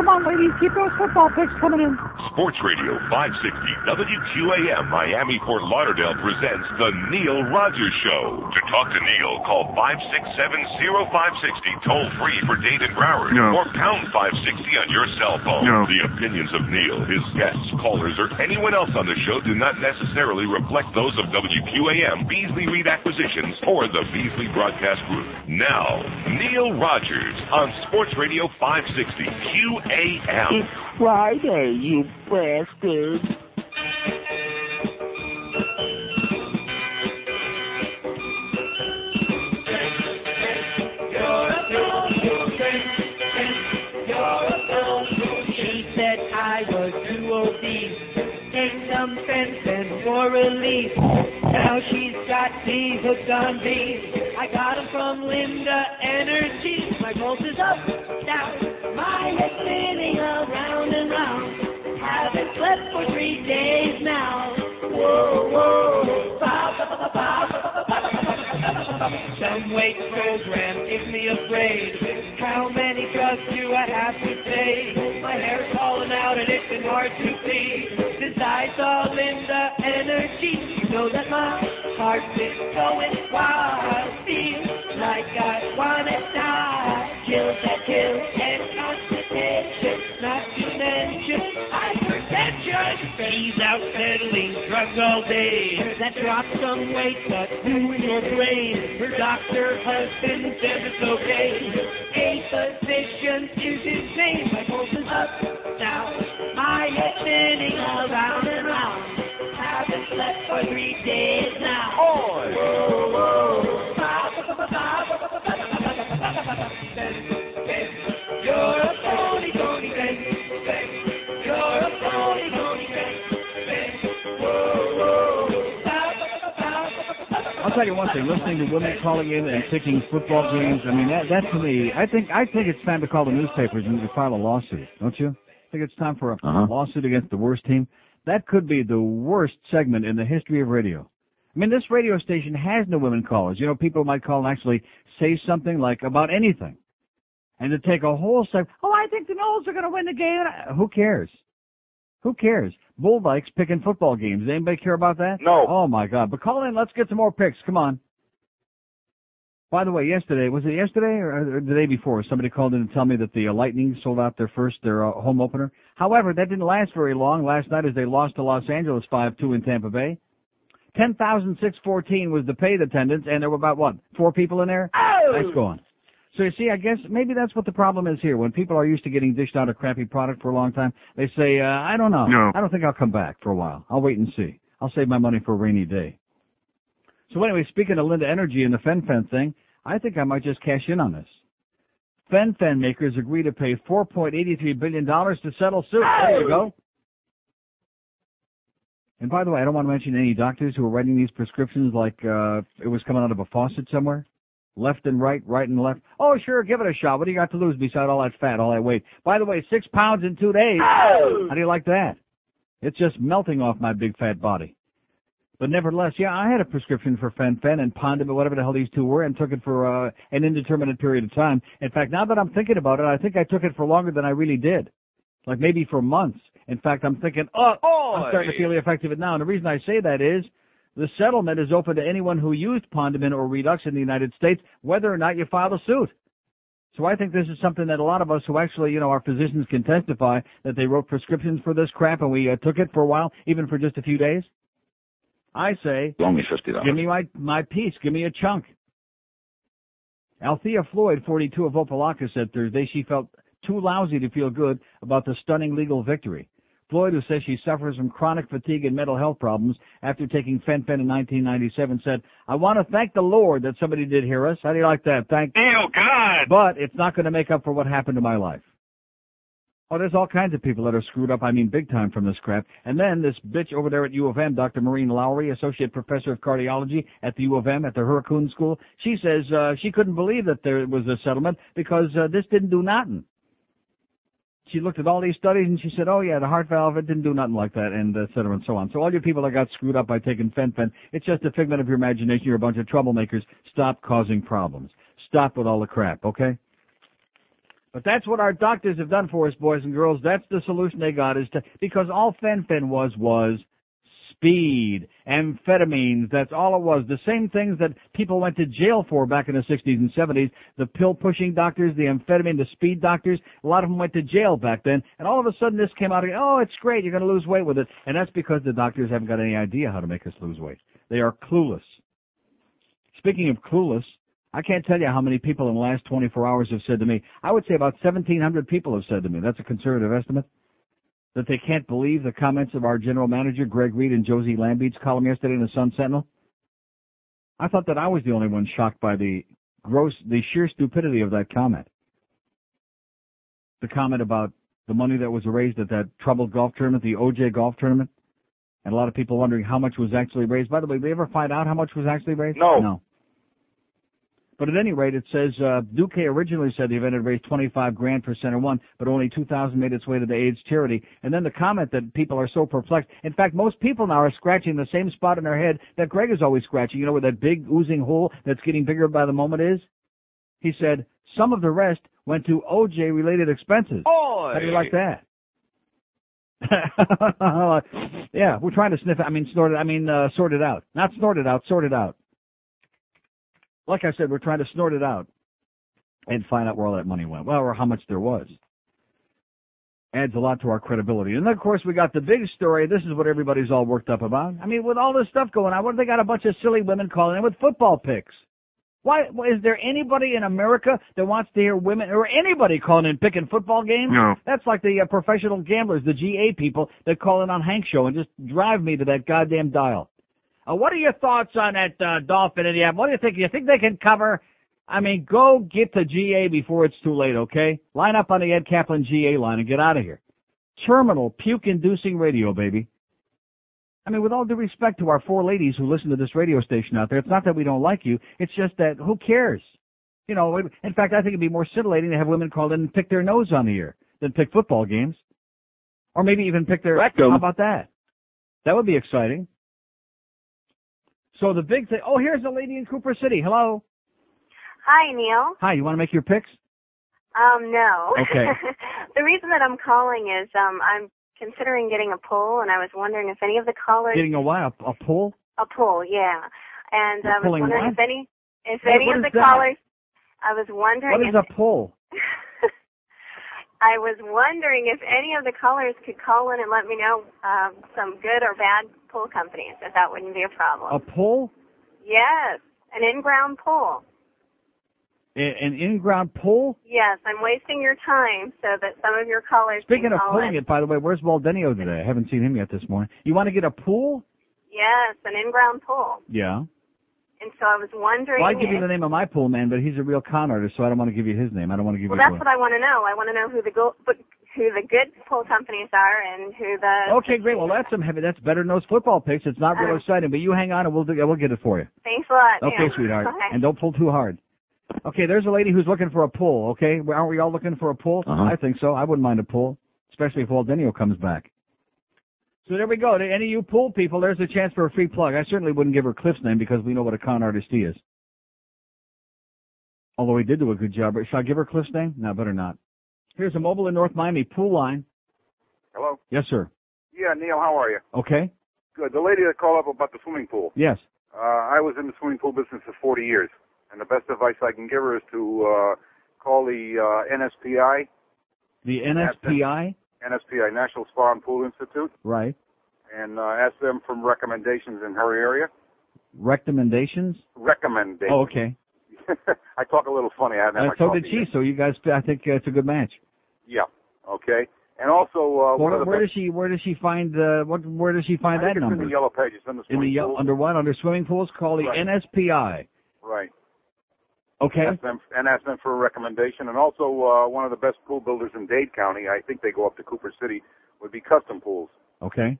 Come on, ladies, keep those football picks coming in. Sports Radio 560 WQAM Miami Fort Lauderdale presents The Neil Rogers Show. To talk to Neil, call 567-0560 toll free for Dade and Broward No. or pound 560 on your cell phone. No. The opinions of Neil, his guests, callers, or anyone else on the show do not necessarily reflect those of WQAM, Beasley Reed Acquisitions, or the Beasley Broadcast Group. Now, Neil Rogers on Sports Radio 560 QAM. It's Friday, you bastard. release. Now she's got these hooked on these. I got them from Linda Energy. My pulse is up, now. My head's spinning around and round. Haven't slept for three days now. Whoa, whoa. Some weight program gives me a braid. How many drugs do I have to take? My hair's falling out and it's been hard to see. Since I saw the Energy, you know that my heart is going wild. Feels like I wanna die. Chills that kill and constipation. Not to mention hypertension. He's out peddling drugs all day. That drops some weight, but ruins your brain. Her doctor husband says it's okay. A physician is insane. My pulse is up, down you're spinning around and round. Haven't slept for three days now. On. Whoa, whoa. I'll tell you one thing: listening to women calling in and picking football games. I mean, that, that to me, I think I think it's time to call the newspapers and file a lawsuit, don't you? I think it's time for a Uh-huh. lawsuit against the worst team. That could be the worst segment in the history of radio. I mean, this radio station has no women callers. You know, people might call and actually say something like about anything, and to take a whole segment. Oh, I think the Knowles are going to win the game. Who cares? Who cares? Bull Dykes picking football games. Anybody care about that? No. Oh my God! But call in. Let's get some more picks. Come on. By the way, yesterday was it yesterday or the day before? Somebody called in to tell me that the uh, Lightning sold out their first their uh, home opener. However, that didn't last very long. Last night, as they lost to Los Angeles five two in Tampa Bay, ten thousand six fourteen was the paid attendance, and there were about what four people in there. Oh, nice going. So you see, I guess maybe that's what the problem is here. When people are used to getting dished out a crappy product for a long time, they say, uh, "I don't know. No. I don't think I'll come back for a while. I'll wait and see. I'll save my money for a rainy day." So anyway, speaking of Linda Energy and the FenFen thing, I think I might just cash in on this. FenFen makers agree to pay $4.83 billion to settle suit. There you go. And by the way, I don't want to mention any doctors who are writing these prescriptions like uh, it was coming out of a faucet somewhere. Left and right, right and left. Oh, sure, give it a shot. What do you got to lose beside all that fat, all that weight? By the way, six pounds in two days. How do you like that? It's just melting off my big fat body. But nevertheless, yeah, I had a prescription for Fen-Phen and Pondem, whatever the hell these two were, and took it for uh, an indeterminate period of time. In fact, now that I'm thinking about it, I think I took it for longer than I really did. Like maybe for months. In fact, I'm thinking, oh, I'm starting to feel the effect of it now. And the reason I say that is the settlement is open to anyone who used Pondimin or Redux in the United States, whether or not you filed a suit. So I think this is something that a lot of us who actually, you know, our physicians can testify that they wrote prescriptions for this crap and we uh, took it for a while, even for just a few days. I say, Loan me fifty dollars. give me my, my piece, give me a chunk. Althea Floyd, 42 of Opelika, said Thursday she felt too lousy to feel good about the stunning legal victory. Floyd, who says she suffers from chronic fatigue and mental health problems after taking Fen-Phen in 1997, said, I want to thank the Lord that somebody did hear us. How do you like that? Thank Oh God! but it's not going to make up for what happened to my life. Oh, there's all kinds of people that are screwed up, I mean big time from this crap. And then this bitch over there at U of M, Dr. Maureen Lowry, Associate Professor of Cardiology at the U of M at the Hurricane School, she says uh, she couldn't believe that there was a settlement because uh, this didn't do nothing. She looked at all these studies and she said, oh yeah, the heart valve, it didn't do nothing like that, and et cetera and so on. So all you people that got screwed up by taking Fen-Phen, it's just a figment of your imagination. You're a bunch of troublemakers. Stop causing problems. Stop with all the crap, okay? But that's what our doctors have done for us, boys and girls. That's the solution they got is to, because all fen-phen was, was speed, amphetamines, that's all it was. The same things that people went to jail for back in the 60s and 70s. The pill pushing doctors, the amphetamine, the speed doctors, a lot of them went to jail back then. And all of a sudden this came out, and, oh, it's great, you're going to lose weight with it. And that's because the doctors haven't got any idea how to make us lose weight. They are clueless. Speaking of clueless, I can't tell you how many people in the last 24 hours have said to me, I would say about 1,700 people have said to me, that's a conservative estimate, that they can't believe the comments of our general manager, Greg Reed, and Jose Lambiet's column yesterday in the Sun Sentinel. I thought that I was the only one shocked by the gross, the sheer stupidity of that comment. The comment about the money that was raised at that troubled golf tournament, the OJ golf tournament, and a lot of people wondering how much was actually raised. By the way, did we ever find out how much was actually raised? No. No. But at any rate, it says uh, Duque originally said the event had raised 25 grand for Center One, but only 2,000 made its way to the AIDS charity. And then the comment that people are so perplexed. In fact, most people now are scratching the same spot in their head that Greg is always scratching. You know where that big oozing hole that's getting bigger by the moment is? He said some of the rest went to OJ related expenses. Boy! How do you like that? yeah, we're trying to sniff it. I mean, snort it. I mean, uh, sort it out. Not snort it out, sort it out. Like I said, we're trying to snort it out and find out where all that money went. Well, or how much there was. Adds a lot to our credibility. And then, of course, we got the big story. This is what everybody's all worked up about. I mean, with all this stuff going on, what if they got a bunch of silly women calling in with football picks? Why is there anybody in America that wants to hear women or anybody calling in picking football games? No. That's like the uh, professional gamblers, the GA people that call in on Hank show and just drive me to that goddamn dial. Uh, what are your thoughts on that uh, Dolphin Indiana? What do you think? You think they can cover? I mean, go get to GA before it's too late, okay? Line up on the Ed Kaplan GA line and get out of here. Terminal puke-inducing radio, baby. I mean, with all due respect to our four ladies who listen to this radio station out there, it's not that we don't like you. It's just that who cares? You know, in fact, I think it'd be more scintillating to have women call in and pick their nose on the air than pick football games. Or maybe even pick their, Rectum. how about that? That would be exciting. So the big thing, oh, here's a lady in Cooper City. Hello. Hi, Neil. Hi, you want to make your picks? Um, no. Okay. the reason that I'm calling is um I'm considering getting a pull, and I was wondering if any of the callers Getting a what? A, a a pull, yeah. And You're I was wondering what? if any if Hey, any of the that? callers. I was wondering What is if a pull? I was wondering if any of the callers could call in and let me know um, some good or bad pull companies, if that wouldn't be a problem. A pool? Yes, an in-ground pool. An in-ground pool? Yes, I'm wasting your time so that some of your callers Speaking can of pulling in. it, by the way, where's Waldenio today? I haven't seen him yet this morning. You want to get a pool? Yes, an in-ground pool. Yeah. And so I was wondering. Well, I give you the name of my pool man, but he's a real con artist, so I don't want to give you his name. I don't want to give well, you. that's what I want to know. I want to know who the go- but who the good pool companies are and who the. Okay, great. Well, that's some heavy. That's better than those football picks. It's not real Uh. exciting, but you hang on and we'll do, we'll get it for you. Thanks a lot. Okay, Neil. sweetheart. Okay. And don't pull too hard. Okay, there's a lady who's looking for a pool. Okay, aren't we all looking for a pool? Uh-huh. I think so. I wouldn't mind a pool, especially if Waldenio comes back. So there we go. To any of you pool people, there's a chance for a free plug. I certainly wouldn't give her Cliff's name because we know what a con artist he is. Although he did do a good job. Should I give her Cliff's name? No, better not. Here's a mobile in North Miami pool line. Hello? Yes, sir. Yeah, Neil, how are you? Okay. Good. The lady that called up about the swimming pool. Yes. Uh, I was in the swimming pool business for 40 years, and the best advice I can give her is to uh, call the uh, NSPI, The NSPI. NSPI, National Spa and Pool Institute, Right. and uh, ask them for recommendations in her area. Recommendations. Recommendations. Oh, okay. I talk a little funny. I haven't had Uh, so did she. yet. So you guys, I think uh, it's a good match. Yeah. Okay. And also, uh, one Where, of the where does she? Where does she find? Uh, what? Where does she I find think that it's number? in the yellow pages in the In the yellow, under what? Under swimming pools? Call the Right. NSPI. Right. Okay. Ask them and ask them for a recommendation. And also, uh, one of the best pool builders in Dade County, I think they go up to Cooper City, would be Custom Pools. Okay.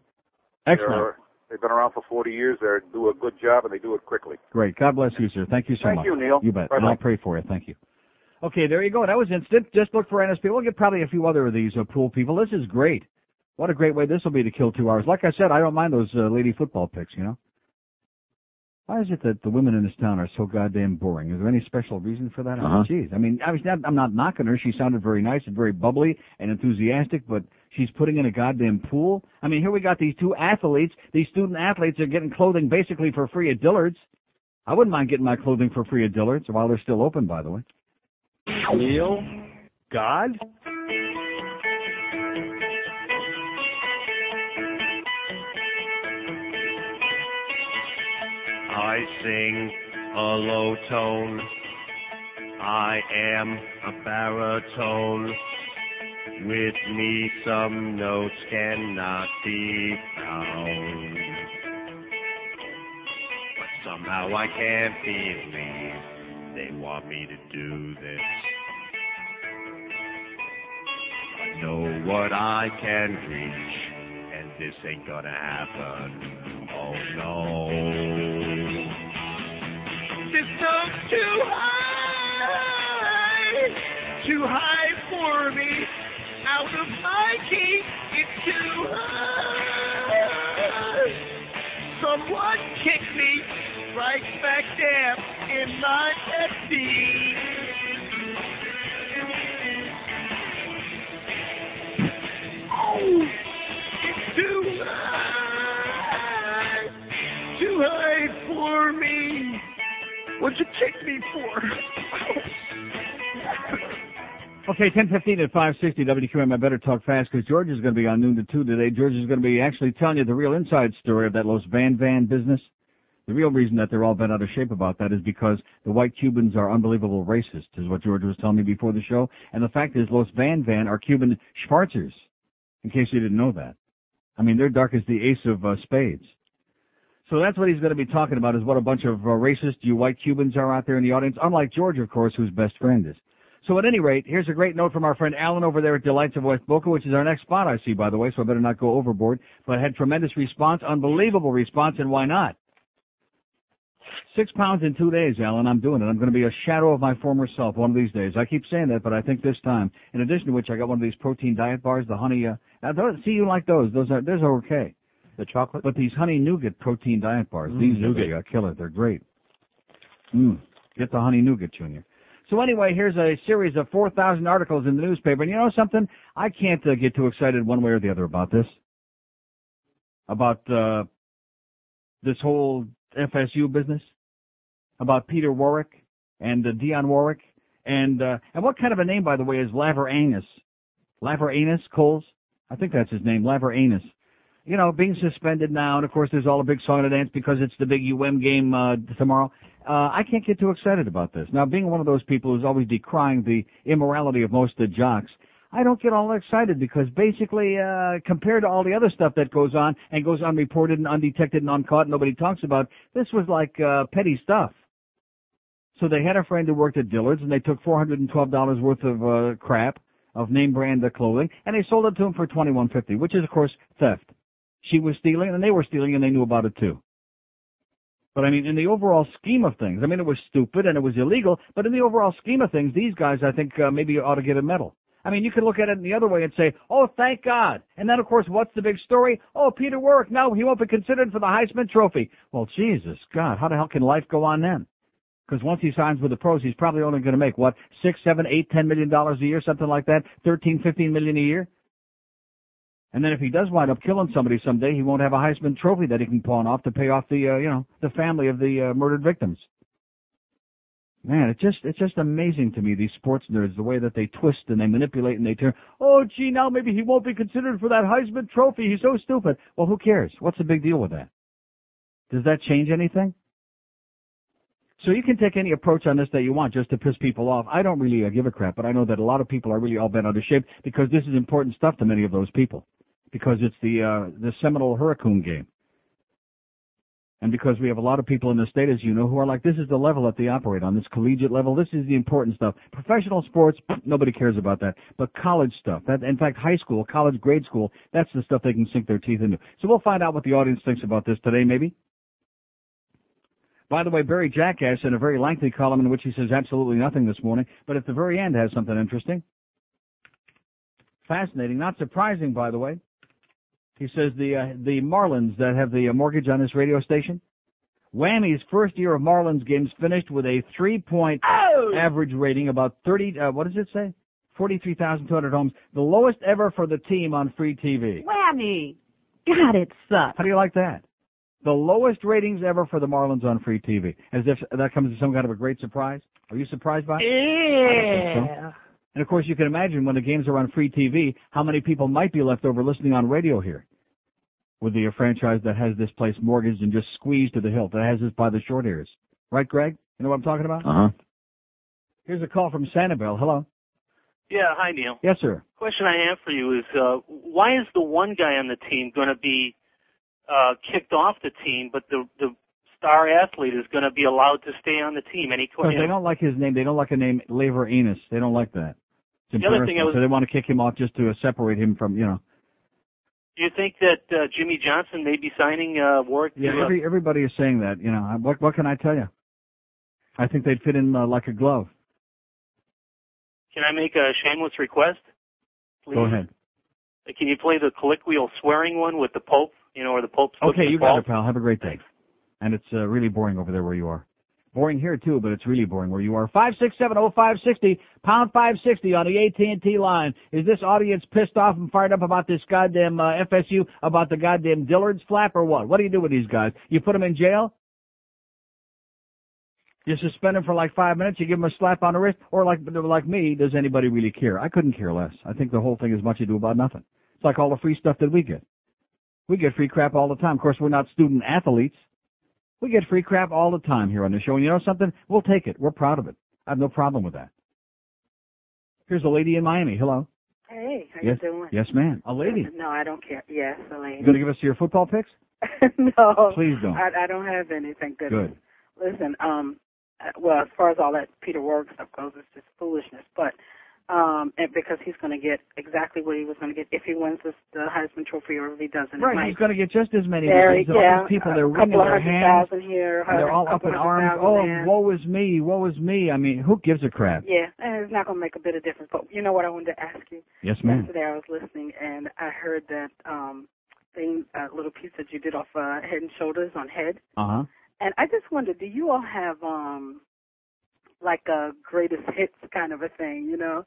Excellent. They're, they've been around for 40 years. They do a good job and they do it quickly. Great. God bless you, sir. Thank you so Thank much. Thank you, Neil. You bet. Bye-bye. And I'll pray for you. Thank you. Okay, there you go. That was instant. Just look for NSP. We'll get probably a few other of these uh, pool people. This is great. What a great way this will be to kill two hours. Like I said, I don't mind those uh, lady football picks. You know. Why is it that the women in this town are so goddamn boring? Is there any special reason for that? I mean, Uh-huh. Jeez, I mean, I was not, I'm not knocking her. She sounded very nice and very bubbly and enthusiastic, but she's putting in a goddamn pool. I mean, here we got these two athletes. These student athletes are getting clothing basically for free at Dillard's. I wouldn't mind getting my clothing for free at Dillard's while they're still open, by the way. Neil? God? I sing a low tone. I am a baritone. With me some notes cannot be found. But somehow I can't believe they want me to do this. I know what I can reach, and this ain't gonna happen. Oh no. This too high, too high for me. Out of my key, it's too high. Someone kick me right back down in my FD. What'd you kick me for? Okay, 10:15 at 560 WQM. I better talk fast because George is going to be on noon to two today. George is going to be actually telling you the real inside story of that Los Van Van business. The real reason that they're all bent out of shape about that is because the white Cubans are unbelievable racists, is what George was telling me before the show. And the fact is, Los Van Van are Cuban Schwarzers, in case you didn't know that. I mean, they're dark as the ace of uh, spades. So that's what he's going to be talking about is what a bunch of uh, racist you white Cubans are out there in the audience, unlike George, of course, whose best friend is. So at any rate, here's a great note from our friend Alan over there at Delights of West Boca, which is our next spot I see, by the way, so I better not go overboard, but had tremendous response, unbelievable response, and why not? Six pounds in two days, Alan. I'm doing it. I'm going to be a shadow of my former self one of these days. I keep saying that, but I think this time. In addition to which, I got one of these protein diet bars, the honey. Uh, now those, see, you like those? Those are those are okay. The chocolate? But these honey nougat protein diet bars, Mm, these nougat. uh, killer. They're great. Mm. Get the honey nougat, Junior. So anyway, here's a series of 4,000 articles in the newspaper. And you know something? I can't uh, get too excited one way or the other about this. About uh, this whole FSU business. About Peter Warrick and uh, Dionne Warwick. And uh, and what kind of a name, by the way, is Laveranues? Laveranues Coles? I think that's his name, Laveranues you know, being suspended now, and of course there's all a big song and dance because it's the big UM game uh, tomorrow. Uh, I can't get too excited about this. Now, being one of those people who's always decrying the immorality of most of the jocks, I don't get all excited because basically, uh, compared to all the other stuff that goes on and goes unreported and undetected and uncaught, and nobody talks about, this was like uh, petty stuff. So they had a friend who worked at Dillard's, and they took $412 worth of uh, crap of name brand clothing, and they sold it to him for $21.50, which is of course theft. She was stealing, and they were stealing, and they knew about it too. But I mean, in the overall scheme of things, I mean, it was stupid and it was illegal, but in the overall scheme of things, these guys, I think, uh, maybe ought to get a medal. I mean, you could look at it in the other way and say, oh, thank God. And then, of course, what's the big story? Oh, Peter Warrick, no, he won't be considered for the Heisman Trophy. Well, Jesus, God, how the hell can life go on then? Because once he signs with the pros, he's probably only going to make, what, six, seven, eight, ten million dollars a year, something like that? Thirteen, fifteen million a year? And then if he does wind up killing somebody someday, he won't have a Heisman Trophy that he can pawn off to pay off the, uh, you know, the family of the uh, murdered victims. Man, it's just it's just amazing to me these sports nerds the way that they twist and they manipulate and they turn. Oh, gee, now maybe he won't be considered for that Heisman Trophy. He's so stupid. Well, who cares? What's the big deal with that? Does that change anything? So you can take any approach on this that you want just to piss people off. I don't really uh, give a crap, but I know that a lot of people are really all bent out of shape because this is important stuff to many of those people. Because it's the uh, the Seminole Hurricane game. And because we have a lot of people in the state, as you know, who are like, this is the level that they operate on, this collegiate level, this is the important stuff. Professional sports, nobody cares about that. But college stuff, that, in fact, high school, college, grade school, that's the stuff they can sink their teeth into. So we'll find out what the audience thinks about this today, maybe. By the way, Barry Jackass in a very lengthy column in which he says absolutely nothing this morning, but at the very end has something interesting. Fascinating, not surprising, by the way. He says the uh, the Marlins that have the uh, mortgage on this radio station Whammy's first year of Marlins games finished with a three-point Oh! average rating, about 30, uh, what does it say? 43,200 homes, the lowest ever for the team on free TV. Whammy. God, it sucks. How do you like that? The lowest ratings ever for the Marlins on free TV. As if that comes as some kind of a great surprise. Are you surprised by it? Yeah. And of course, you can imagine when the games are on free TV, how many people might be left over listening on radio here. With the franchise that has this place mortgaged and just squeezed to the hilt, that has this by the short hairs. Right, Greg? You know what I'm talking about? Uh huh. Here's a call from Sanibel. Hello. Yeah, hi Neil. Yes, sir. Question I have for you is, uh, why is the one guy on the team going to be uh, kicked off the team, but the the star athlete is going to be allowed to stay on the team? Any Because they don't like his name. They don't like a name, Laveranues. They don't like that. It's The other thing was- so they want to kick him off just to uh, separate him from, you know. Do you think that uh, Jimmy Johnson may be signing uh, Warrick? Yeah, uh, every, everybody is saying that. You know, what what can I tell you? I think they'd fit in uh, like a glove. can I make a shameless request? Please? Go ahead. Can you play the colloquial swearing one with the Pope? You know, or the Pope's Okay, you got it, pal. Have a great day. And it's uh, really boring over there where you are. Boring here too, but it's really boring where you are. Five six seven oh five sixty pound five sixty on the AT and T line. Is this audience pissed off and fired up about this goddamn uh, FSU about the goddamn Dillard's flap or what? What do you do with these guys? You put them in jail? You suspend them for like five minutes. You give them a slap on the wrist, or like like me, does anybody really care? I couldn't care less. I think the whole thing is much ado about nothing. It's like all the free stuff that we get. We get free crap all the time. Of course, we're not student athletes. We get free crap all the time here on the show. And you know something? We'll take it. We're proud of it. I have no problem with that. Here's a lady in Miami. Hello. Hey, how yes, you doing? yes, ma'am. A lady. No, I don't care. Yes, a lady. You going to give us your football picks? no. Please don't. I, I don't have anything good. Good. Listen, um, uh, well, as far as all that Peter Warrick stuff goes, it's just foolishness. But um, and because he's going to get exactly what he was going to get if he wins this, the Heisman Trophy, or if he doesn't. Right. He's going to get just as many. vary. because all yeah, these people, a they're wringing their hands. here. They're all a up in arms. Oh, there. woe is me. Woe is me. I mean, who gives a crap? Yeah, and it's not going to make a bit of difference. But you know what I wanted to ask you? Yes, ma'am. Yesterday I was listening and I heard that um thing, uh, little piece that you did off uh, Head and Shoulders on Head. Uh huh. And I just wondered, do you all have um like a greatest hits kind of a thing, you know?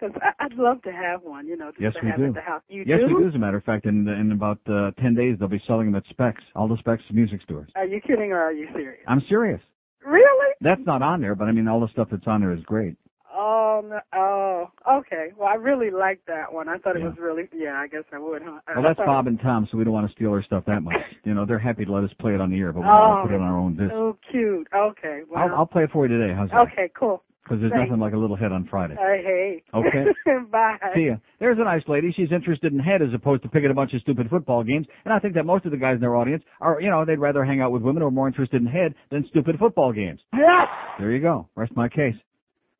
Because I'd love to have one, you know, just Yes, to we have do. at the house. You yes, do? we do. As a matter of fact, in in about uh, ten days, they'll be selling them at Specs, all the Specs music stores. Are you kidding or are you serious? I'm serious. Really? That's not on there, but I mean, all the stuff that's on there is great. Oh, no, oh, okay. Well, I really liked that one. I thought it Yeah. was really, yeah. I guess I would, huh? Well, that's Bob and Tom, so we don't want to steal their stuff that much. You know, they're happy to let us play it on the air, but we Oh, want to put it on our own disc. So cute. Okay. Well, I'll, I'll play it for you today. How's that? okay, cool. Because there's Thanks. nothing like a little hit on Friday. Uh, hey. Okay. Bye. See ya. There's a nice lady. She's interested in head as opposed to picking a bunch of stupid football games. And I think that most of the guys in their audience are, you know, they'd rather hang out with women who are more interested in head than stupid football games. Yes. There you go. Rest my case.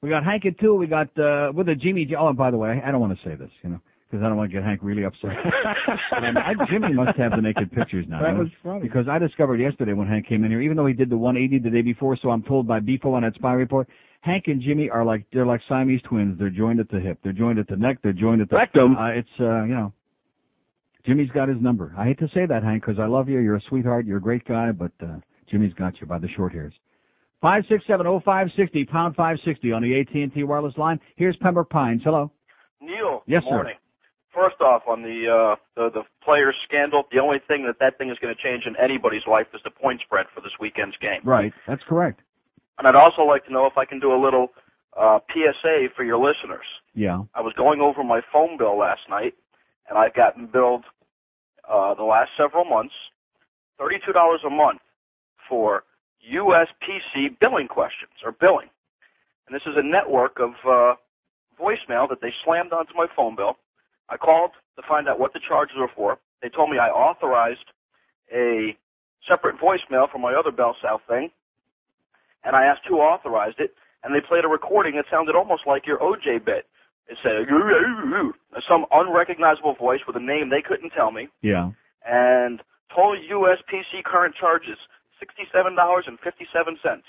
We got Hank at two. We got uh with a Jimmy. J- Oh, and by the way, I don't want to say this, you know, because I don't want to get Hank really upset. and I, Jimmy must have the naked pictures now. That was funny. Because I discovered yesterday when Hank came in here, even though he did the 180 the day before, so I'm told by Bifo on that spy report, Hank and Jimmy are like they're like Siamese twins. They're joined at the hip. They're joined at the neck. They're joined at the Rectum. Uh, it's uh, you know, Jimmy's got his number. I hate to say that, Hank, because I love you. You're a sweetheart. You're a great guy, but uh, Jimmy's got you by the short hairs. Five six seven oh five sixty pound five sixty on the AT and T wireless line. Here's Pembroke Pines. Hello. Neil. Yes, good sir. morning. First off, on the uh, the the players scandal, the only thing that that thing is going to change in anybody's life is the point spread for this weekend's game. Right. That's correct. And I'd also like to know if I can do a little uh, PSA for your listeners. Yeah. I was going over my phone bill last night, and I've gotten billed uh, the last several months thirty-two dollars a month for USPC billing questions or billing. And this is a network of uh, voicemail that they slammed onto my phone bill. I called to find out what the charges were for. They told me I authorized a separate voicemail for my other Bell South thing, and I asked who authorized it, and they played a recording that sounded almost like your OJ bit. It said some unrecognizable voice with a name they couldn't tell me, Yeah. and total USPC current charges sixty-seven dollars and fifty-seven cents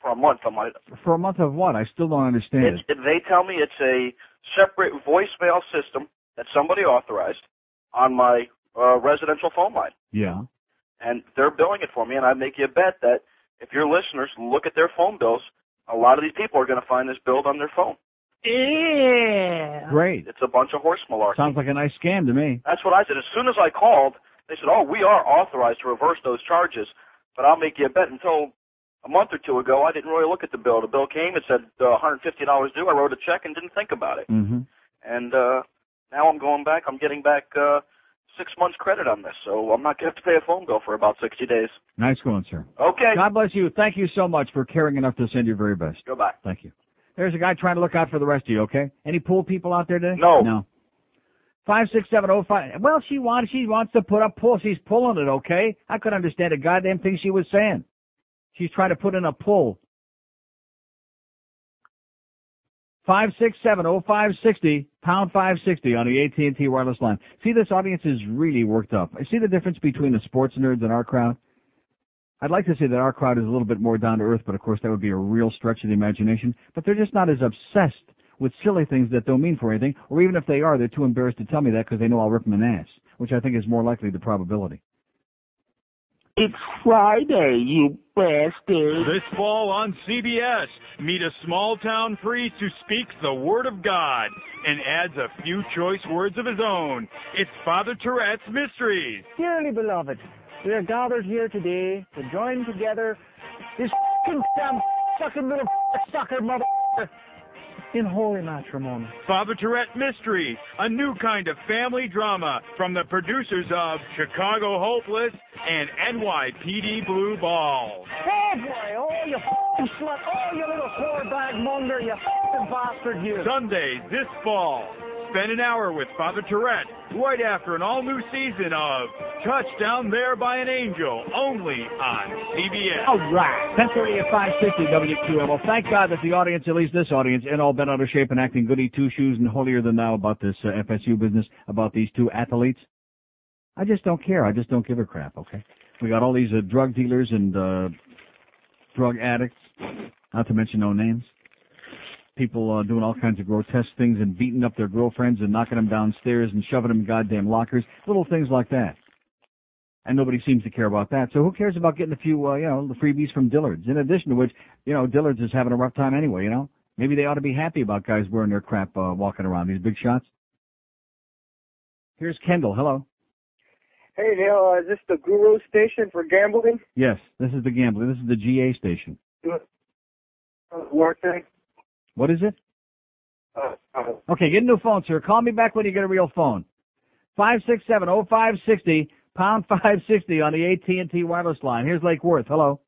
for a month on my. For a month of what? I still don't understand It's, it. they tell me it's a separate voicemail system that somebody authorized on my uh, residential phone line. Yeah. and they're billing it for me. And I make you a bet that if your listeners look at their phone bills, a lot of these people are going to find this billed on their phone. Yeah. Great. It's a bunch of horse malarkey. Sounds like a nice scam to me. That's what I said. As soon as I called, they said, "Oh, we are authorized to reverse those charges, but I'll make you a bet." Until a month or two ago, I didn't really look at the bill. The bill came, it said uh, $150 due. I wrote a check and didn't think about it. Mm-hmm. And uh, now I'm going back. I'm getting back uh, six months credit on this, so I'm not going to have to pay a phone bill for about 60 days. Nice going, sir. Okay. God bless you. Thank you so much for caring enough to send your very best. Goodbye. Thank you. There's a guy trying to look out for the rest of you, okay? Any pool people out there today? No. No. Five six seven oh five. Well, she wants she wants to put up pull. She's pulling it, okay? I could understand a goddamn thing she was saying. She's trying to put in a pull. Five six seven oh five sixty pound five sixty on the AT and T wireless line. See, this audience is really worked up. I see the difference between the sports nerds and our crowd. I'd like to say that our crowd is a little bit more down to earth, but of course that would be a real stretch of the imagination. But they're just not as obsessed with silly things that don't mean for anything, or even if they are, they're too embarrassed to tell me that because they know I'll rip them an ass, which I think is more likely the probability. It's Friday, you bastard. This fall on CBS, meet a small town priest who speaks the Word of God and adds a few choice words of his own. It's Father Tourette's Mysteries. Dearly beloved, we are gathered here today to join together this f***ing damn sucking little f- sucker mother in holy matrimony. Father Tourette Mystery, a new kind of family drama from the producers of Chicago Hopeless and NYPD Blue Balls. Oh boy, oh you slut, oh you little whore bag monger, you bastard you. Sundays this fall. Spend an hour with Father Tourette right after an all new season of Touchdown There by an Angel, only on CBS. All right. 1030 at 560 WQM. Thank God that the audience, at least this audience, ain't all bent out of shape and acting goody two shoes and holier than thou about this uh, FSU business, about these two athletes. I just don't care. I just don't give a crap, okay? We got all these uh, drug dealers and uh, drug addicts, not to mention no names. People uh, doing all kinds of grotesque things and beating up their girlfriends and knocking them downstairs and shoving them in goddamn lockers, little things like that. And nobody seems to care about that. So who cares about getting a few, uh, you know, the freebies from Dillard's? In addition to which, you know, Dillard's is having a rough time anyway, you know? Maybe they ought to be happy about guys wearing their crap uh, walking around, these big shots. Here's Kendall. Hello. Hey Neil, uh, is this the Guru station for gambling? Yes, this is the gambling. This is the GA station. Work thing? What is it? Uh, uh, Okay, get a new phone, sir. Call me back when you get a real phone. Five six seven oh five sixty pound five sixty on the AT and T wireless line. Here's Lake Worth. Hello.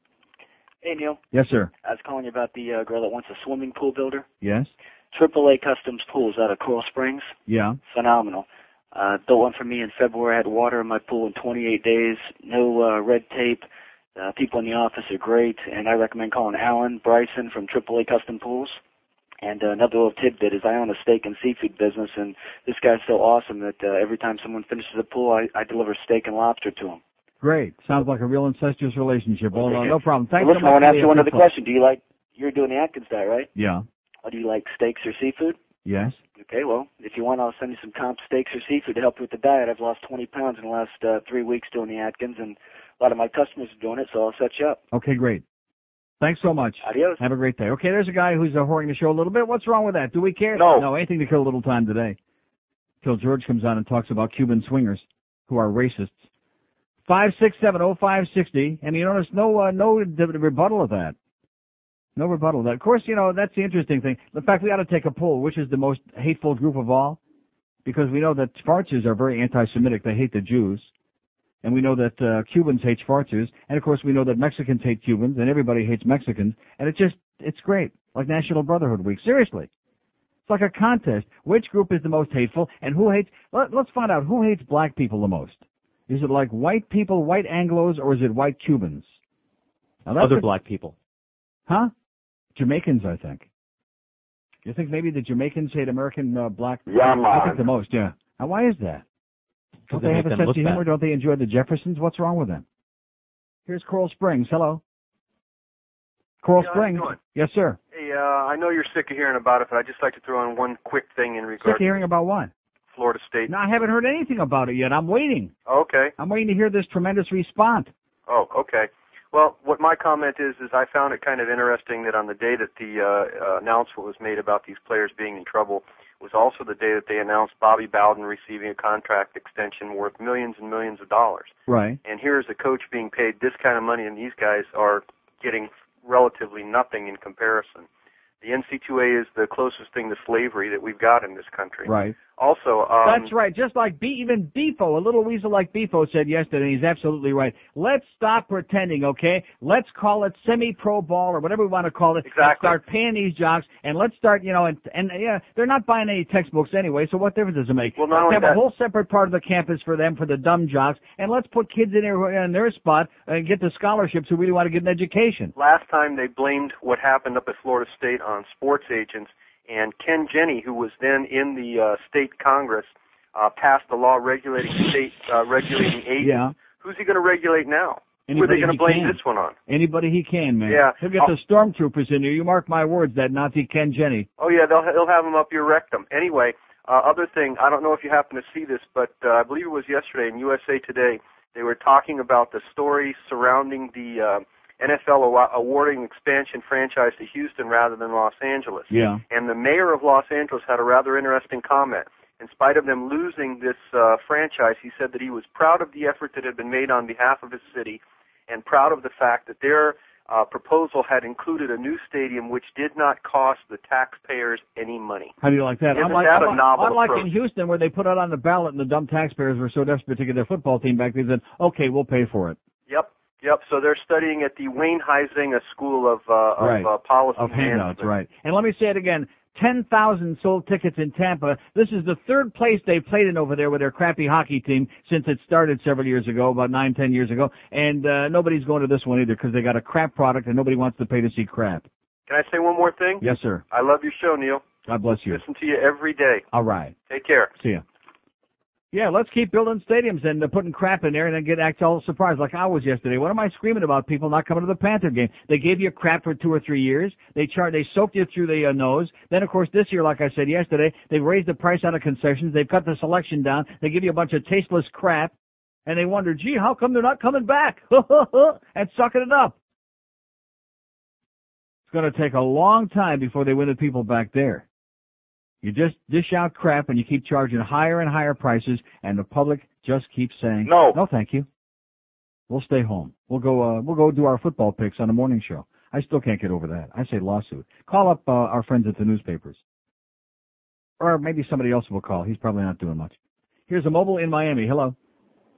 Hey Neil, Yes, sir. I was calling you about the uh, girl that wants a swimming pool builder. Yes. AAA Customs Pools out of Coral Springs. Yeah. Phenomenal. Uh, built one for me in February. I had water in my pool in 28 days. No uh, red tape. Uh, people in the office are great, and I recommend calling Alan Bryson from AAA Custom Pools. And uh, another little tidbit is I own a steak and seafood business, and this guy's so awesome that uh, every time someone finishes a pool, I, I deliver steak and lobster to him. Great. Sounds like a real incestuous relationship. Well, uh, no problem. Thanks Listen, so I want to ask you one other question. Do you like, you're doing the Atkins diet, right? Yeah. Or do you like steaks or seafood? Yes. Okay, well, if you want, I'll send you some comp steaks or seafood to help you with the diet. I've lost 20 pounds in the last uh, three weeks doing the Atkins, and a lot of my customers are doing it, so I'll set you up. Okay, great. Thanks so much. Adios. Have a great day. Okay, there's a guy who's uh, whoring the show a little bit. What's wrong with that? Do we care? No. No, anything to kill a little time today. Till George comes on and talks about Cuban swingers who are racists. Five six seven oh five sixty, and you notice no uh, no rebuttal of that. No rebuttal of that. Of course, you know that's the interesting thing. In fact, we ought to take a poll. Which is the most hateful group of all? Because we know that Schwarzers are very anti-Semitic. They hate the Jews. And we know that uh, Cubans hate Schwarzers, and of course we know that Mexicans hate Cubans, and everybody hates Mexicans, and it's just it's great, like National Brotherhood Week. Seriously, it's like a contest. Which group is the most hateful, and who hates? Let, let's find out who hates black people the most. Is it like white people, white Anglo's, or is it white Cubans? Now, that's Other a- black people. Huh? Jamaicans, I think. You think maybe the Jamaicans hate American uh, black? Yeah, I think the most. Yeah. Now, why is that? Don't they they have a sense of humor? bad. Don't they enjoy the Jeffersons? What's wrong with them? Here's Coral Springs. Hello. Coral Yeah, Springs. Yes, sir. Hey, uh, I know you're sick of hearing about it, but I'd just like to throw in one quick thing in regard. Sick regard of hearing about what? Florida State. No, I haven't heard anything about it yet. I'm waiting. Okay. I'm waiting to hear this tremendous response. Oh, okay. Well, what my comment is is I found it kind of interesting that on the day that the uh, uh, announcement was made about these players being in trouble was also the day that they announced Bobby Bowden receiving a contract extension worth millions and millions of dollars. Right. And here's a coach being paid this kind of money, and these guys are getting relatively nothing in comparison. The NC2A is the closest thing to slavery that we've got in this country. Right. Also, um, That's right. Just like B, even Bifo, a little weasel like Bifo said yesterday, he's absolutely right. Let's stop pretending, okay? Let's call it semi-pro ball or whatever we want to call it. Exactly. Let's start paying these jocks, and let's start, you know, and and yeah, they're not buying any textbooks anyway. So what difference does it make? Well, not let's only have a whole separate part of the campus for them for the dumb jocks, and let's put kids in there in their spot and get the scholarships who really want to get an education. last time they blamed what happened up at Florida State on sports agents, and Ken Jenne, who was then in the uh, state Congress, uh, passed a law regulating state uh, regulating agents. Yeah. Who's he going to regulate now? Who are Anybody they going to blame can. this one on? Anybody he can, man. Yeah. He'll get Oh. the stormtroopers in here. You mark my words, that Nazi Ken Jenne. Oh yeah, they'll they'll have them up your rectum. Anyway, uh, other thing, I don't know if you happen to see this, but uh, I believe it was yesterday in USA Today. They were talking about the story surrounding the uh, NFL awa- awarding expansion franchise to Houston rather than Los Angeles. Yeah. And the mayor of Los Angeles had a rather interesting comment. In spite of them losing this uh, franchise, he said that he was proud of the effort that had been made on behalf of his city and proud of the fact that their uh, proposal had included a new stadium which did not cost the taxpayers any money. How do you like that? Isn't unlike, that a novel unlike approach? in Houston where they put it on the ballot and the dumb taxpayers were so desperate to get their football team back, they said, okay, we'll pay for it. Yep, yep. So they're studying at the Wayne Huizinga School of, uh, of Right. uh, Policy Of handouts, right. And let me say it again. 10,000 sold tickets in Tampa. This is the third place they've played in over there with their crappy hockey team since it started several years ago, about nine, ten years ago. And uh, nobody's going to this one either because they got a crap product and nobody wants to pay to see crap. Can I say one more thing? Yes, sir. I love your show, Neil. God bless you. Listen to you every day. All right. Take care. See ya. Yeah, let's keep building stadiums and uh, putting crap in there and then get act all surprised like I was yesterday. What am I screaming about people not coming to the Panther game? They gave you crap for two or three years. They char- they soaked you through the uh, nose. Then of course this year, like I said yesterday, they've raised the price on the concessions. They've cut the selection down. They give you a bunch of tasteless crap. And they wonder, gee, how come they're not coming back? and sucking it up. It's going to take a long time before they win the people back there. You just dish out crap and you keep charging higher and higher prices and the public just keeps saying, No. no thank you. We'll stay home. We'll go, uh, we'll go do our football picks on the morning show. I still can't get over that. I say lawsuit. Call up, uh, our friends at the newspapers. Or maybe somebody else will call. He's probably not doing much. Here's a mobile in Miami. Hello.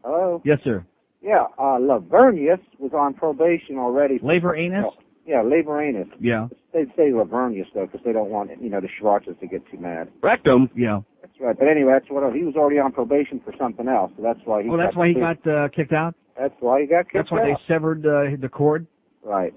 Hello. Yes, sir. Yeah, uh, Lavernius was on probation already. for- Labor anus? Yeah, Laveranues. Yeah. They'd say Lavernius though, because they don't want you know the Schwarzes to get too mad. Rectum. Yeah. That's right. But anyway, that's what he was already on probation for something else, so that's why he. Well, that's why he got, uh, kicked out? That's why he got kicked out. That's why out. they severed, uh, the cord? Right,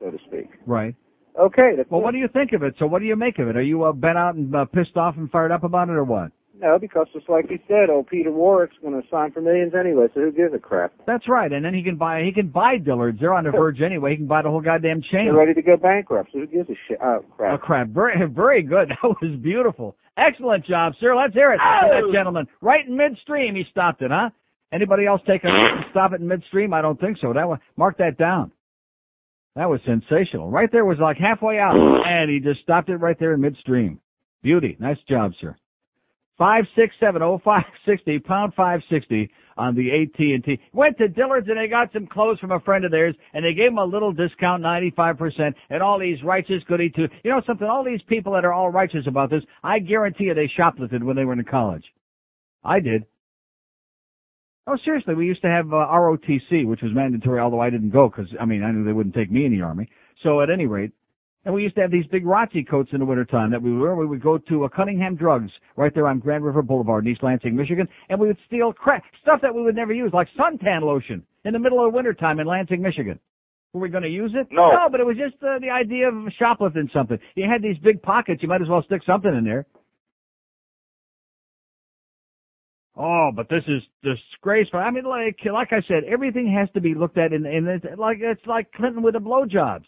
so to speak. Right. Okay. Well, it. what do you think of it? So what do you make of it? Are you uh, bent out and uh, pissed off and fired up about it or what? No, because just like you said, old Peter Warrick's going to sign for millions anyway, so who gives a crap? That's right. And then he can buy he can buy Dillard's. They're on the verge anyway. He can buy the whole goddamn chain. They're ready to go bankrupt, so who gives a shit? Oh, crap. Oh crap! Very very good. That was beautiful. Excellent job, sir. Let's hear it. Oh! That gentleman, right in midstream, he stopped it, huh? Anybody else take a stop it in midstream? I don't think so. That one, mark that down. That was sensational. Right there was like halfway out, and he just stopped it right there in midstream. Beauty. Nice job, sir. Five six seven oh five sixty pound five sixty on the AT and T. Went to Dillard's and they got some clothes from a friend of theirs, and they gave him a little discount, ninety five percent, and all these righteous goody too. You know something? All these people that are all righteous about this, I guarantee you they shoplifted when they were in college. I did. Oh, seriously, we used to have uh, ROTC, which was mandatory, although I didn't go because, I mean, I knew they wouldn't take me in the Army. So at any rate, and we used to have these big Rotzi coats in the wintertime that we were. We would go to a Cunningham Drugs right there on Grand River Boulevard in East Lansing, Michigan, and we would steal crap, stuff that we would never use, like suntan lotion in the middle of the wintertime in Lansing, Michigan. Were we going to use it? No. No, but it was just uh, the idea of shoplifting something. You had these big pockets, you might as well stick something in there. Oh, but this is disgraceful. I mean, like like I said, everything has to be looked at in in it's like it's like Clinton with the blowjobs.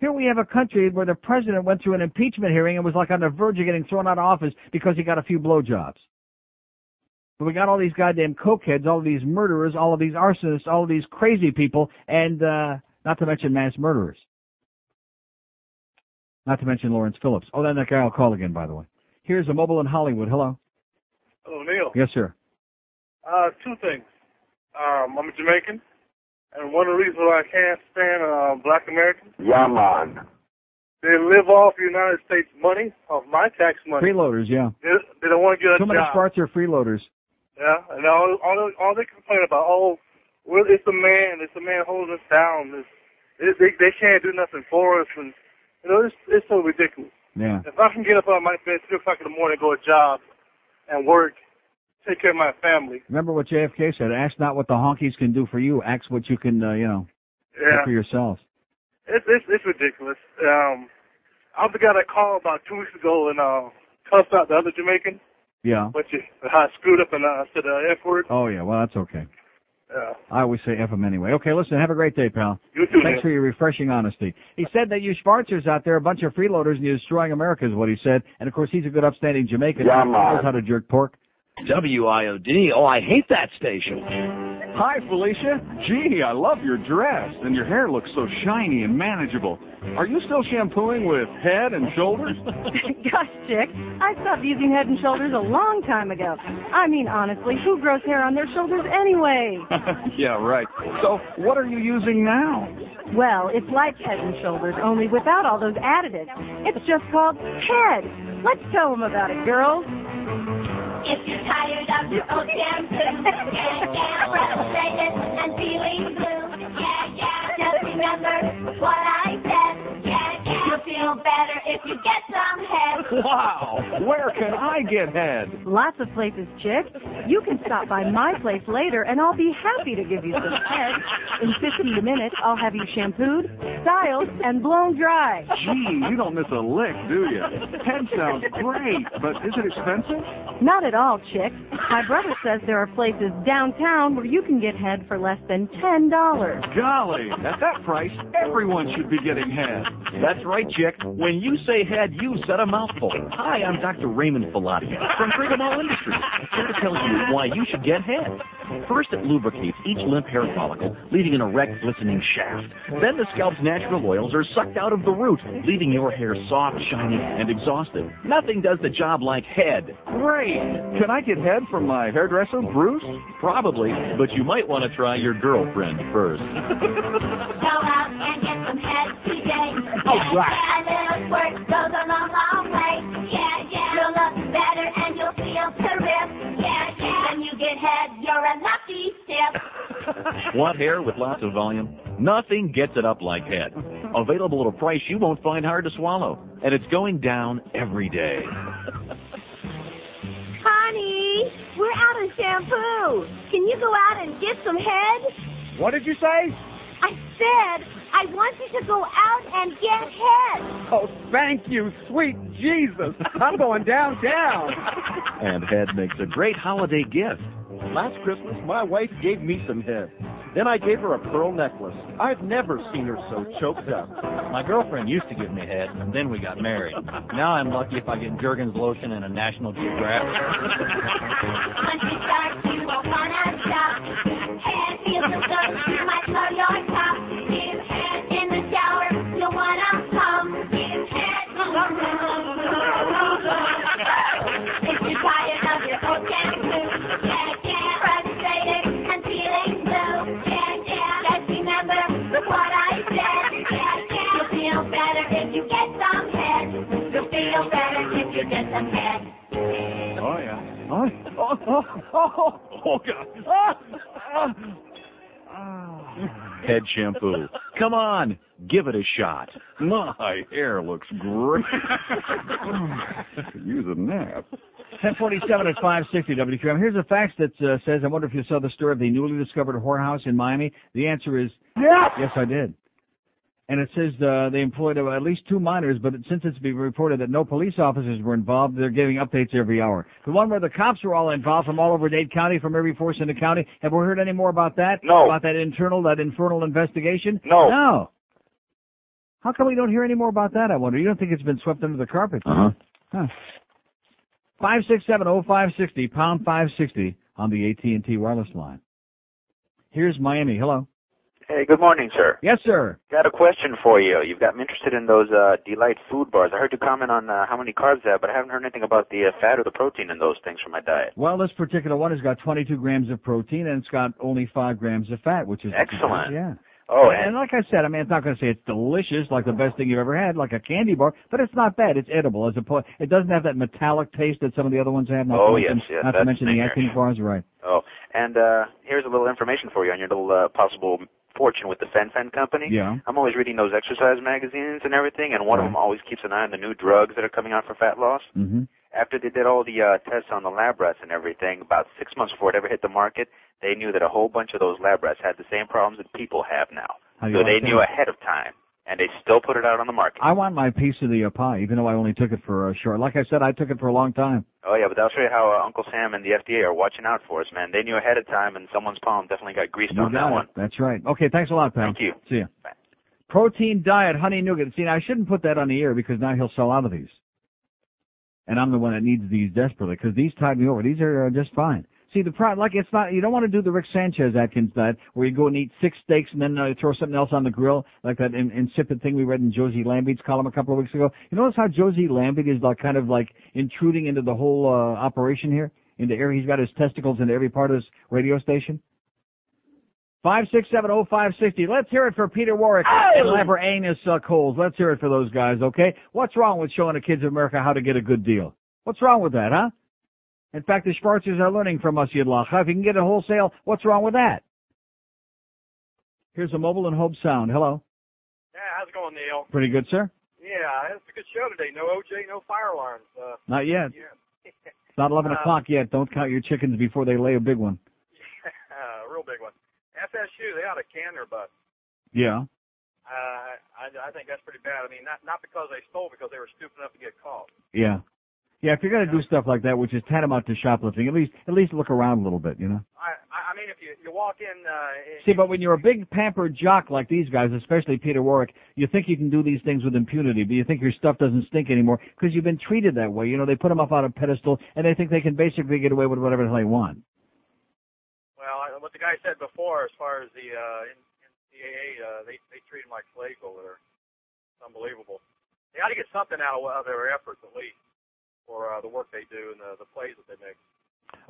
Here we have a country where the president went through an impeachment hearing and was like on the verge of getting thrown out of office because he got a few blowjobs. But we got all these goddamn cokeheads, all of these murderers, all of these arsonists, all of these crazy people, and uh not to mention mass murderers. Not to mention Lawrence Phillips. Oh, then that guy I'll call again, by the way. Here's a mobile in Hollywood. Hello. Hello, Neil. Yes, sir. Uh, two things. Um, I'm a Jamaican, and one of the reasons why I can't stand uh, black Americans, Yeah, man. they live off United States money, off my tax money. Freeloaders, yeah. They, they don't want to get a Too many job. Sparts are freeloaders. Yeah, and all all all they complain about, oh, well, it's the man, it's the man holding us down. It's, it, they they can't do nothing for us, and you know it's it's so ridiculous. Yeah. If I can get up out of my bed three o'clock in the morning, go to a job, and work, take care of my family. Remember what JFK said, ask not what the honkies can do for you, ask what you can, uh, you know, do for yourself." it's it's it's ridiculous. Um, I was the guy that called about two weeks ago and uh cussed out the other Jamaican, Yeah. but you I screwed up and I said the F word. Oh, yeah, well, that's okay. Yeah. I always say F them anyway. Okay, listen, have a great day, pal. You too, Thanks Neil. for your refreshing honesty. He said that you Schwarzers out there are a bunch of freeloaders and you're destroying America is what he said. And of course, he's a good upstanding Jamaican. Yeah, He man. knows how to jerk pork. WIOD. Oh, I hate that station. Hi, Felicia. Gee, I love your dress, and your hair looks so shiny and manageable. Are you still shampooing with head and shoulders? Gosh, Chick, I stopped using Head and Shoulders a long time ago. I mean, honestly, who grows hair on their shoulders anyway? yeah, right. So, what are you using now? Well, it's like Head and Shoulders, only without all those additives. It's just called Head. Let's tell them about it, girls. If you're tired of your old shampoo, yeah, yeah, frustrated and feeling blue, yeah, yeah, just remember what I feel better if you get some head. Wow! Where can I get head? Lots of places, Chick. You can stop by my place later, and I'll be happy to give you some head. In 15 minutes, I'll have you shampooed, styled, and blown dry. Gee, you don't miss a lick, do you? Head sounds great, but is it expensive? Not at all, Chick. My brother says there are places downtown where you can get head for less than $10. Golly, at that price, everyone should be getting head. That's right, Chick. When you say head, you said a mouthful. Hi, I'm Dr. Raymond Filati from All Industries, here to tell you why you should get head. First, it lubricates each limp hair follicle, leaving an erect, glistening shaft. Then the scalp's natural oils are sucked out of the root, leaving your hair soft, shiny, and exhausted. Nothing does the job like head. Great! Can I get head from my hairdresser, Bruce? Probably, but you might want to try your girlfriend first. Go out and get some head today. All Yeah, right. yeah, a little squirt goes a long, long way. Yeah, yeah, you'll look better and you'll feel terrific. Yeah, yeah, when you get head, you're a lucky tip. Want hair with lots of volume? Nothing gets it up like head. Available at a price you won't find hard to swallow. And it's going down every day. Honey, we're out of shampoo. Can you go out and get some head? What did you say? I said I want you to go out and get head. Oh, thank you, sweet Jesus. I'm going downtown. And head makes a great holiday gift. Last Christmas, my wife gave me some head. Then I gave her a pearl necklace. I've never seen her so choked up. My girlfriend used to give me head, and then we got married. Now I'm lucky if I get Jergens lotion and a National Geographic. You. Oh, yeah. Oh, oh, oh, oh, oh God. Head shampoo. Come on, give it a shot. My hair looks great. Could use a nap. 1047 at 560 WQAM. Here's a fax that uh, says, I wonder if you saw the story of the newly discovered whorehouse in Miami. The answer is yes. Yes, I did. And it says uh, they employed uh, at least two minors, but since it's been reported that no police officers were involved, they're giving updates every hour. The one where the cops were all involved from all over Dade County, from every force in the county. Have we heard any more about that? No. About that internal, that infernal investigation? No. No. How come we don't hear any more about that, I wonder? You don't think it's been swept under the carpet? Uh-huh. Huh. 5670560, pound 560 on the AT&T wireless line. Here's Miami. Hello. Hey, good morning, sir. Yes, sir. Got a question for you. You've got me interested in those uh, Delight food bars. I heard you comment on uh, how many carbs they have, but I haven't heard anything about the uh, fat or the protein in those things for my diet. Well, this particular one has got 22 grams of protein and it's got only 5 grams of fat, which is Excellent. Yeah. Oh, and, and like I said, I mean, it's not going to say it's delicious, like the best thing you've ever had, like a candy bar, but it's not bad. It's edible as opposed. It doesn't have that metallic taste that some of the other ones have. Not Oh, to yes, mention, yes, Not to mention the. Atkins bars, right? Oh, and uh, here's a little information for you on your little uh, possible fortune with the fen-phen company. Yeah. I'm always reading those exercise magazines and everything, and one of them always keeps an eye on the new drugs that are coming out for fat loss. Mm-hmm. After they did all the uh, tests on the lab rats and everything, about six months before it ever hit the market, they knew that a whole bunch of those lab rats had the same problems that people have now. How So they knew ahead of time, and they still put it out on the market. I want my piece of the uh, pie, even though I only took it for a short. Like I said, I took it for a long time. Oh yeah, but I'll show you how uh, Uncle Sam and the FDA are watching out for us, man. They knew ahead of time, and someone's palm definitely got greased You on that got one. it. That's right. Okay, thanks a lot, pal. Thank you. See ya. Protein diet, honey nougat. See, now, I shouldn't put that on the air because now he'll sell out of these. And I'm the one that needs these desperately because these tide me over. These are uh, just fine. See, the problem, like, it's not, you don't want to do the Rick Sanchez Atkins diet where you go and eat six steaks and then uh, throw something else on the grill, like that in, insipid thing we read in Jose Lambiet's column a couple of weeks ago. You notice how Josie Lambe is like kind of like intruding into the whole, uh, operation here? Into area, he's got his testicles into every part of his radio station? Five six seven oh five sixty. Let's hear it for Peter Warrick and Laveranues uh, Coles. Let's hear it for those guys, okay? What's wrong with showing the kids of America how to get a good deal? What's wrong with that, huh? In fact, the Schwarzers are learning from us, Yidlacha. If you can get it wholesale, what's wrong with that? Here's a mobile and Hope Sound. Hello. Yeah, how's it going, Neil? Pretty good, sir? Yeah, it's a good show today. No OJ, no fire alarms. Uh, Not yet. Yeah. It's not 11 Uh, o'clock yet. Don't count your chickens before they lay a big one. A real big one. FSU, they ought to can their butts. Yeah. Uh, I, I think that's pretty bad. I mean, not not because they stole, because they were stupid enough to get caught. Yeah. Yeah, if you're gonna do stuff like that, which is tantamount to shoplifting, at least at least look around a little bit, you know. I I I mean, if you you walk in, uh, See, but when you're a big pampered jock like these guys, especially Peter Warrick, you think you can do these things with impunity, but you think your stuff doesn't stink anymore because you've been treated that way. You know, they put them up on a pedestal and they think they can basically get away with whatever the hell they want. well, what the guy said before, as far as the uh, NCAA, uh, they they treat them like slaves over there. It's unbelievable. They ought to get something out of their efforts at least for uh, the work they do and the the plays that they make.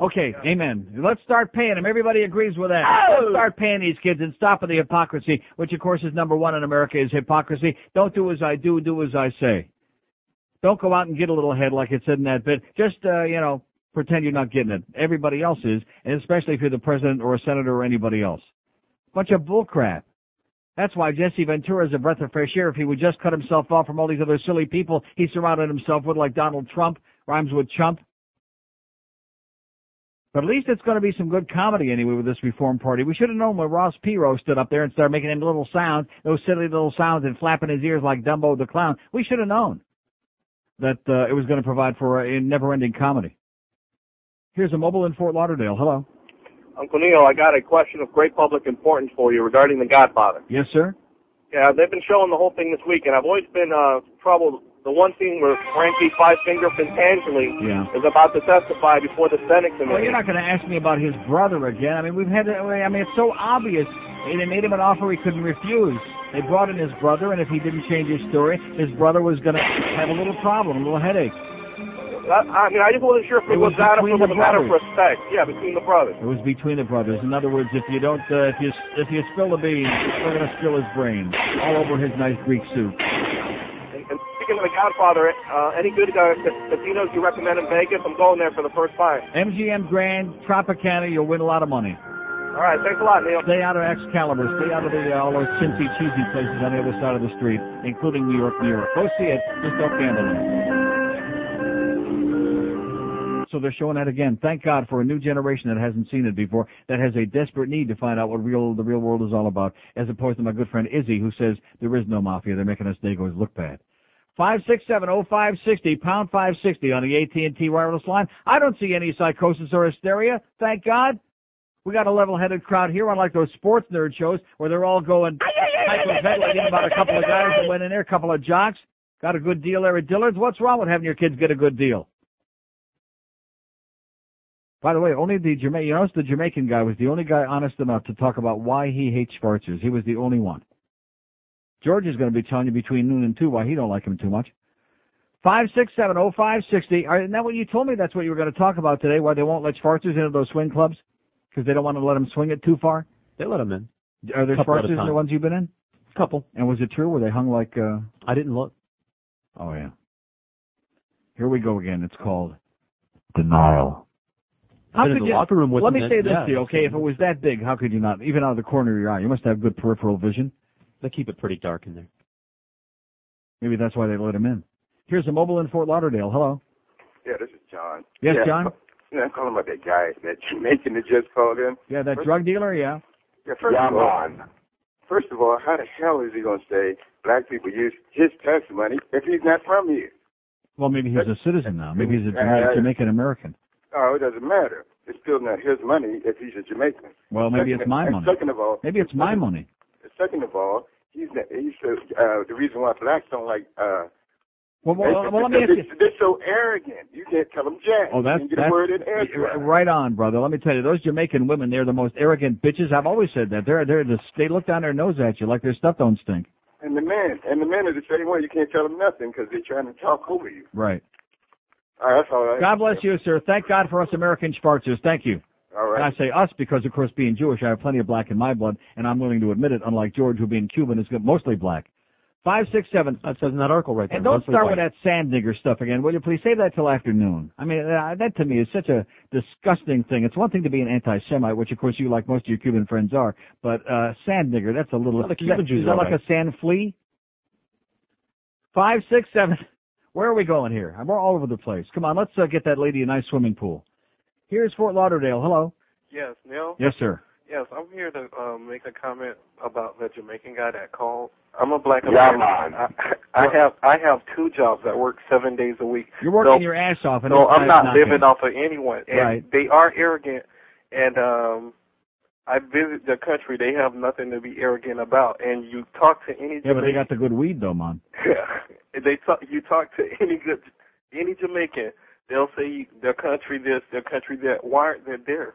Okay, amen. Let's start paying them. Everybody agrees with that. Let's start paying these kids and stop with the hypocrisy, which of course is number one in America is hypocrisy. Don't do as I do, do as I say. Don't go out and get a little ahead like it said in that bit. Just, uh, you know, pretend you're not getting it. Everybody else is, and especially if you're the president or a senator or anybody else. Bunch of bullcrap. That's why Jesse Ventura is a breath of fresh air. If he would just cut himself off from all these other silly people he surrounded himself with, like Donald Trump, rhymes with chump. But at least it's going to be some good comedy anyway with this reform party. We should have known when Ross Perot stood up there and started making little sounds, those silly little sounds and flapping his ears like Dumbo the clown. We should have known that uh, it was going to provide for a never-ending comedy. Here's a mobile in Fort Lauderdale. Hello. Uncle Neil, I got a question of great public importance for you regarding The Godfather. Yes, sir. Yeah, they've been showing the whole thing this week, and I've always been uh, troubled. The one scene where Frankie Five Finger Pentangeli Yeah. is about to testify before the Senate committee. Well, you're not going to ask me about his brother again. I mean, we've had. That. I mean, it's so obvious. They made him an offer he couldn't refuse. They brought in his brother, and if he didn't change his story, his brother was going to have a little problem, a little headache. I, I mean, I just wasn't sure if it, It was was, out of it was the a matter of respect. Yeah, between the brothers. It was between the brothers. In other words, if you don't, uh, if you if you spill the beans, we're going to spill his brains all over his nice Greek soup. And, and speaking of The Godfather, uh, any good uh, ca- casinos you recommend in Vegas? I'm going there for the first time. MGM Grand, Tropicana, you'll win a lot of money. All right, thanks a lot, Neil. Stay out of Excalibur. Stay out of the uh, all those chintzy, cheesy places on the other side of the street, including New York, New York. Go see it. Just don't gamble So they're showing that again. Thank God for a new generation that hasn't seen it before, that has a desperate need to find out what real the real world is all about, as opposed to my good friend Izzy, who says there is no mafia. They're making us Dagos look bad. Five six seven oh five sixty pound five sixty on the AT and T wireless line. I don't see any psychosis or hysteria. Thank God. We got a level-headed crowd here, unlike those sports nerd shows where they're all going hyperventilating about a couple of guys that went in there, a couple of jocks. Got a good deal there at Dillard's. What's wrong with having your kids get a good deal? By the way, only the Jamaican, you notice the Jamaican guy was the only guy honest enough to talk about why he hates Schwarzers. He was the only one. George is going to be telling you between noon and two why he don't like him too much. Five six seven oh five sixty. Isn't that what you told me? That's what you were going to talk about today. Why they won't let Schwarzers into those swing clubs because they don't want to let them swing it too far. They let them in. Are there Schwarzers in the ones you've been in? A Couple. And was it true? Were they hung like? uh I didn't look. Oh yeah. Here we go again. It's called denial. I've been in the locker room with Let them me and- say this yeah. to you, okay? If it was that big, how could you not? Even out of the corner of your eye, you must have good peripheral vision. They keep it pretty dark in there. Maybe that's why they let him in. Here's a mobile in Fort Lauderdale. Hello. Yeah, this is John. Yes, yeah, John? Yeah, I'm calling about that guy, that Jamaican that just called in. Yeah, that First- drug dealer. Yeah. Yeah, first Yeah, of all, man. first of all, how the hell is he going to say black people use his tax money if he's not from here? Well, maybe he's a citizen now. Maybe he's a Uh, Jamaican American. Oh, it doesn't matter. It's still not his money if he's a Jamaican. Well, maybe Second- it's my money. Second of all, Maybe it's my money. second of all, he's he's uh, the reason why blacks don't like. uh Well, well, well, let me ask you. They're so arrogant. You can't tell them jack. Oh, that's you can get that's a word in right on, brother. Let me tell you, those Jamaican women, they're the most arrogant bitches. I've always said that. They're they're the, they look down their nose at you like their stuff don't stink. And the men, and the men are the same way. You can't tell them nothing because they're trying to talk over you. Right. All right, that's all right. God bless you, sir. Thank God for us American Schwarzers. Thank you. All right. And I say us because, of course, being Jewish, I have plenty of black in my blood, and I'm willing to admit it. Unlike George, who being Cuban is mostly black. Five, six, seven. That says in that article right there. And don't start white. with that sand nigger stuff again, will you? Please save that till afternoon. I mean, uh, that to me is such a disgusting thing. It's one thing to be an anti-Semite, which of course you, like most of your Cuban friends, are, but uh sand nigger, that's a little. Well, the is Cuban that, Jews is that like right. a sand flea? Five, six, seven. Where are we going here? We're all over the place. Come on, let's uh, get that lady a nice swimming pool. Here's Fort Lauderdale. Hello. Yes, Neil. Yes, sir. Yes, I'm here to um, make a comment about the Jamaican guy that called. I'm a black American. man. I, I have I have two jobs that work seven days a week. You're working So- your ass off, and no, this I'm guy's not paying. living off of anyone. And Right. They are arrogant, and um, I visit the country. They have nothing to be arrogant about. And you talk to any Yeah, but they got the good weed, though, man. Yeah, they talk. You talk to any good any Jamaican, they'll say their country this, their country that. Why aren't they there?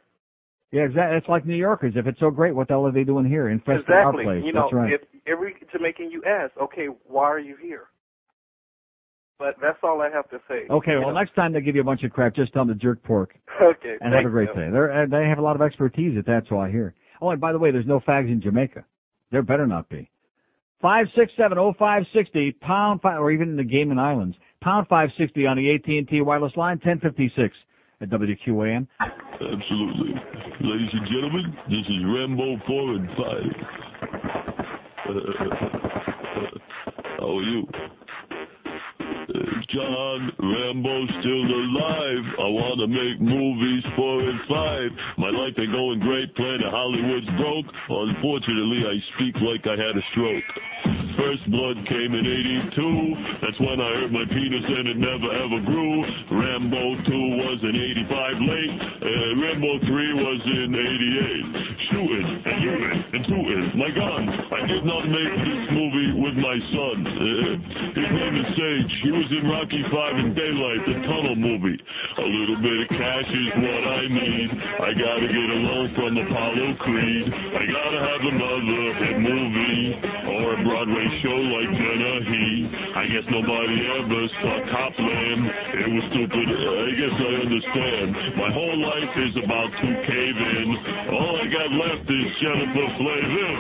Yeah, exactly. It's like New Yorkers. If it's so great, what the hell are they doing here? Infesting exactly. our place. You know, That's right. if every Jamaican you ask, okay, why are you here? But that's all I have to say. Okay, well, know? next time they give you a bunch of crap, just tell them to jerk pork Okay. and have a great you. day. They're, uh, they have a lot of expertise at that, so I hear. Oh, and by the way, there's no fags in Jamaica. There better not be. Five six seven oh five sixty pound five, or even in the Cayman Islands, pound five sixty on the AT and T wireless line, ten fifty six at WQAM. Absolutely. Ladies and gentlemen, this is Rambo 4 and 5. how are you? John Rambo's still alive. I want to make movies 4 and 5. My life ain't going great. Planet Hollywood's broke. Unfortunately, I speak like I had a stroke. First blood came in 82. That's when I hurt my penis and it never ever grew. Rambo 2 was in 85 late. Uh, Rambo 3 was in 88. Shooting and looting and tooting. My gun. I did not make this movie with my son. Uh, his name is Sage. He was in Rocky 5 and Daylight, the tunnel movie. A little bit of cash is what I need. I gotta get a loan from Apollo Creed. I gotta have another hit movie or a Broadway show like Dennehy. I guess nobody ever saw Copland. It was stupid. I guess I understand. My whole life is about to cave in. All I got left is Jennifer Flavin.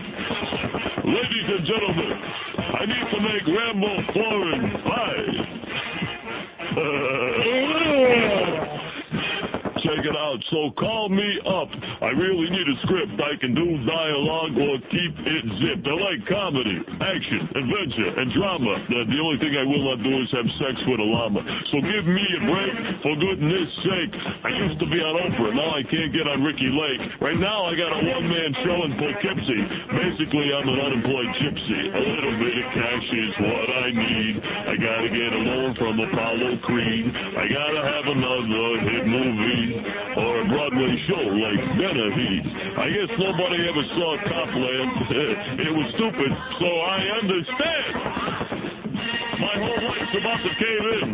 Ladies and gentlemen, I need to make Rambo 4 and 5. It out. So call me up. I really need a script. I can do dialogue or keep it zipped. I like comedy, action, adventure, and drama. The, the only thing I will not do is have sex with a llama. So give me a break, for goodness sake. I used to be on Oprah. Now I can't get on Ricki Lake. Right now I got a one-man show in Poughkeepsie. Basically, I'm an unemployed gypsy. A little bit of cash is what I need. I gotta get a loan from Apollo Creed. I gotta have another hit movie or a Broadway show like Dennehy. I guess nobody ever saw Copland. it was stupid, so I understand. My whole life's about to cave in.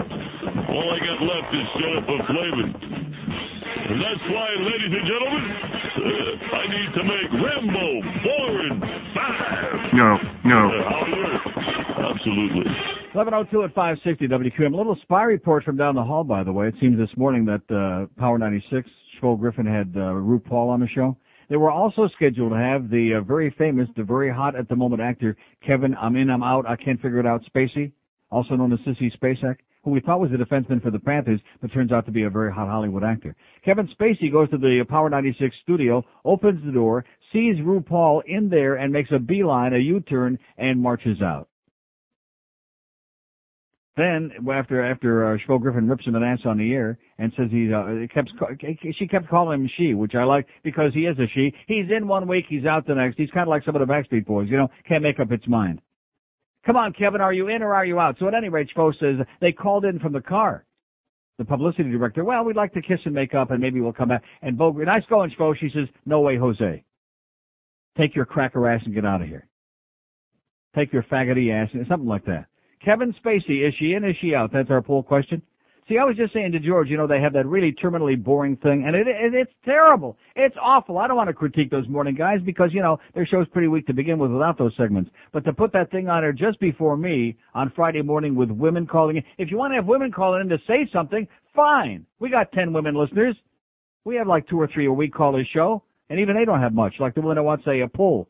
All I got left is Jennifer Flavin. And that's why, ladies and gentlemen, uh, I need to make Rambo and five. No, no. Uh, absolutely. 1102 at 560 WQAM. A little spy report from down the hall, by the way. It seems this morning that uh, Power 96, Schvo Griffin had uh, RuPaul on the show. They were also scheduled to have the uh, very famous, the very hot at the moment actor Kevin I'm in, I'm out, I can't figure it out Spacey, also known as Sissy Spacek, who we thought was a defenseman for the Panthers, but turns out to be a very hot Hollywood actor. Kevin Spacey goes to the Power 96 studio, opens the door, sees RuPaul in there, and makes a beeline, a U-turn, and marches out. Then after after uh, Schmo Griffin rips him an ass on the air and says he uh, kept she kept calling him she, which I like because he is a she. He's in one week, he's out the next. He's kind of like some of the Backstreet Boys, you know, can't make up its mind. Come on, Kevin, are you in or are you out? So at any rate, Schmo says they called in from the car. The publicity director, well, we'd like to kiss and make up and maybe we'll come back. And Bo, nice going, Schmo. She says, no way, Jose. Take your cracker ass and get out of here. Take your faggoty ass, and something like that. Kevin Spacey, is she in, is she out? That's our poll question. See, I was just saying to George, you know, they have that really terminally boring thing, and it, it it's terrible. It's awful. I don't want to critique those morning guys because, you know, their show's pretty weak to begin with without those segments. But to put that thing on there just before me on Friday morning with women calling in, if you want to have women calling in to say something, fine. We got 10 women listeners. We have like two or three a week call show, and even they don't have much, like the one that wants a, a poll.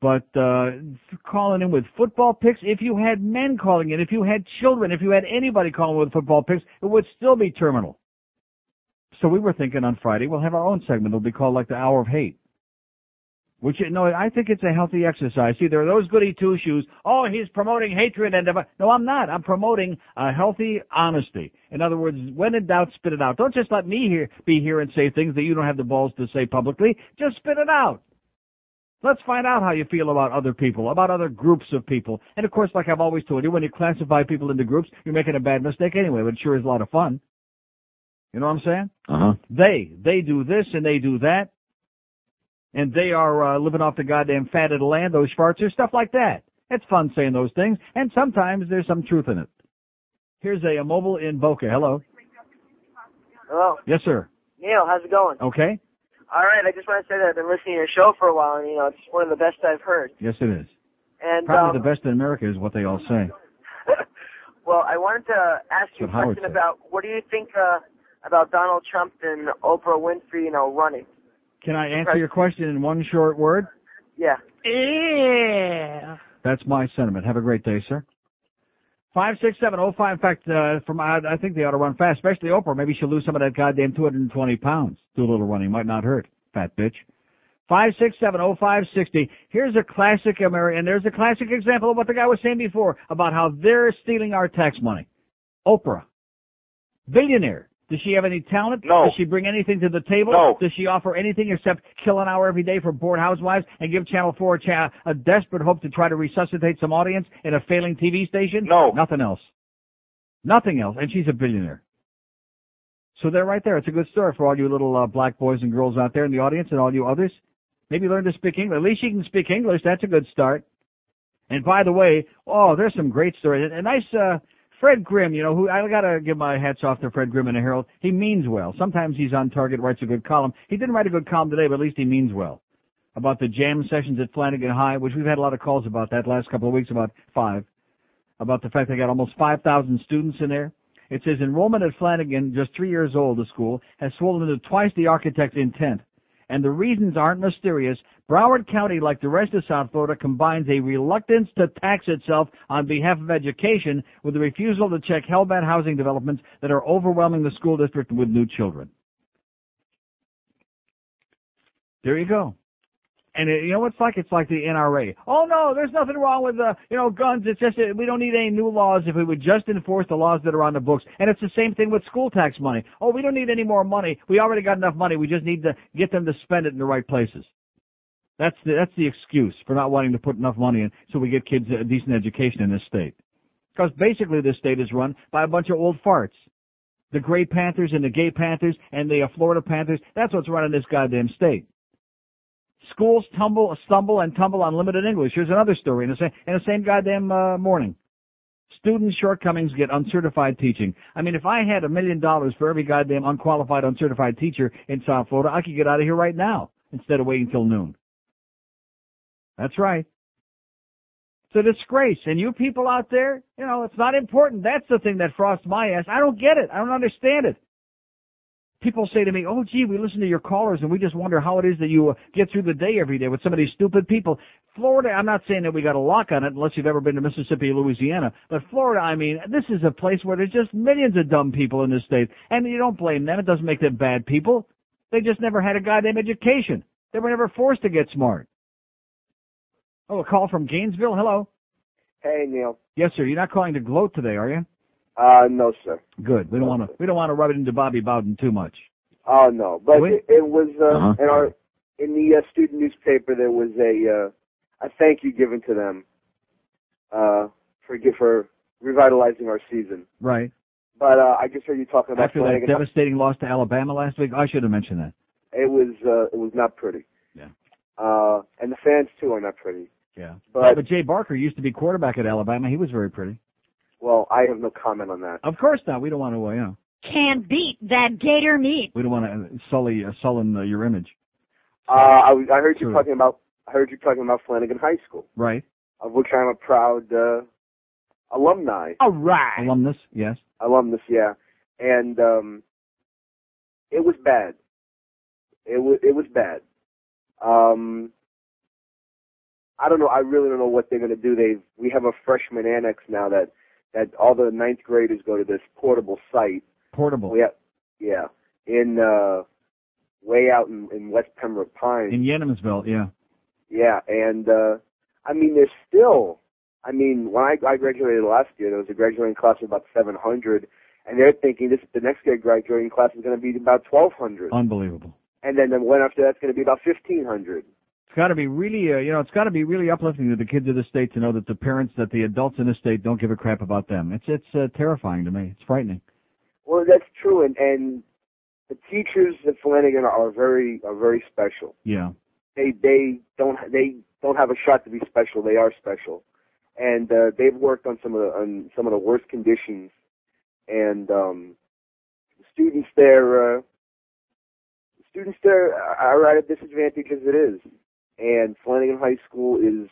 But uh calling in with football picks, if you had men calling in, if you had children, if you had anybody calling with football picks, it would still be terminal. So we were thinking on Friday we'll have our own segment. It'll be called like the Hour of Hate. Which you no, I think it's a healthy exercise. See, there are those goody two shoes. Oh, he's promoting hatred and div- no, I'm not. I'm promoting a healthy honesty. In other words, when in doubt, spit it out. Don't just let me here be here and say things that you don't have the balls to say publicly. Just spit it out. Let's find out how you feel about other people, about other groups of people. And of course, like I've always told you, when you classify people into groups, you're making a bad mistake anyway, but it sure is a lot of fun. You know what I'm saying? Uh-huh. They, they do this and they do that. And they are uh, living off the goddamn fat of the land, those Schwarzer, stuff like that. It's fun saying those things, and sometimes there's some truth in it. Here's a, a mobile in Boca. Hello. Hello. Yes, sir. Neil, how's it going? Okay. All right, I just want to say that I've been listening to your show for a while, and you know it's one of the best I've heard. Yes, it is. And Probably um, the best in America is what they all say. well, I wanted to ask you a question said. about what do you think uh, about Donald Trump and Oprah Winfrey, you know, running? Can I answer your question in one short word? Yeah. Yeah. That's my sentiment. Have a great day, sir. Five six seven oh five. In fact, uh, from I, I think they ought to run fast, especially Oprah. Maybe she'll lose some of that goddamn two hundred and twenty pounds. Do a little running, might not hurt. Fat bitch. Five six seven oh five sixty. Here's a classic American, and there's a classic example of what the guy was saying before about how they're stealing our tax money. Oprah, billionaire. Does she have any talent? No. Does she bring anything to the table? No. Does she offer anything except kill an hour every day for bored housewives and give Channel 4 a, cha- a desperate hope to try to resuscitate some audience in a failing TV station? No. Nothing else. Nothing else. And she's a billionaire. So they're right there. It's a good story for all you little uh, black boys and girls out there in the audience and all you others. Maybe learn to speak English. At least you can speak English. That's a good start. And by the way, oh, there's some great stories. A nice, uh, Fred Grimm, you know, who I gotta give my hats off to Fred Grimm in the Herald. He means well. Sometimes he's on target, writes a good column. He didn't write a good column today, but at least he means well. About the jam sessions at Flanagan High, which we've had a lot of calls about that last couple of weeks, about five. About the fact they got almost 5,000 students in there. It says enrollment at Flanagan, just three years old, the school, has swollen to twice the architect's intent. And the reasons aren't mysterious. Broward County, like the rest of South Florida, combines a reluctance to tax itself on behalf of education with a refusal to check hellbent housing developments that are overwhelming the school district with new children. There you go. And it, you know what it's like? It's like the NRA. Oh no, there's nothing wrong with uh, you know guns. It's just we don't need any new laws if we would just enforce the laws that are on the books. And it's the same thing with school tax money. Oh, we don't need any more money. We already got enough money. We just need to get them to spend it in the right places. That's the that's the excuse for not wanting to put enough money in so we get kids a decent education in this state. Because basically this state is run by a bunch of old farts. The Gray Panthers and the Gay Panthers and the uh, Florida Panthers. That's what's running this goddamn state. Schools tumble, stumble, and tumble on limited English. Here's another story in the same in the same goddamn uh, morning. Student shortcomings get uncertified teaching. I mean, if I had a million dollars for every goddamn unqualified, uncertified teacher in South Florida, I could get out of here right now instead of waiting till noon. That's right. It's a disgrace. And you people out there, you know, it's not important. That's the thing that frosts my ass. I don't get it. I don't understand it. People say to me, oh gee, we listen to your callers and we just wonder how it is that you uh, get through the day every day with some of these stupid people. Florida, I'm not saying that we got a lock on it unless you've ever been to Mississippi or Louisiana, but Florida, I mean, this is a place where there's just millions of dumb people in this state. And you don't blame them. It doesn't make them bad people. They just never had a goddamn education. They were never forced to get smart. Oh, a call from Gainesville. Hello. Hey, Neil. Yes, sir. You're not calling to gloat today, are you? Uh, no, sir. Good. We don't want to. We don't want to rub it into Bobby Bowden too much. Oh no, but it, it was uh, Uh-huh. in our in the uh, student newspaper. There was a uh, a thank you given to them uh, for for revitalizing our season. Right. But uh, I just heard you talking about After that devastating loss to Alabama last week, I should have mentioned that. It was uh, it was not pretty. Yeah. Uh, and the fans too are not pretty. Yeah. But but Jay Barker used to be quarterback at Alabama. He was very pretty. well, I have no comment on that. Of course not. We don't want to, uh, you know, Can't beat that gator meat. we don't want to sully, uh, sullen uh, your image. Uh, I, was- I heard you Sure. talking about I heard you talking about Flanagan High School, Right. of which I'm a proud uh, alumni. All right. Alumnus. Yes. alumnus, yeah, and um, it was bad. It was it was bad. Um, I don't know. I really don't know what they're going to do. They we have a freshman annex now that that all the ninth graders go to this portable site. Portable. Have, yeah, in uh, way out in, in West Pembroke Pines. In Yenamsville. Yeah. Yeah, and uh I mean there's still I mean, when I, I graduated last year there was a graduating class of about seven hundred and they're thinking this the next year graduating class is gonna be about twelve hundred. Unbelievable. And then the one after that's gonna be about fifteen hundred. It's got to be really, uh, you know, it's got to be really uplifting to the kids of the state to know that the parents, that the adults in the state don't give a crap about them. It's it's uh, terrifying to me. It's frightening. Well that's true and, and the teachers at Flanagan are very are very special. Yeah. They they don't they don't have a shot to be special. They are special, and uh, they've worked on some of the on some of the worst conditions, and um, the students there uh, students there are at a disadvantage as it is, and Flanagan High School is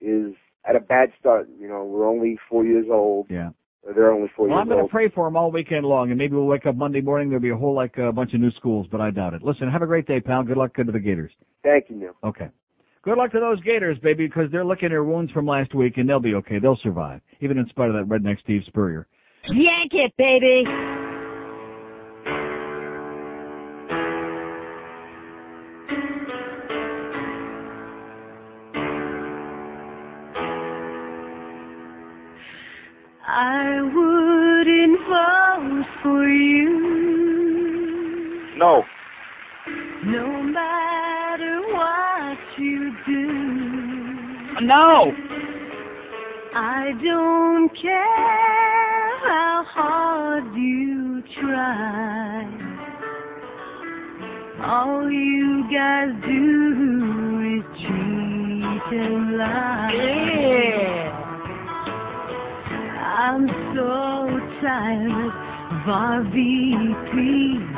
is at a bad start. You know, we're only four years old. Yeah. Or They're only four Well, years I'm going to pray for them all weekend long, and maybe we'll wake up Monday morning. There'll be a whole like a bunch of new schools, but I doubt it. Listen, have a great day, pal. Good luck to the Gators. Thank you, Neil. Okay. Good luck to those Gators, baby, because they're licking their wounds from last week, and they'll be okay. They'll survive, even in spite of that redneck Steve Spurrier. Yank it, baby. No. no matter what you do. No. I don't care how hard you try. All you guys do is cheat and lie. I'm so tired of our VP.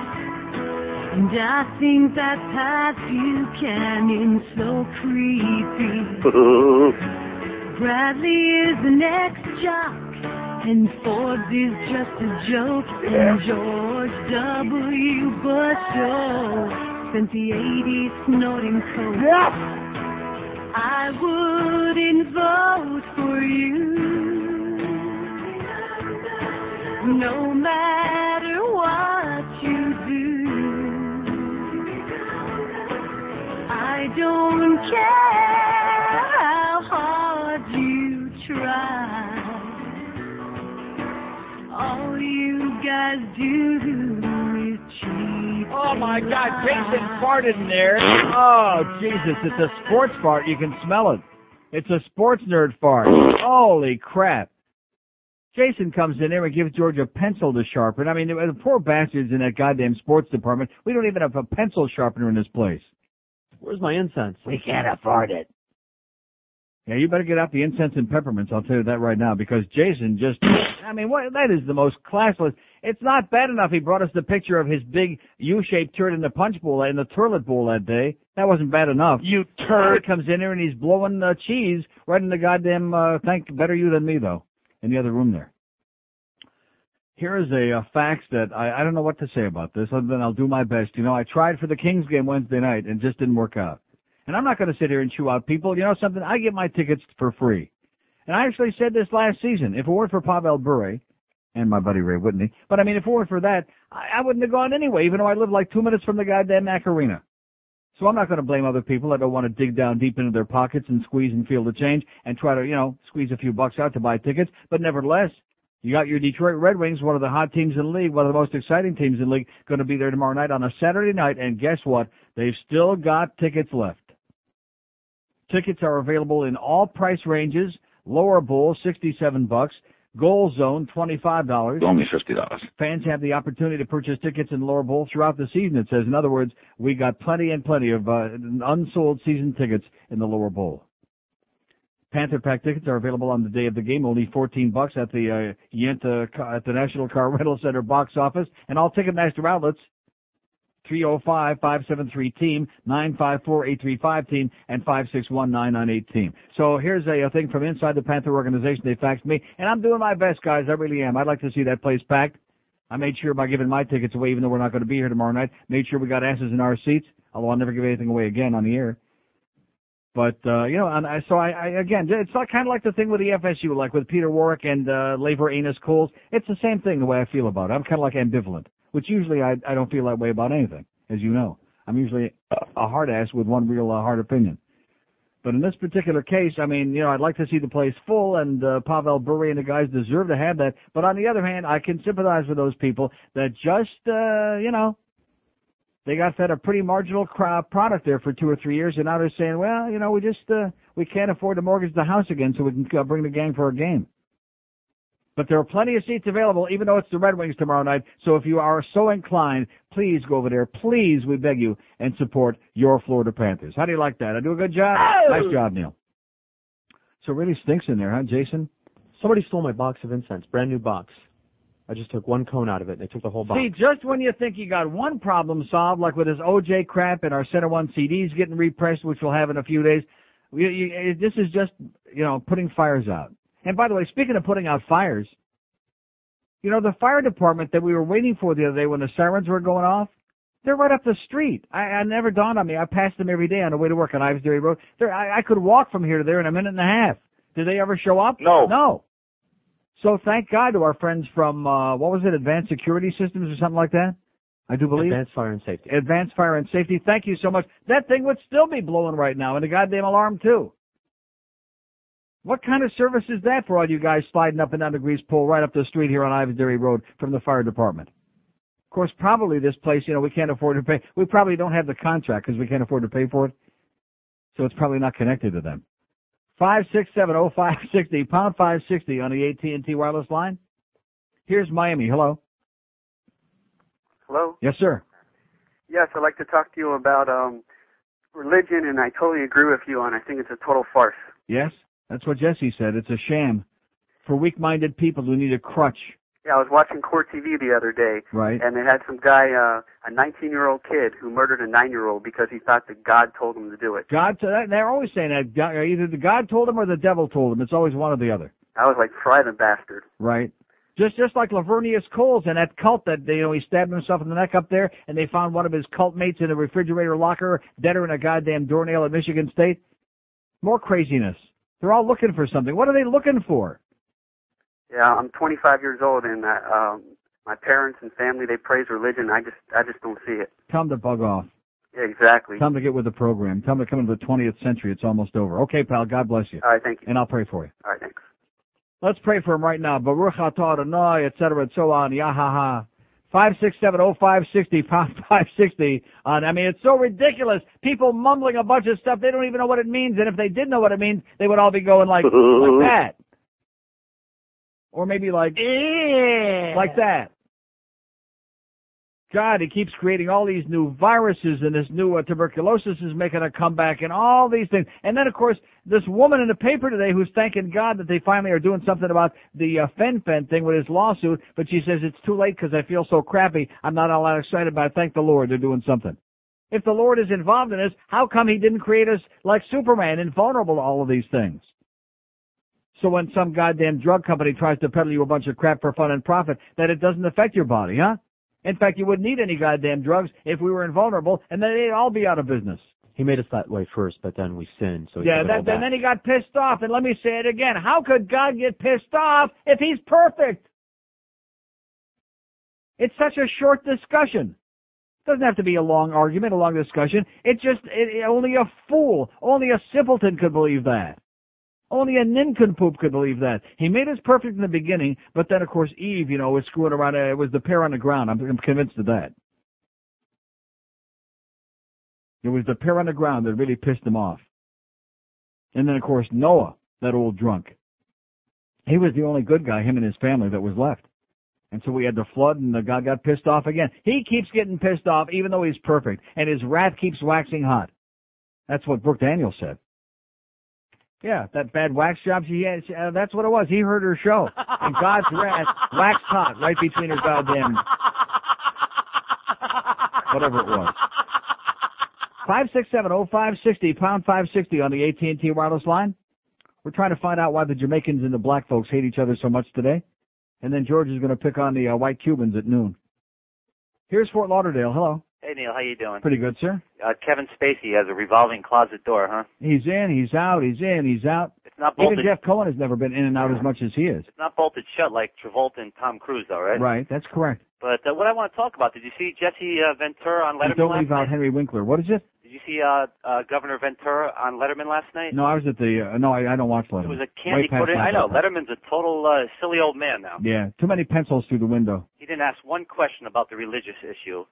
And I think that Pat Buchanan's so creepy. Bradley is the next jock, and Forbes is just a joke. And George W. Bush oh, spent the 80s snorting coke. I wouldn't vote for you. No matter what don't care how hard you try. All you guys do is cheat. Oh my God, Jason farted in there. Oh Jesus, it's a sports fart. You can smell it. It's a sports nerd fart. Holy crap. Jason comes in there and gives George a pencil to sharpen. I mean, the the poor bastards in that goddamn sports department. We don't even have a pencil sharpener in this place. Where's my incense? We can't afford it. Yeah, you better get out the incense and peppermints. I'll tell you that right now, because Jason just, I mean, what, that is the most classless. It's not bad enough he brought us the picture of his big U-shaped turd in the punch bowl, in the toilet bowl that day. That wasn't bad enough. You turd. he comes in here and he's blowing uh, cheese right in the goddamn, uh, thank, better you than me though, in the other room there. Here is a, uh fax that I, I don't know what to say about this other than I'll do my best. You know, I tried for the Kings game Wednesday night and just didn't work out. And I'm not going to sit here and chew out people. You know something? I get my tickets for free. And I actually said this last season. If it weren't for Pavel Bure and my buddy Ray Whitney, but I mean, if it weren't for that, I, I wouldn't have gone anyway, even though I live like two minutes from the goddamn Mac Arena. So I'm not going to blame other people I don't want to dig down deep into their pockets and squeeze and feel the change and try to, you know, squeeze a few bucks out to buy tickets. But nevertheless, you got your Detroit Red Wings, one of the hot teams in the league, one of the most exciting teams in the league, going to be there tomorrow night on a Saturday night. And guess what? They've still got tickets left. Tickets are available in all price ranges. Lower bowl, 67 bucks. Goal zone, $25. Only fifty dollars. Fans have the opportunity to purchase tickets in lower bowl throughout the season. It says, in other words, we got plenty and plenty of uh, unsold season tickets in the lower bowl. Panther Pack tickets are available on the day of the game, only 14 bucks at the uh, Yenta at the National Car Rental Center box office, and all Ticketmaster outlets. 305-573-TEAM, 954-835-TEAM, and 561-998-TEAM. So here's a, a thing from inside the Panther organization. They faxed me, and I'm doing my best, guys. I really am. I'd like to see that place packed. I made sure by giving my tickets away, even though we're not going to be here tomorrow night, made sure we got asses in our seats, although I'll never give anything away again on the air. But, uh, you know, and I, so I, I, again, it's not kind of like the thing with the FSU, like with Peter Warrick and, uh, Laveranues Coles. It's the same thing the way I feel about it. I'm kind of like ambivalent, which usually I, I don't feel that way about anything, as you know. I'm usually a, a hard ass with one real uh, hard opinion. But in this particular case, I mean, you know, I'd like to see the place full, and uh, Pavel Bure and the guys deserve to have that. But on the other hand, I can sympathize with those people that just, uh, you know, they got fed a pretty marginal cro- product there for two or three years, and now they're saying, well, you know, we just uh, we can't afford to mortgage the house again, so we can uh, bring the gang for a game. But there are plenty of seats available, even though it's the Red Wings tomorrow night. So if you are so inclined, please go over there. Please, we beg you, and support your Florida Panthers. How do you like that? I do a good job? Nice job, Neil. So it really stinks in there, huh, Jason? Somebody stole my box of incense, brand new box. I just took one cone out of it. and They took the whole box. See, just when you think you got one problem solved, like with this OJ crap and our Center One CDs getting repressed, which we'll have in a few days, we, you, this is just, you know, putting fires out. And by the way, speaking of putting out fires, you know, the fire department that we were waiting for the other day when the sirens were going off, they're right up the street. I, I never dawned on me. I passed them every day on the way to work on Ives Dairy Road. They're, I, I could walk from here to there in a minute and a half. Did they ever show up? No. No. So thank God to our friends from, uh, what was it, Advanced Security Systems or something like that? I do believe. Advanced fire and safety. Advanced Fire and Safety. Thank you so much. That thing would still be blowing right now and the goddamn alarm too. What kind of service is that for all you guys sliding up and down the grease pole right up the street here on Ives Dairy Road from the fire department? Of course, probably this place, you know, we can't afford to pay. We probably don't have the contract because we can't afford to pay for it. So it's probably not connected to them. Five six seven oh five sixty pound five sixty on the AT and T wireless line. Here's Miami. Hello. Hello? Yes, sir. Yes, I'd like to talk to you about um religion and I totally agree with you on I think it's a total farce. Yes, that's what Jesse said. It's a sham for weak-minded people who need a crutch. Yeah, I was watching Court TV the other day Right. and they had some guy uh a 19-year-old kid who murdered a 9-year-old because he thought that God told him to do it. God, they're always saying that. God- Either the God told him or the devil told him. It's always one or the other. I was like, "Fry the bastard." Right. Just just like Laveranues Coles and that cult that you know he stabbed himself in the neck up there, and they found one of his cult mates in a refrigerator locker, deader in a goddamn doornail at Michigan State. More craziness. They're all looking for something. What are they looking for? Yeah, I'm 25 years old and uh, um my parents and family they praise religion. I just I just don't see it. Tell them to bug off. Yeah, exactly. Tell them to get with the program. Tell them to come into the 20th century. It's almost over. Okay, pal. God bless you. All right, thank you. And I'll pray for you. All right, thanks. Let's pray for him right now. Baruch atah Adonai, et cetera, and so on. Yahaha. Five six seven oh five sixty pound five sixty on. I mean, it's so ridiculous. People mumbling a bunch of stuff they don't even know what it means, and if they did know what it means, they would all be going like like that, or maybe like like that. God, he keeps creating all these new viruses and this new uh, tuberculosis is making a comeback and all these things. And then, of course, this woman in the paper today who's thanking God that they finally are doing something about the uh, fen-phen thing with his lawsuit, but she says it's too late because I feel so crappy. I'm not all that excited about it. Thank the Lord they're doing something. If the Lord is involved in this, how come he didn't create us like Superman, invulnerable to all of these things? So when some goddamn drug company tries to peddle you a bunch of crap for fun and profit, that it doesn't affect your body, huh? In fact, you wouldn't need any goddamn drugs if we were invulnerable, and then they'd all be out of business. He made us that way first, but then we sinned, so yeah, that, and then he got pissed off. And let me say it again. How could God get pissed off if he's perfect? It's such a short discussion. It Doesn't have to be a long argument, a long discussion. It just, it, it- only a fool, only a simpleton could believe that. Only a nincompoop could believe that. He made us perfect in the beginning, but then of course Eve, you know, was screwing around. Uh, it was the pair on the ground. I'm, I'm convinced of that. It was the pair on the ground that really pissed him off. And then of course Noah, that old drunk. He was the only good guy, him and his family, that was left. And so we had the flood and the God got pissed off again. He keeps getting pissed off even though he's perfect. And his wrath keeps waxing hot. That's what Brooke Daniels said. Yeah, that bad wax job she had, she- uh, that's what it was. He heard her show. And God's wrath waxed hot right between her goddamn, whatever it was. Five six seven oh five sixty pound five sixty on the AT and T wireless line. We're trying to find out why the Jamaicans and the black folks hate each other so much today, and then George is going to pick on the uh, white Cubans at noon. Here's Fort Lauderdale. Hello. Hey Neil, how you doing? Pretty good, sir. Uh, Kevin Spacey has a revolving closet door, huh? He's in, he's out, he's in, he's out. It's not bolted. Even. Jeff Cohen has never been in and out as much as he is. It's not bolted shut like Travolta and Tom Cruise, though, right? Right, that's correct. But uh, what I want to talk about, did you see Jesse uh, Ventura on Letterman don't last leave out night? Henry Winkler. What is it? Did you see uh, uh, Governor Ventura on Letterman last night? No, I was at the. Uh, no, I, I don't watch Letterman. It was a candy coated. I know. Letterman's a total uh, silly old man now. Yeah, too many pencils through the window. He didn't ask one question about the religious issue,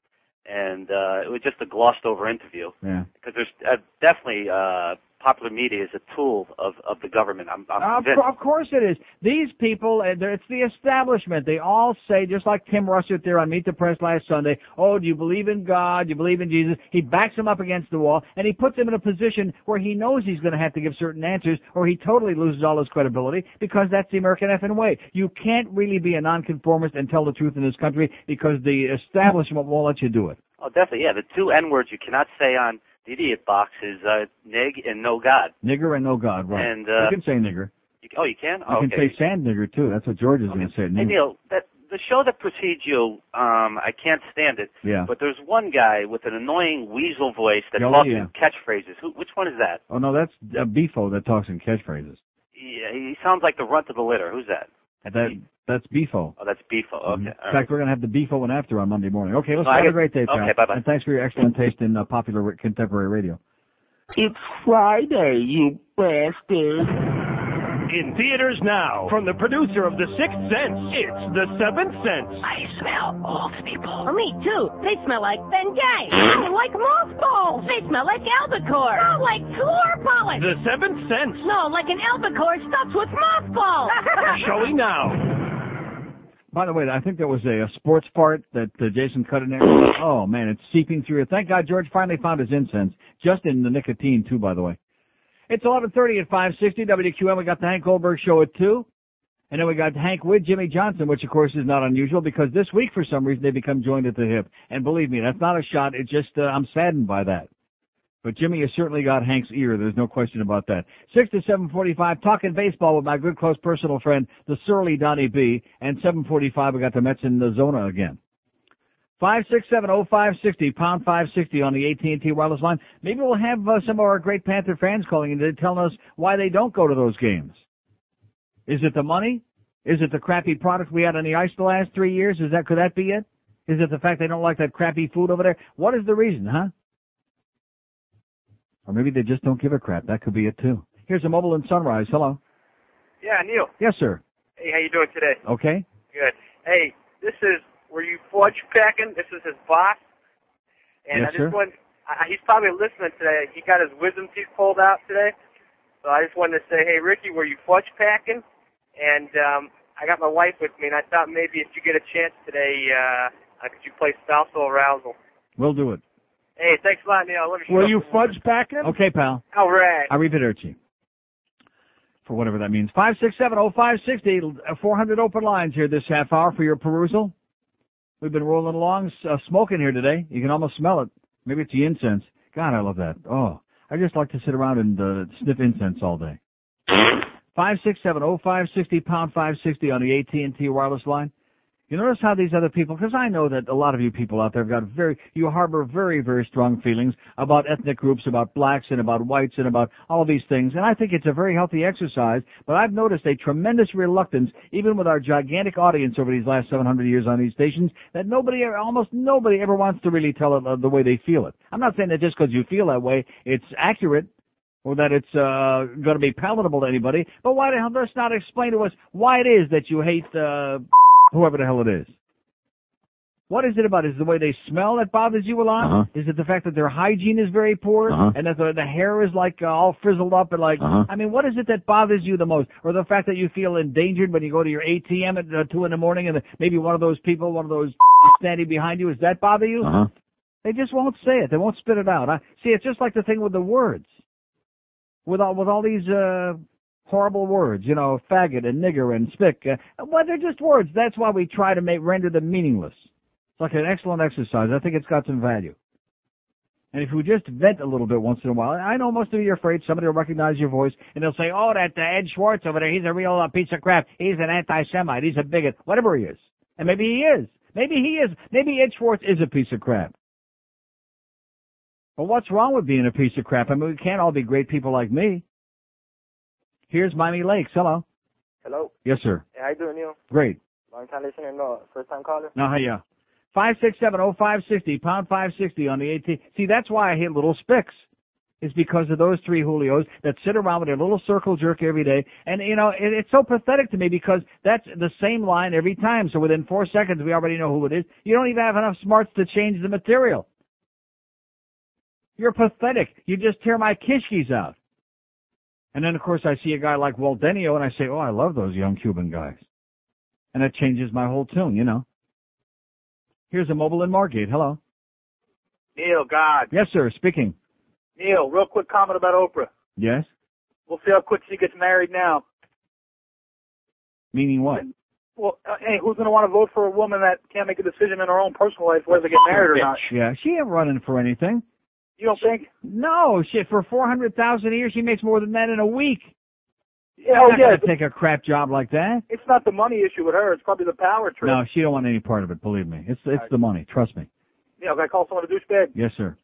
and uh, it was just a glossed over interview. Yeah. Because there's uh, definitely uh, popular media is a tool of of the government. I'm, I'm Of, convinced. of course it is. These people, uh, it's the establishment. They all say, just like Tim Russert there on Meet the Press last Sunday, oh, do you believe in God? Do you believe in Jesus? He backs them up against the wall, and he puts them in a position where he knows he's going to have to give certain answers, or he totally loses all his credibility, because that's the American effing way. You can't really be a nonconformist and tell the truth in this country, because the establishment won't let you do it. Oh, definitely. Yeah, the two N words you cannot say on the idiot box is uh, nig and no God. Nigger and no God, right. And, uh, you can say nigger. You, oh, you can. You can okay. say sand nigger, too. That's what George is going to say. Hey Neil, that the show that precedes you, um, I can't stand it. Yeah. But there's one guy with an annoying weasel voice that Oh, talks yeah. in catchphrases. Who? Which one is that? Oh, no, that's uh, Beefo that talks in catchphrases. Yeah, he sounds like the runt of the litter. Who's that? That That's Beefo. Oh, that's Beefo. Okay. In fact, right. we're going to have the Beefo one after on Monday morning. Okay, let's No, I have a great day, pal. okay, bye-bye. And thanks for your excellent taste in uh, popular contemporary radio. It's Friday, you bastard. In theaters now, from the producer of The Sixth Sense, it's The Seventh Sense. I smell old people. Oh, me too. They smell like Bengay. Oh, like mothballs. They smell like albacore. Oh, like floor polish. The Seventh Sense. No, like an albacore stuffed with mothballs. Showing now. By the way, I think there was a, a sports part that uh, Jason cut in there. Oh man, it's seeping through. Here. Thank God George finally found his incense, just in the nicotine too. By the way, it's 11:30 at 560 WQAM. We got the Hank Goldberg show at two, and then we got Hank with Jimmy Johnson, which of course is not unusual because this week for some reason they become joined at the hip. And believe me, that's not a shot. It's just uh, I'm saddened by that. But Jimmy has certainly got Hank's ear. There's no question about that. Six to seven forty-five, talking baseball with my good close personal friend, the surly Donnie B. And seven forty-five, we got the Mets in the zona again. Five six seven oh five sixty pound five sixty on the AT and T wireless line. Maybe we'll have uh, some of our great Panther fans calling in and telling us why they don't go to those games. Is it the money? Is it the crappy product we had on the ice the last three years? Is that could that be it? Is it the fact they don't like that crappy food over there? What is the reason, huh? Or maybe they just don't give a crap. That could be it too. Here's a mobile in Sunrise. Hello. Yeah, Neil. Yes, sir. Hey, how you doing today? Okay. Good. Hey, this is were you fudge packing? This is his boss, and Yes, I just sir. want. He's probably listening today. He got his wisdom teeth pulled out today, so I just wanted to say, hey, Ricky, were you fudge packing? And um, I got my wife with me, and I thought maybe if you get a chance today, uh, Uh, could you play spousal arousal? We'll do it. Hey, thanks a lot, Neil. Let me Were shut you up for a fudge packing? Okay, pal. All right. Arrivederci. For whatever that means. 5670560, uh, 400 open lines here this half hour for your perusal. We've been rolling along, uh, smoking here today. You can almost smell it. Maybe it's the incense. God, I love that. Oh, I just like to sit around and uh, sniff incense all day. 5670560, pound 560 on the AT&T wireless line. You notice how these other people, because I know that a lot of you people out there have got very, you harbor very, very strong feelings about ethnic groups, about blacks and about whites and about all these things. And I think it's a very healthy exercise, but I've noticed a tremendous reluctance, even with our gigantic audience over these last 700 years on these stations, that nobody, almost nobody ever wants to really tell it uh, the way they feel it. I'm not saying that just because you feel that way, it's accurate or that it's uh, going to be palatable to anybody. But why the hell does not explain to us why it is that you hate uh, whoever the hell it is? What is it about? Is it the way they smell that bothers you a lot? Uh-huh. Is it the fact that their hygiene is very poor Uh-huh. and that the, the hair is like uh, all frizzled up and like? Uh-huh. I mean, what is it that bothers you the most? Or the fact that you feel endangered when you go to your ATM at uh, two in the morning and maybe one of those people, one of those standing behind you, does that bother you? Uh-huh. They just won't say it. They won't spit it out. I, see, it's just like the thing with the words. With all with all these uh horrible words, you know, faggot and nigger and spick. Uh, well, they're just words. That's why we try to make render them meaningless. It's like an excellent exercise. I think it's got some value. And if you just vent a little bit once in a while, I know most of you are afraid somebody will recognize your voice and they'll say, "Oh, that uh, Ed Schwartz over there, he's a real uh, piece of crap. He's an anti-Semite. He's a bigot. Whatever he is." And maybe he is. Maybe he is. Maybe Ed Schwartz is a piece of crap. But what's wrong with being a piece of crap? I mean, we can't all be great people like me. Here's Miami Lakes. Hello. Hello. Yes, sir. How you doing, Neil? Great. Long time listener, no, first time caller. Now, yeah. Five six seven oh five sixty pound five sixty on the AT. See, that's why I hate little spicks. Is because of those three Julios that sit around with their little circle jerk every day, and you know it, it's so pathetic to me because that's the same line every time. So within four seconds, we already know who it is. You don't even have enough smarts to change the material. You're pathetic. You just tear my kishkis out. And then of course I see a guy like Walt Denio and I say, oh, I love those young Cuban guys. And that changes my whole tune, you know. Here's a mobile in Margate. Hello. Neil, God. Yes, sir. Speaking. Neil, real quick comment about Oprah. Yes. We'll see how quick she gets married now. Meaning what? Well, uh, hey, who's going to want to vote for a woman that can't make a decision in her own personal life whether to get married or not? Yeah, she ain't running for anything. You don't think? No, shit. For four hundred thousand a year, she makes more than that in a week. Yeah, She's oh, not yeah. gonna take a crap job like that. It's not the money issue with her. It's probably the power trip. No, she don't want any part of it. Believe me, it's it's the money. Trust me. Neil, can I call someone a douchebag? Yes, sir.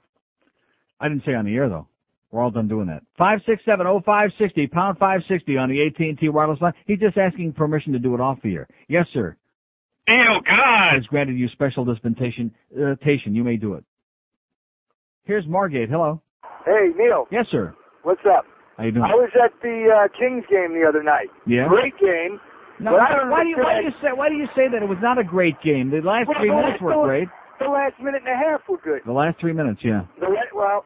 I didn't say on the air though. We're all done doing that. Five six seven oh five sixty pound five sixty on the AT and T wireless line. He's just asking permission to do it off the air. Yes, sir. Neil, God. Has granted you special dispensation. Uh, you may do it. Here's Margate. Hello. Hey, Neil. Yes, sir. What's up? How you doing? I was at the uh, Kings game the other night. Yeah. Great game. No, but I don't why do you why do you say why do you say that it was not a great game? The last Well, three the minutes last- were great. The last minute and a half were good. The last three minutes, yeah. The well,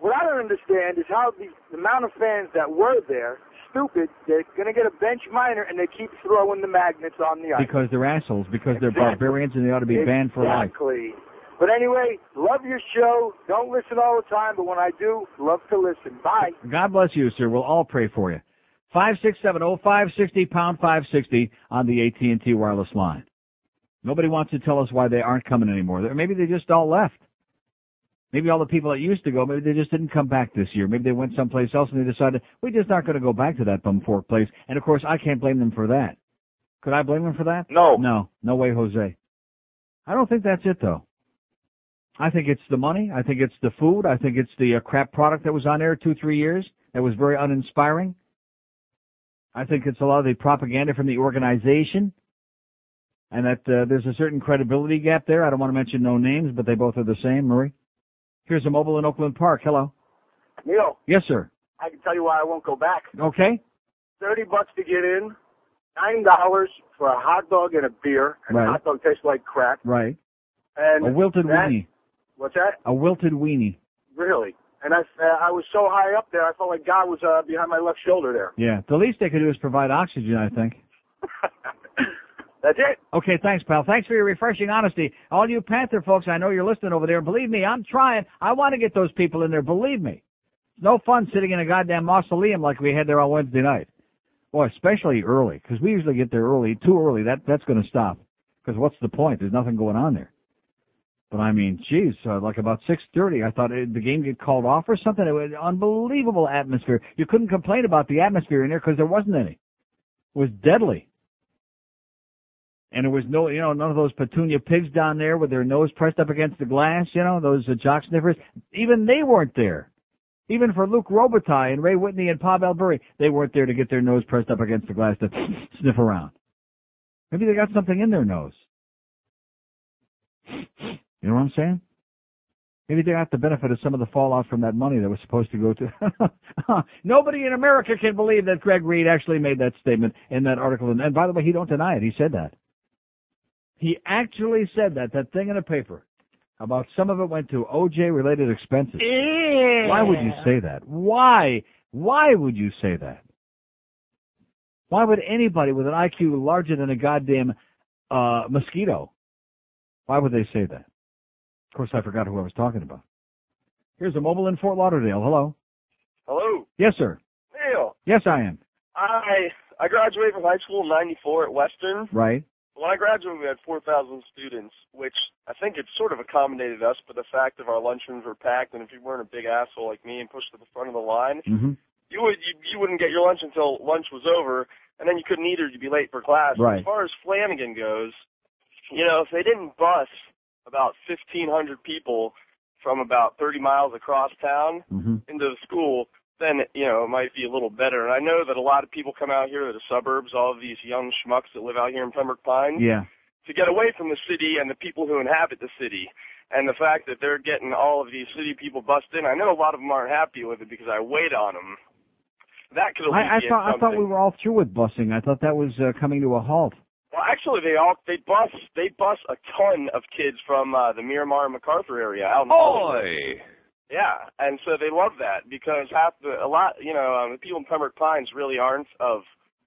what I don't understand is how the, the amount of fans that were there, stupid, they're going to get a bench minor and they keep throwing the magnets on the ice. Because they're assholes. Because they're barbarians and they ought to be banned for life. Exactly. But anyway, love your show. Don't listen all the time, but when I do, love to listen. Bye. God bless you, sir. We'll all pray for you. Five six seven oh five sixty pound five sixty on the AT and T wireless line. Nobody wants to tell us why they aren't coming anymore. Maybe they just all left. Maybe all the people that used to go, maybe they just didn't come back this year. Maybe they went someplace else and they decided we just aren't going to go back to that bum fork place. And of course, I can't blame them for that. Could I blame them for that? No. No. No way, Jose. I don't think that's it though. I think it's the money. I think it's the food. I think it's the uh, crap product that was on there two, three years that was very uninspiring. I think it's a lot of the propaganda from the organization and that uh, there's a certain credibility gap there. I don't want to mention no names, but they both are the same. Murray? Here's a mobile in Oakland Park. Hello. Neil, Yes, sir. I can tell you why I won't go back. Okay. Thirty bucks to get in, nine dollars for a hot dog and a beer, and Right. the hot dog tastes like crap. Right. And A wilted that- weenie. What's that? A wilted weenie. Really? And I, uh, I was so high up there, I felt like God was uh, behind my left shoulder there. Yeah. The least they could do is provide oxygen, I think. That's it. Okay, thanks, pal. Thanks for your refreshing honesty. All you Panther folks, I know you're listening over there. Believe me, I'm trying. I want to get those people in there. Believe me. It's no fun sitting in a goddamn mausoleum like we had there on Wednesday night. Well, especially early, because we usually get there early. Too early, that that's going to stop. Because what's the point? There's nothing going on there. But I mean, geez, uh, like about 6:30, I thought it, the game get called off or something. It was unbelievable atmosphere. You couldn't complain about the atmosphere in there because there wasn't any. It was deadly. And there was no, you know, none of those petunia pigs down there with their nose pressed up against the glass, you know, those uh, jock sniffers. Even they weren't there. Even for Luc Robitaille and Ray Whitney and Pavel Bure, they weren't there to get their nose pressed up against the glass to sniff around. Maybe they got something in their nose. You know what I'm saying? Maybe they got the benefit of some of the fallout from that money that was supposed to go to. Nobody in America can believe that Greg Reed actually made that statement in that article. And, and by the way, he don't deny it. He said that. He actually said that, that thing in a paper about some of it went to OJ related expenses. Why would you say that? Why? Why would you say that? Why would anybody with an IQ larger than a goddamn uh mosquito? Why would they say that? Of course, I forgot who I was talking about. Here's a mobile in Fort Lauderdale. Hello. Hello, Yes, sir. Neil. Yes, I am. I I graduated from high school in '94 at Western. Right. When I graduated, we had 4,000 students, which I think it sort of accommodated us. But the fact of our lunchrooms were packed, and if you weren't a big asshole like me and pushed to the front of the line, Mm-hmm. you would you, you wouldn't get your lunch until lunch was over, and then you couldn't eat or you'd be late for class. Right. As far as Flanagan goes, you know, if they didn't bus about 1,500 people from about 30 miles across town Mm-hmm. into the school, then you know it might be a little better. And I know that a lot of people come out here to the suburbs, all of these young schmucks that live out here in Pembroke Pines, Yeah. to get away from the city and the people who inhabit the city. And the fact that they're getting all of these city people bussed in, I know a lot of them aren't happy with it because I wait on them. That could I, I thought I thought we were all through with busing. I thought that was uh, coming to a halt. Well, actually, they all they bus they bus a ton of kids from uh, the Miramar and MacArthur area out in Hollywood. Yeah, and so they love that because half the a lot you know um, the people in Pembroke Pines really aren't of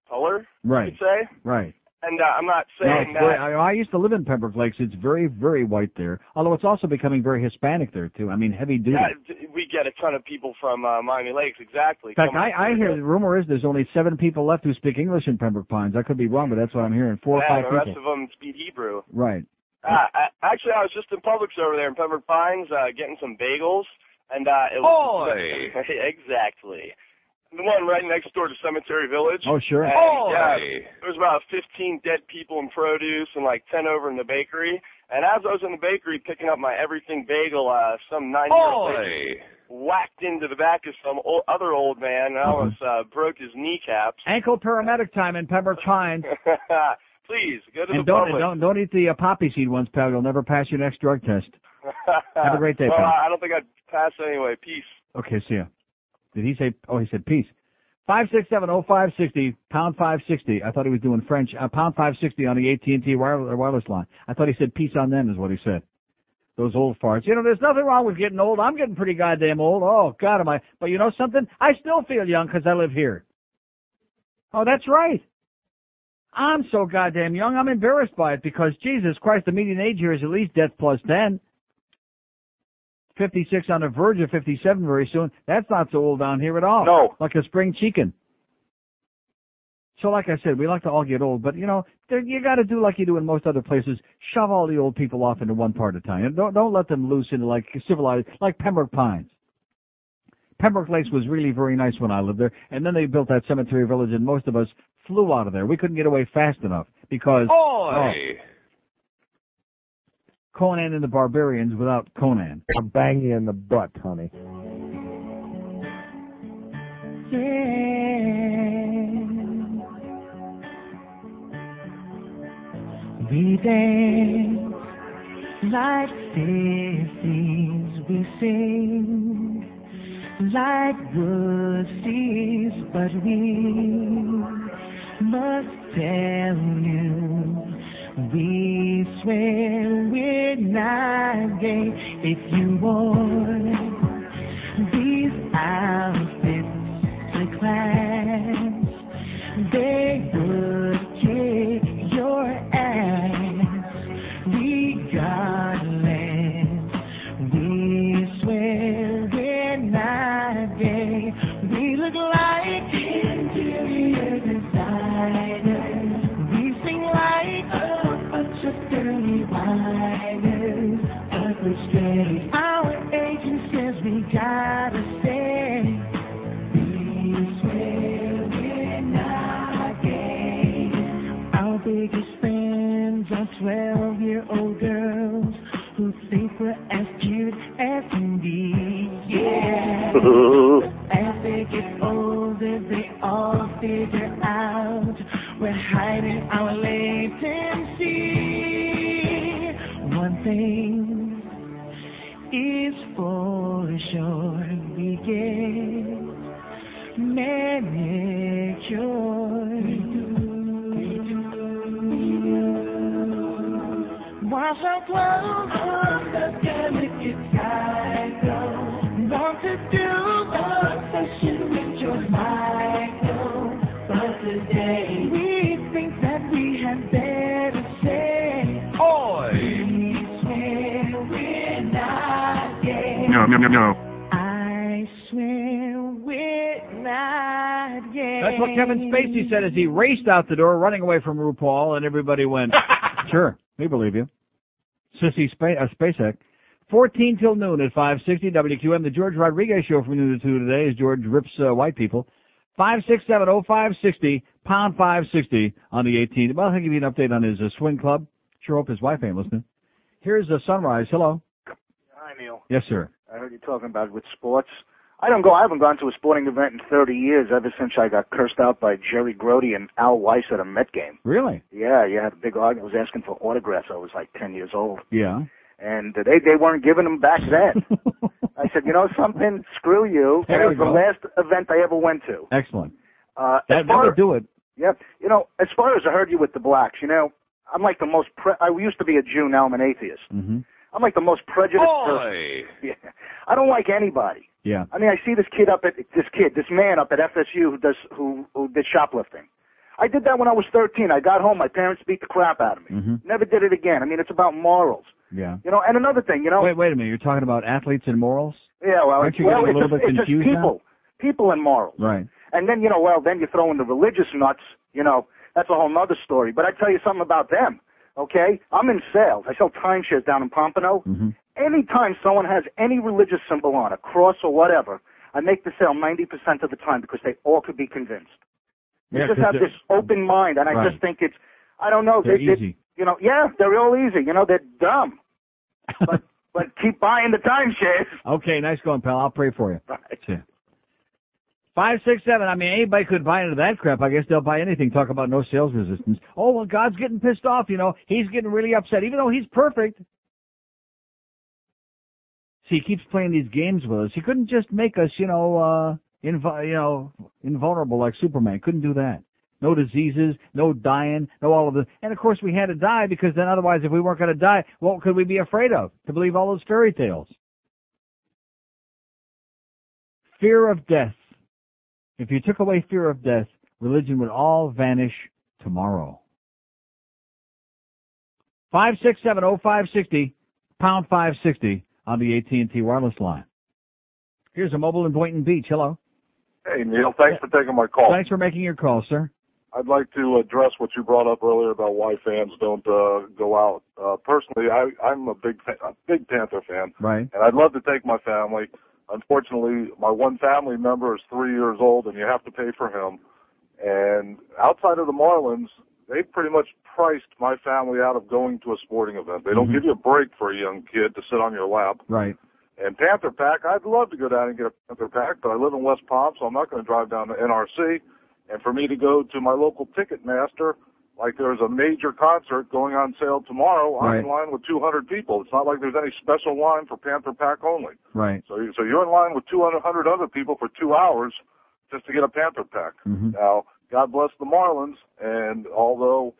color, Right. you could say. Right. And uh, I'm not saying it's very- that. I, I used to live in Pembroke Lakes. It's very, very white there. Although it's also becoming very Hispanic there too. I mean, heavy duty. Yeah, we get a ton of people from uh, Miami Lakes, exactly. In fact, coming I, I hear the rumor is there's only seven people left who speak English in Pembroke Pines. I could be wrong, but that's what I'm hearing. Four or yeah, five the rest people. of them speak Hebrew. Right. Uh, I, actually, I was just in Publix over there in Pembroke Pines, uh, getting some bagels, and uh, it was exactly the one right next door to Cemetery Village. Oh, sure. And, yeah, there was about 15 dead people in produce and like 10 over in the bakery. And as I was in the bakery picking up my everything bagel, uh, some nine-year-old lady whacked into the back of some o- other old man and almost uh, broke his kneecaps. Ankle paramedic time in Pembroke Pines. Please go to and the don't Publix. don't don't eat the uh, poppy seed ones, pal. You'll never pass your next drug test. Have a great day, well, pal. I don't think I'd pass anyway. Peace. Okay, see ya. Did he say? Oh, he said peace. Five six seven oh five sixty pound five sixty. I thought he was doing French. Uh, pound five sixty on the AT and T wireless, wireless line. I thought he said peace on them is what he said. Those old farts. You know, there's nothing wrong with getting old. I'm getting pretty goddamn old. Oh God, am I? But you know something? I still feel young 'cause I live here. Oh, that's right. I'm so goddamn young. I'm embarrassed by it because Jesus Christ, the median age here is at least death plus ten. 56 on the verge of 57 very soon. That's not so old down here at all. No. Like a spring chicken. So like I said, we like to all get old, but you know, you got to do like you do in most other places. Shove all the old people off into one part of town. Don't don't let them loose into like civilized, like Pembroke Pines. Pembroke Lakes was really very nice when I lived there, and then they built that cemetery village, and most of us flew out of there. We couldn't get away fast enough because oh, Conan and the Barbarians without Conan. I'll bang you in the butt, honey. We dance like sissies, we sing like good seas, but we must tell you, we swear we're not gay. If you wore these outfits to class, they would Yes, indeed, yeah. As they get older, they all figure out we're hiding our latency. One thing is for sure, we get manicure. Wash our clothes No, no, no, no. I swear we're not gay. That's what Kevin Spacey said as he raced out the door, running away from RuPaul, and everybody went, "Sure, we believe you." Sissy Spa- uh, Spacek. 14 till noon at 560 WQAM. The George Rodriguez Show from noon to 2 today is George rips uh, white people. 5670560, pound 560 on the 18th. Well, I'll give you an update on his uh, swing club. Sure hope his wife ain't listening. Here's a sunrise. Hello. Hi, Neil. Yes, sir. I heard you talking about with sports. I don't go. I haven't gone to a sporting event in 30 years. Ever since I got cursed out by Jerry Grote and Al Weis at a Met game. Really? Yeah, you had a big argument. I was asking for autographs. I was like 10 years old, Yeah. and they they weren't giving them back then. I said, you know something? Screw you. There That we was the last event I ever went to. Excellent. Uh, That, that would do it. Yep. You know, as far as I heard you with the blacks, you know, I'm like the most. Pre- I used to be a Jew. Now I'm an atheist. hmm I'm like the most prejudiced person. Yeah. I don't like anybody. Yeah. I mean, I see this kid up at this kid, this man up at FSU who does who who did shoplifting. I did that when I was 13. I got home, my parents beat the crap out of me. hmm Never did it again. I mean, it's about morals, Yeah. you know. And another thing, you know. Wait, wait a minute. You're talking about athletes and morals? Yeah, well, Aren't you well, getting a it's little just, bit it's just confused people, people and morals. Right. And then you know, well, then you throw in the religious nuts. You know, that's a whole nother story. But I tell you something about them. Okay, I'm in sales. I sell timeshares down in Pompano. hmm Anytime someone has any religious symbol on, a cross or whatever, I make the sale 90% of the time because they all could be convinced. They Yeah, just have this open mind, and I Right. just think it's, I don't know, They're they, they- easy. you know, yeah, they're all easy. You know, they're dumb, but but keep buying the timeshares. Okay, nice going, pal. I'll pray for you. Right. Five, six, seven. I mean, anybody could buy into that crap. I guess they'll buy anything. Talk about no sales resistance. Oh, well, God's getting pissed off. You know, he's getting really upset, even though he's perfect. See, he keeps playing these games with us. He couldn't just make us, you know, uh, inv- you know, invulnerable like Superman. Couldn't do that. No diseases, no dying, no all of this. And of course, we had to die because then otherwise, if we weren't going to die, what could we be afraid of? To believe all those fairy tales. Fear of death. If you took away fear of death, religion would all vanish tomorrow. Five six seven oh five sixty pound five sixty on the AT and T wireless line. Here's a mobile in Boynton Beach. Hello. Hey, Neil, thanks for taking my call. Thanks for making your call, sir. I'd like to address what you brought up earlier about why fans don't uh, go out. Uh, personally, I, I'm a big fan, a big Panther fan, Right. and I'd love to take my family. Unfortunately, my one family member is three years old, and you have to pay for him. And outside of the Marlins, they pretty much priced my family out of going to a sporting event. They don't Mhm. give you a break for a young kid to sit on your lap. Right. And Panther Pack, I'd love to go down and get a Panther Pack, but I live in West Palm, so I'm not going to drive down to NRC. And for me to go to my local ticket master, like there's a major concert going on sale tomorrow, Right. I'm in line with 200 people. It's not like there's any special line for Panther Pack only. Right. So, you- so you're in line with 200 other people for two hours just to get a Panther Pack. hmm Now, God bless the Marlins, and although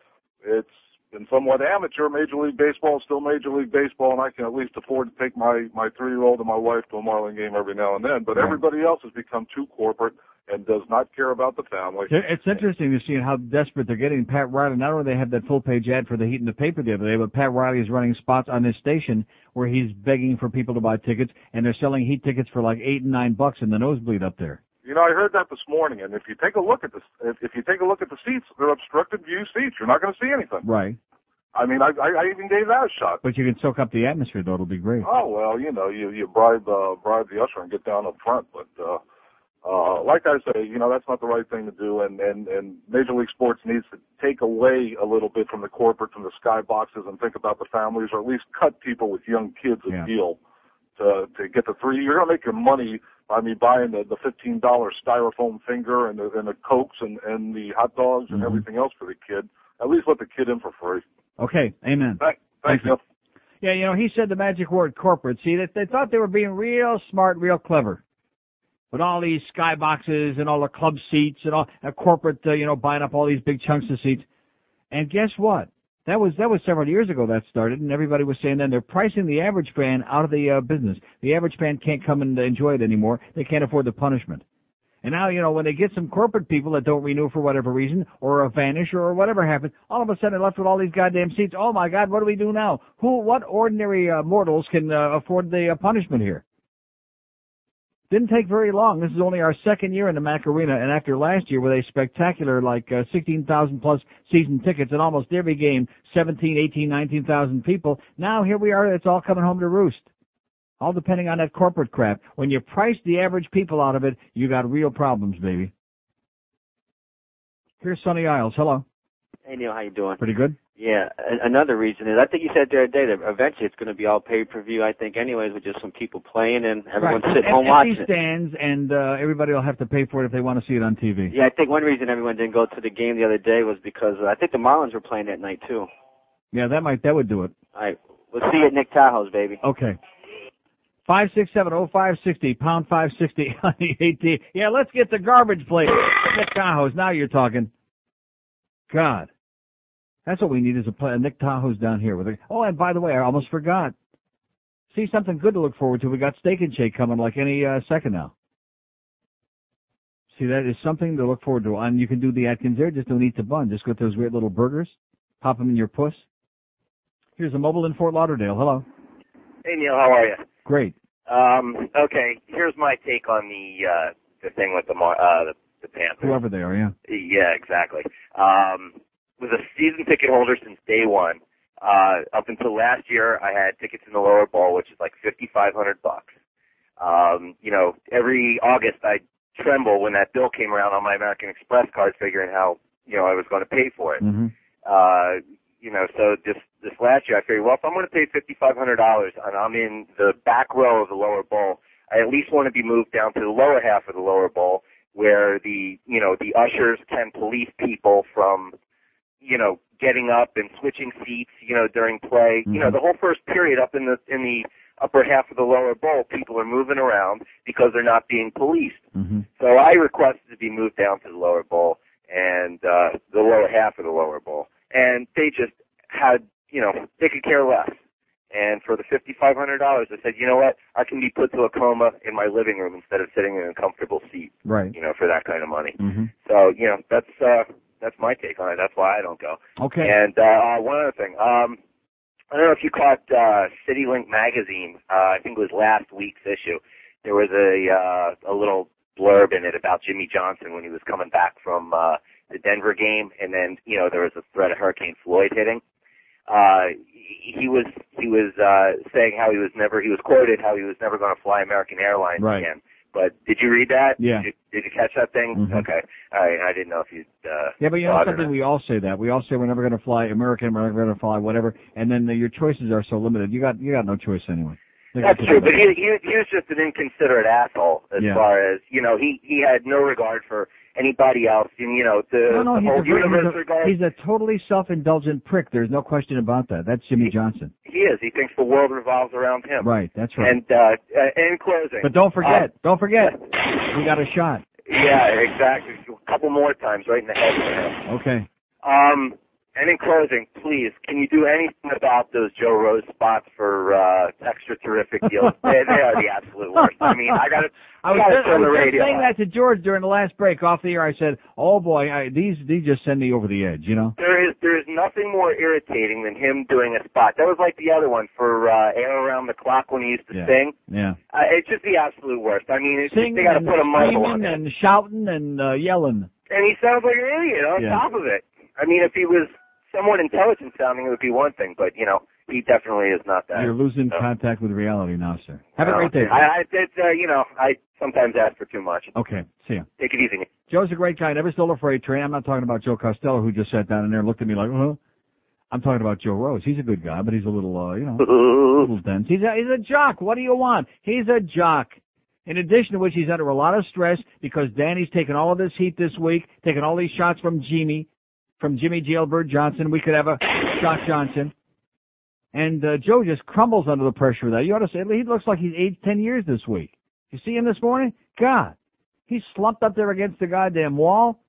it's been somewhat amateur, Major League Baseball is still Major League Baseball, and I can at least afford to take my my three year old and my wife to a Marlin game every now and then. But Right. everybody else has become too corporate and does not care about the family. It's interesting to see how desperate they're getting. Pat Riley, not only they have that full page ad for the heat in the paper the other day, but Pat Riley is running spots on this station where he's begging for people to buy tickets, and they're selling heat tickets for like eight and nine bucks in the nosebleed up there. You know, I heard that this morning, and if you take a look at this, if, if you take a look at the seats, they're obstructed view seats. You're not going to see anything. Right. I mean, I, I, I even gave that a shot. But you can soak up the atmosphere, though. It'll be great. Oh well, you know, you you bribe uh, bribe the usher and get down up front, but uh, uh, like I say, you know, that's not the right thing to do, and and and Major League Sports needs to take away a little bit from the corporate, from the skyboxes, and think about the families, or at least cut people with young kids a Yeah. deal. to to get the three. You're gonna make your money by me buying the the fifteen dollar styrofoam finger and the and the cokes and and the hot dogs and Mhm. everything else for the kid. At least let the kid in for free. Okay, amen. Thank, thank you. Yeah, you know, he said the magic word corporate. See, that they thought they were being real smart, real clever. With all these skyboxes and all the club seats and all uh, corporate, uh, you know, buying up all these big chunks of seats. And guess what? That was that was several years ago that started, and everybody was saying then they're pricing the average fan out of the uh, business. The average fan can't come and enjoy it anymore. They can't afford the punishment. And now, you know, when they get some corporate people that don't renew for whatever reason, or vanish, or whatever happens, all of a sudden they're left with all these goddamn seats. Oh my God, what do we do now? Who, what ordinary uh, mortals can uh, afford the uh, punishment here? Didn't take very long. This is only our second year in the Mac Arena, and after last year with a spectacular, like, uh, 16,000 plus season tickets and almost every game, 17, 18, 19,000 people, now here we are, it's all coming home to roost. All depending on that corporate crap. When you price the average people out of it, you got real problems, baby. Here's Sunny Isles. Hello. Hey Neil, how you doing? Pretty good? Yeah, another reason is I think you said the other day that eventually it's going to be all pay per view. I think, anyways, with just some people playing and everyone Right. sitting home watching it. stands, and uh, everybody will have to pay for it if they want to see it on TV. Yeah, I think one reason everyone didn't go to the game the other day was because uh, I think the Marlins were playing that night too. Yeah, that might that would do it. All right, we'll see you at Nick Tahou's, baby. Okay. Five six seven oh five sixty pound five sixty on the AT. Yeah, let's get the garbage plate. Nick Tahou's. Now you're talking. God, that's what we need is a, pla- Nick Tahou's down here with a. Oh, and by the way, I almost forgot. See something good to look forward to. We got Steak and Shake coming like any uh, second now. See, that is something to look forward to. And you can do the Atkins there. Just don't eat the bun. Just get those weird little burgers. Pop them in your puss. Here's a mobile in Fort Lauderdale. Hello. Hey Neil, how are you? Great. Um, okay, here's my take on the uh, the thing with the Mar- uh, the, the Panthers. Whoever they are, yeah. Yeah, exactly. Um, was a season ticket holder since day one. Uh, up until last year, I had tickets in the lower bowl, which is like fifty five hundred bucks. Um, you know, every August I tremble when that bill came around on my American Express card, figuring how you know I was going to pay for it. Mm-hmm. Uh, you know, so this this last year I figured, well, if I'm going to pay fifty five hundred dollars and I'm in the back row of the lower bowl, I at least want to be moved down to the lower half of the lower bowl, where the you know the ushers can police people from, you know, getting up and switching seats, you know, during play. You know, Mhm. the whole first period up in the in the upper half of the lower bowl, people are moving around because they're not being policed. Mm-hmm. So I requested to be moved down to the lower bowl and uh the lower half of the lower bowl. And they just had you know, they could care less. And for the fifty five hundred dollars I said, you know what, I can be put to a coma in my living room instead of sitting in a comfortable seat, Right. you know, for that kind of money. Mm-hmm. So, you know, that's uh that's my take on it. That's why I don't go. Okay. And uh one other thing, um I don't know if you caught uh CityLink magazine, uh I think it was last week's issue. There was a uh a little blurb in it about Jimmy Johnson when he was coming back from uh the Denver game and then, you know, there was a threat of Hurricane Floyd hitting. Uh he was he was uh saying how he was never he was quoted how he was never going to fly American Airlines Right. again. But did you read that? Yeah. Did you, did you catch that thing? Mhm. Okay. I I didn't know if you uh Yeah, but you know something? We all say that. We all say we're never going to fly American, we're never going to fly whatever, and then uh, your choices are so limited. You got you got no choice anyway. They got That's true, but he, he he was just an inconsiderate asshole as Yeah. far as you know. He he had no regard for anybody else, and you know the, no, no, the he's whole a, universe he's, a, he's a totally self-indulgent prick. There's no question about that. That's Jimmy Johnson. He is. He thinks the world revolves around him. Right, that's right. And uh, uh, in closing, But don't forget, uh, don't forget, we got a shot. yeah, exactly. A couple more times, right in the head. Okay. Um, and in closing, please, can you do anything about those Joe Rose spots for uh, extra terrific deals? they, they are the absolute worst. I mean, I got to, I was, gotta just, I was the just radio. saying that to George during the last break off the air. I said, "Oh boy, I, these these just send me over the edge," you know. There is there is nothing more irritating than him doing a spot. That was like the other one for uh, Air Around the Clock when he used to Yeah. sing. Yeah. Uh, it's just the absolute worst. I mean, it's just, they got to put a muzzle on it. and shouting and uh, yelling. And he sounds like an idiot on Yeah. top of it. I mean, if he was somewhat intelligent sounding, it would be one thing, but you know, he definitely is not that. You're losing So, contact with reality now, sir. Have a no. great day. I, I it's, uh, you know, I sometimes ask for too much. Okay, see ya. Take it easy. Joe's a great guy. Never stole a freight train. I'm not talking about Joe Costello, who just sat down in there and looked at me like, uh huh? I'm talking about Joe Rose. He's a good guy, but he's a little, uh, you know, a little dense. He's a, he's a jock. What do you want? He's a jock. In addition to which, he's under a lot of stress because Danny's taking all of this heat this week, taking all these shots from Jimmy, from Jimmy Jailbird Johnson. We could have a Shock Johnson. And uh, Joe just crumbles under the pressure of that. You ought to say he looks like he's aged ten years this week. You see him this morning? God, he's slumped up there against the goddamn wall.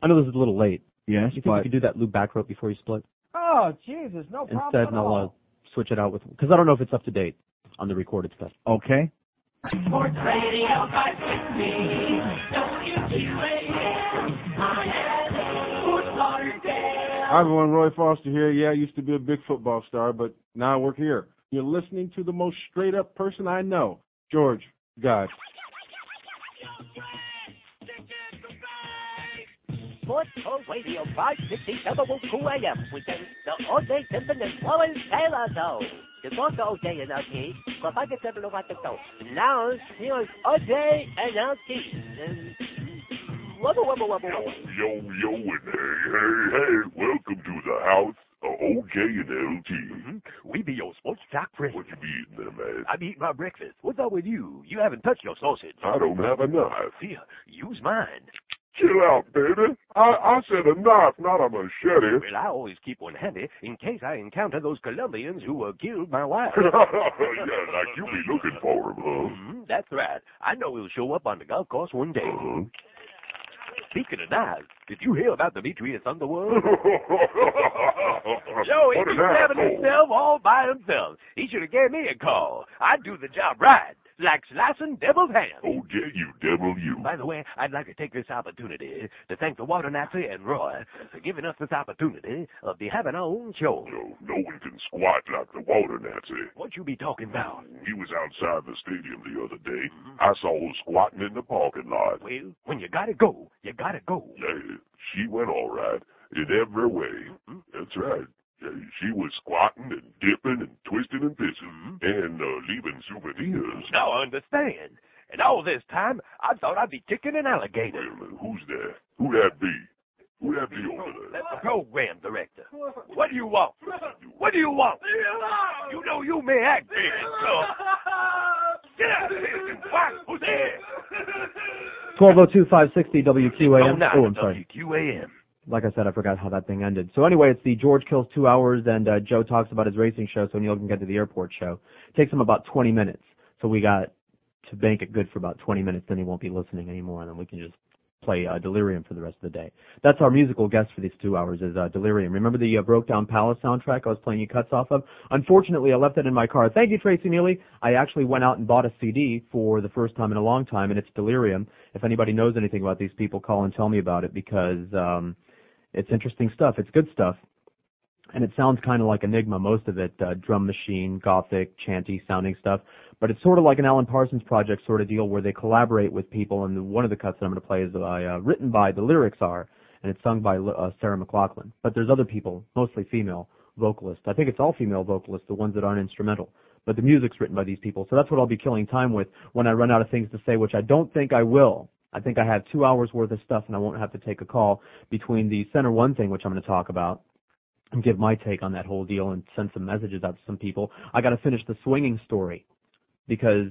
I know this is a little late. Yes, you think but you could do that loop back rope before you split? oh Jesus, no problem Instead, at and I'll all. uh, switch it out with because I don't know if it's up to date on the recorded stuff. Okay. Sports Radio 560 WQAM. Hi everyone, Roy Foster here. Yeah, I used to be a big football star, but now I work here. You're listening to the most straight up person I know, George God. Sports Talk Radio 560 WQAM presents the O.J. Simpson and Lawrence Taylor Show. The and LT, but I get seven about the show. Now, here's LT. And wubba wubba wubba wubba. Yo, yo, and hey, hey, hey, welcome to the house of OJ and LT. Mm-hmm. We be your sports talk friends. What you be eating there, man? I'm eating my breakfast. What's up with you? You haven't touched your sausage. I don't have a knife. Here, use mine. Chill out, baby. I, I said a knife, not a machete. Well, I always keep one handy in case I encounter those Colombians who uh, killed my wife. yeah, like you be looking for him, huh? Mhm, That's right. I know he'll show up on the golf course one day. Uh-huh. Speaking of knives, did you hear about Dimitrius Underwood? Yo, Yo, he what be an stabbing himself all by himself. He should have gave me a call. I'd do the job right, like slicing devil's hand. OJ, oh, you devil, you. By the way, I'd like to take this opportunity to thank the Water Nazi and Roy for giving us this opportunity of be having our own show. No, no one can squat like the water Nazi. What you be talking about? He was outside the stadium the other day. I saw her squatting in the parking lot. Well, when you gotta go, you gotta go. Yeah, she went all right in every way. Mm-hmm. That's right. Yeah, she was squatting and dipping and twisting and pissing and uh, leaving souvenirs. Now I understand. And all this time, I thought I'd be kicking an alligator. Who's there? Who that be? Who that be over there? That's the program director. What do you want? What do you want? You know you may act big, so get out of here and fight. Who's there? Twelve oh two five sixty WQAM. No, oh, I'm sorry. WQAM. Like I said, I forgot how that thing ended. So anyway, it's the George Kills Two Hours, and uh, Joe talks about his racing show, so Neil can get to the airport show. It takes him about 20 minutes, so we got to bank it good for about 20 minutes. Then he won't be listening anymore, and then we can just play uh, Delerium for the rest of the day. That's our musical guest for these two hours is uh, Delerium. Remember the uh, Brokedown Palace soundtrack I was playing you cuts off of? Unfortunately, I left it in my car. Thank you, Tracy Neely. I actually went out and bought a CD for the first time in a long time, and it's Delerium. If anybody knows anything about these people, call and tell me about it because um, it's interesting stuff. It's good stuff. And it sounds kind of like Enigma, most of it, uh, drum machine, gothic, chanty sounding stuff. But it's sort of like an Alan Parsons project sort of deal where they collaborate with people. And one of the cuts that I'm going to play is by, uh, written by, the lyrics are, and it's sung by uh, Sarah McLachlan. But there's other people, mostly female vocalists. I think it's all female vocalists, the ones that aren't instrumental. But the music's written by these people. So that's what I'll be killing time with when I run out of things to say, which I don't think I will. I think I have two hours worth of stuff and I won't have to take a call between the Center One thing, which I'm going to talk about, and give my take on that whole deal and send some messages out to some people. I got to finish the swinging story because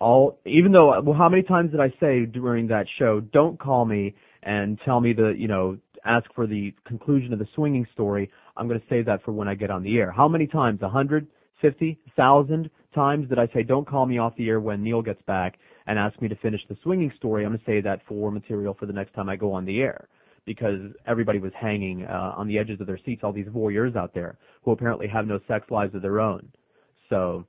all even though well how many times did I say during that show don't call me and tell me to you know ask for the conclusion of the swinging story I'm going to save that for when I get on the air. How many times? A hundred? Fifty? Thousand times did I say don't call me off the air when Neil gets back and ask me to finish the swinging story I'm going to say that for material for the next time I go on the air because everybody was hanging uh, on the edges of their seats all these voyeurs out there who apparently have no sex lives of their own so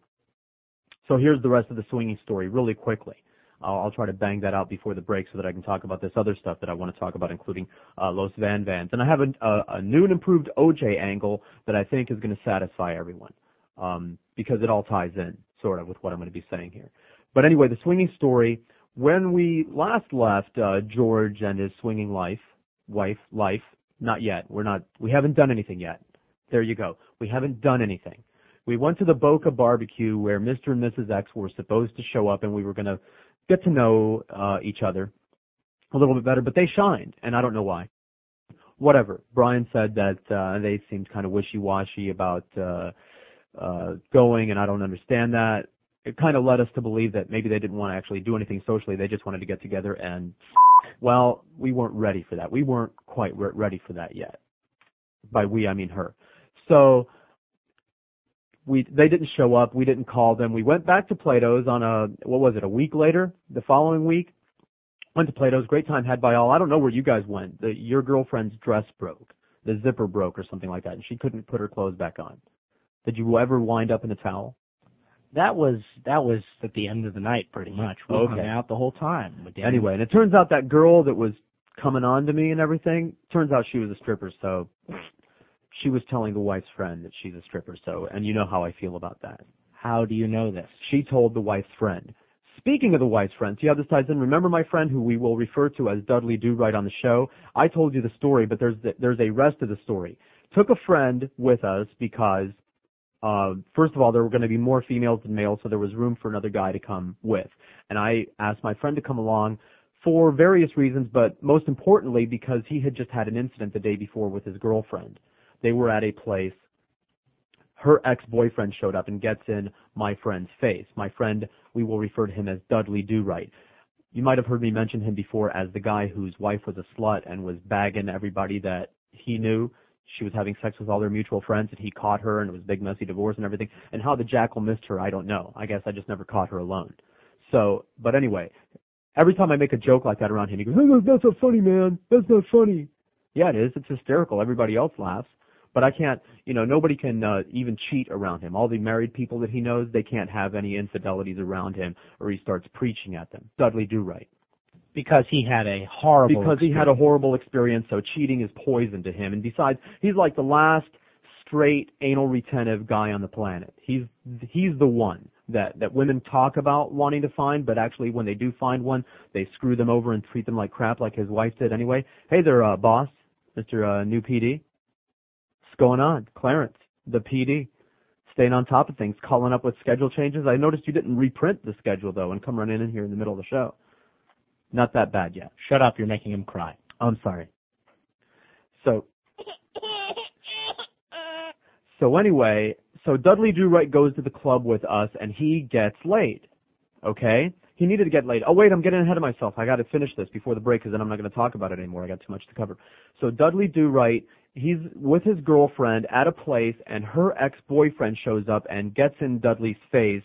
so here's the rest of the swinging story really quickly. I'll, I'll try to bang that out before the break so that I can talk about this other stuff that I want to talk about, including uh, Los Van Vans. And I have a, a, a new and improved OJ angle that I think is going to satisfy everyone um, because it all ties in, sort of, with what I'm going to be saying here. But anyway, the swinging story. When we last left uh, George and his swinging life, wife, life, not yet. We're not. We haven't done anything yet. There you go. We haven't done anything we went to the Boca barbecue where Mr. and Mrs. X were supposed to show up and we were going to get to know uh, each other a little bit better, but they shined, and I don't know why. whatever. Brian said that uh, they seemed kind of wishy-washy about uh, uh, going, and I don't understand that. It kind of led us to believe that maybe they didn't want to actually do anything socially. They just wanted to get together and, well, we weren't ready for that. We weren't quite re- ready for that yet. By we, I mean her. So we they didn't show up. We didn't call them. We went back to Plato's on a what was it? A week later, the following week. Went to Plato's. Great time had by all. I don't know where you guys went. The, your girlfriend's dress broke. The zipper broke or something like that, and she couldn't put her clothes back on. Did you ever wind up in a towel? That was that was at the end of the night, pretty much. We hung out the whole time. with Anyway, and it turns out that girl that was coming on to me and everything, turns out she was a stripper, so she was telling the wife's friend that she's a stripper, so and you know how I feel about that. How do you know this? She told the wife's friend. Speaking of the wife's friend, see how this ties in? Remember my friend who we will refer to as Dudley Do Right on the show? I told you the story, but there's the, there's a rest of the story. Took a friend with us because uh, first of all, there were going to be more females than males, so there was room for another guy to come with. And I asked my friend to come along for various reasons, but most importantly because he had just had an incident the day before with his girlfriend. They were at a place. Her ex-boyfriend showed up and gets in my friend's face. My friend, we will refer to him as Dudley Do Right. You might have heard me mention him before as the guy whose wife was a slut and was bagging everybody that he knew she was having sex with all their mutual friends and he caught her and it was a big messy divorce and everything. And how the jackal missed her, I don't know. I guess I just never caught her alone. So, but anyway, every time I make a joke like that around him, he goes, "Oh, that's not funny, man. That's not funny." Yeah, it is. It's hysterical. Everybody else laughs. But I can't, you know, nobody can uh, even cheat around him. All the married people that he knows, they can't have any infidelities around him or he starts preaching at them. Dudley Do Right. Because he had a horrible Because he had a horrible experience, so cheating is poison to him. And besides, he's like the last straight anal retentive guy on the planet. He's he's the one that that women talk about wanting to find, but actually when they do find one, they screw them over and treat them like crap, like his wife did anyway. Hey there, uh, boss, Mister uh, New PD. What's going on, Clarence, the PD? Staying on top of things, calling up with schedule changes. I noticed you didn't reprint the schedule though, and come running in here in the middle of the show. Not that bad yet. Shut up, you're making him cry. I'm sorry. So, so anyway, so Dudley Do Right goes to the club with us and he gets laid. Okay? He needed to get laid. Oh wait, I'm getting ahead of myself. I gotta finish this before the break because then I'm not gonna talk about it anymore. I got too much to cover. So Dudley Do Right, he's with his girlfriend at a place and her ex-boyfriend shows up and gets in Dudley's face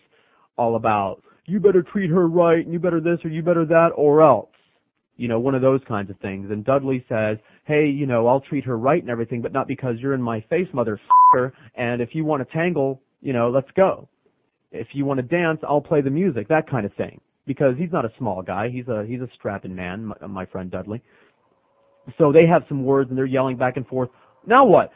all about, you better treat her right and you better this or you better that or else you know, one of those kinds of things. And Dudley says, hey, you know, I'll treat her right and everything, but not because you're in my face, motherfucker. And if you want to tangle, you know, let's go. If you want to dance, I'll play the music, that kind of thing. Because he's not a small guy. He's a, he's a strapping man, my, my friend Dudley. So they have some words and they're yelling back and forth. Now what?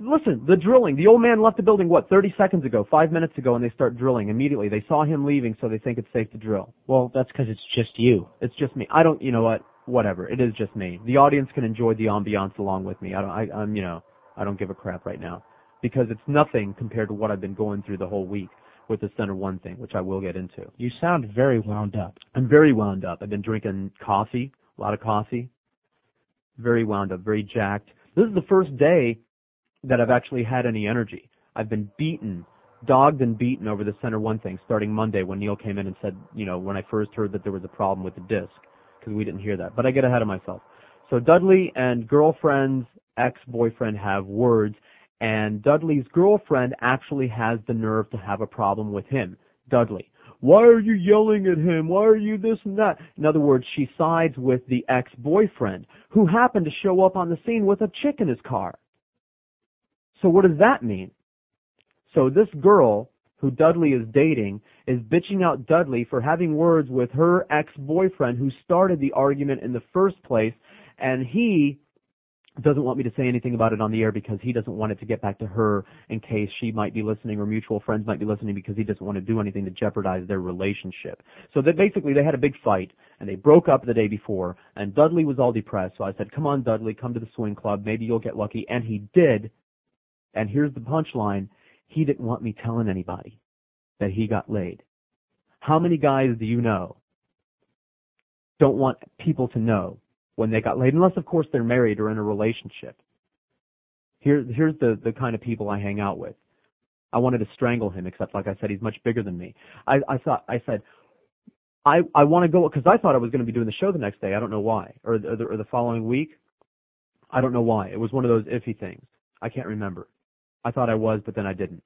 Listen, the drilling. The old man left the building, what, 30 seconds ago, five minutes ago, and they start drilling immediately. They saw him leaving, so they think it's safe to drill. Well, that's because it's just you. It's just me. I don't, you know what? Whatever. It is just me. The audience can enjoy the ambiance along with me. I don't, I, I'm, you know, I don't give a crap right now because it's nothing compared to what I've been going through the whole week with the center one thing, which I will get into. You sound very wound up. I'm very wound up. I've been drinking coffee, a lot of coffee. Very wound up, very jacked. This is the first day that I've actually had any energy. I've been beaten, dogged and beaten over the center one thing starting Monday when Neil came in and said, you know, when I first heard that there was a problem with the disc, because we didn't hear that. But I get ahead of myself. So Dudley and girlfriend's ex-boyfriend have words, and Dudley's girlfriend actually has the nerve to have a problem with him, Dudley. Why are you yelling at him? Why are you this and that? In other words, she sides with the ex-boyfriend, who happened to show up on the scene with a chick in his car. So what does that mean? So this girl who Dudley is dating is bitching out Dudley for having words with her ex-boyfriend who started the argument in the first place and he doesn't want me to say anything about it on the air because he doesn't want it to get back to her in case she might be listening or mutual friends might be listening because he doesn't want to do anything to jeopardize their relationship. So that basically they had a big fight and they broke up the day before and Dudley was all depressed. So I said, come on Dudley, come to the swing club. Maybe you'll get lucky. And he did. And here's the punchline. He didn't want me telling anybody that he got laid. How many guys do you know don't want people to know when they got laid, unless of course they're married or in a relationship. Here, here's the the kind of people I hang out with. I wanted to strangle him, except like I said, he's much bigger than me. I I thought I said. I I want to go because I thought I was going to be doing the show the next day. I don't know why, or the, or the, or the following week. I don't know why. It was one of those iffy things. I can't remember. I thought I was, but then I didn't.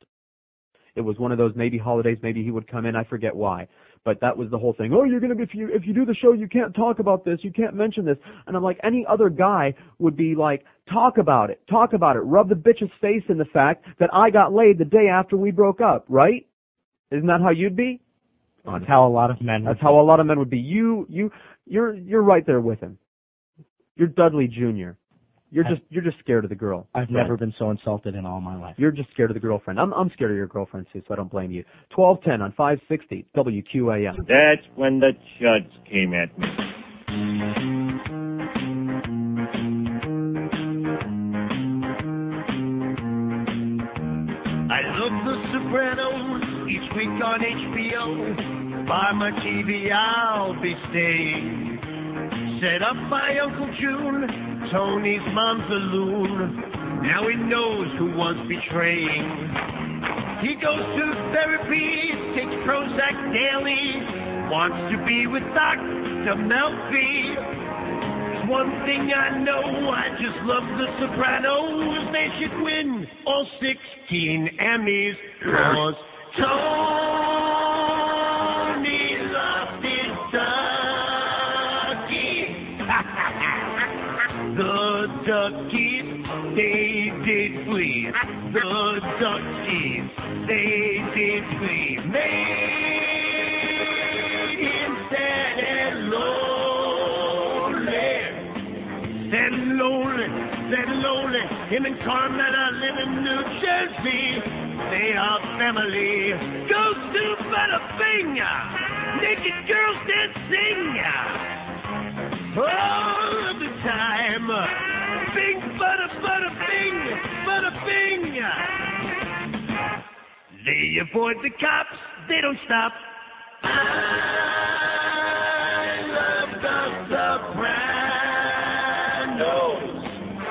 It was one of those maybe holidays, maybe he would come in. I forget why, but that was the whole thing. Oh, you're gonna if you if you do the show, you can't talk about this, you can't mention this. And I'm like, any other guy would be like, talk about it, talk about it, rub the bitch's face in the fact that I got laid the day after we broke up, right? Isn't that how you'd be? That's how a lot of men. That's how a lot of men would be. You you you're you're right there with him. You're Dudley Jr. You're just you're just scared of the girl. I've never been so insulted in all my life. You're just scared of the girlfriend. I'm I'm scared of your girlfriend too, so I don't blame you. Twelve ten on five sixty WQAM. That's when the chuds came at me. I love The Sopranos each week on HBO. By my TV, I'll be staying. Set up by Uncle June, Tony's mom's a loon. Now he knows who was betraying. He goes to therapy, takes Prozac daily, wants to be with Dr. Melfi. One thing I know, I just love The Sopranos. They should win all 16 Emmys. Cause Tony duckies, they did flee. The duckies, they did flee. Made him sad and lonely. Sad and lonely, sad and lonely. Him and Carmela live in New Jersey. They are family. Goes to Butterfinger. Naked girls dancing. All of the time. Bing, butter, butter, bing, butter, bing. They avoid the cops. They don't stop. I love the Sopranos.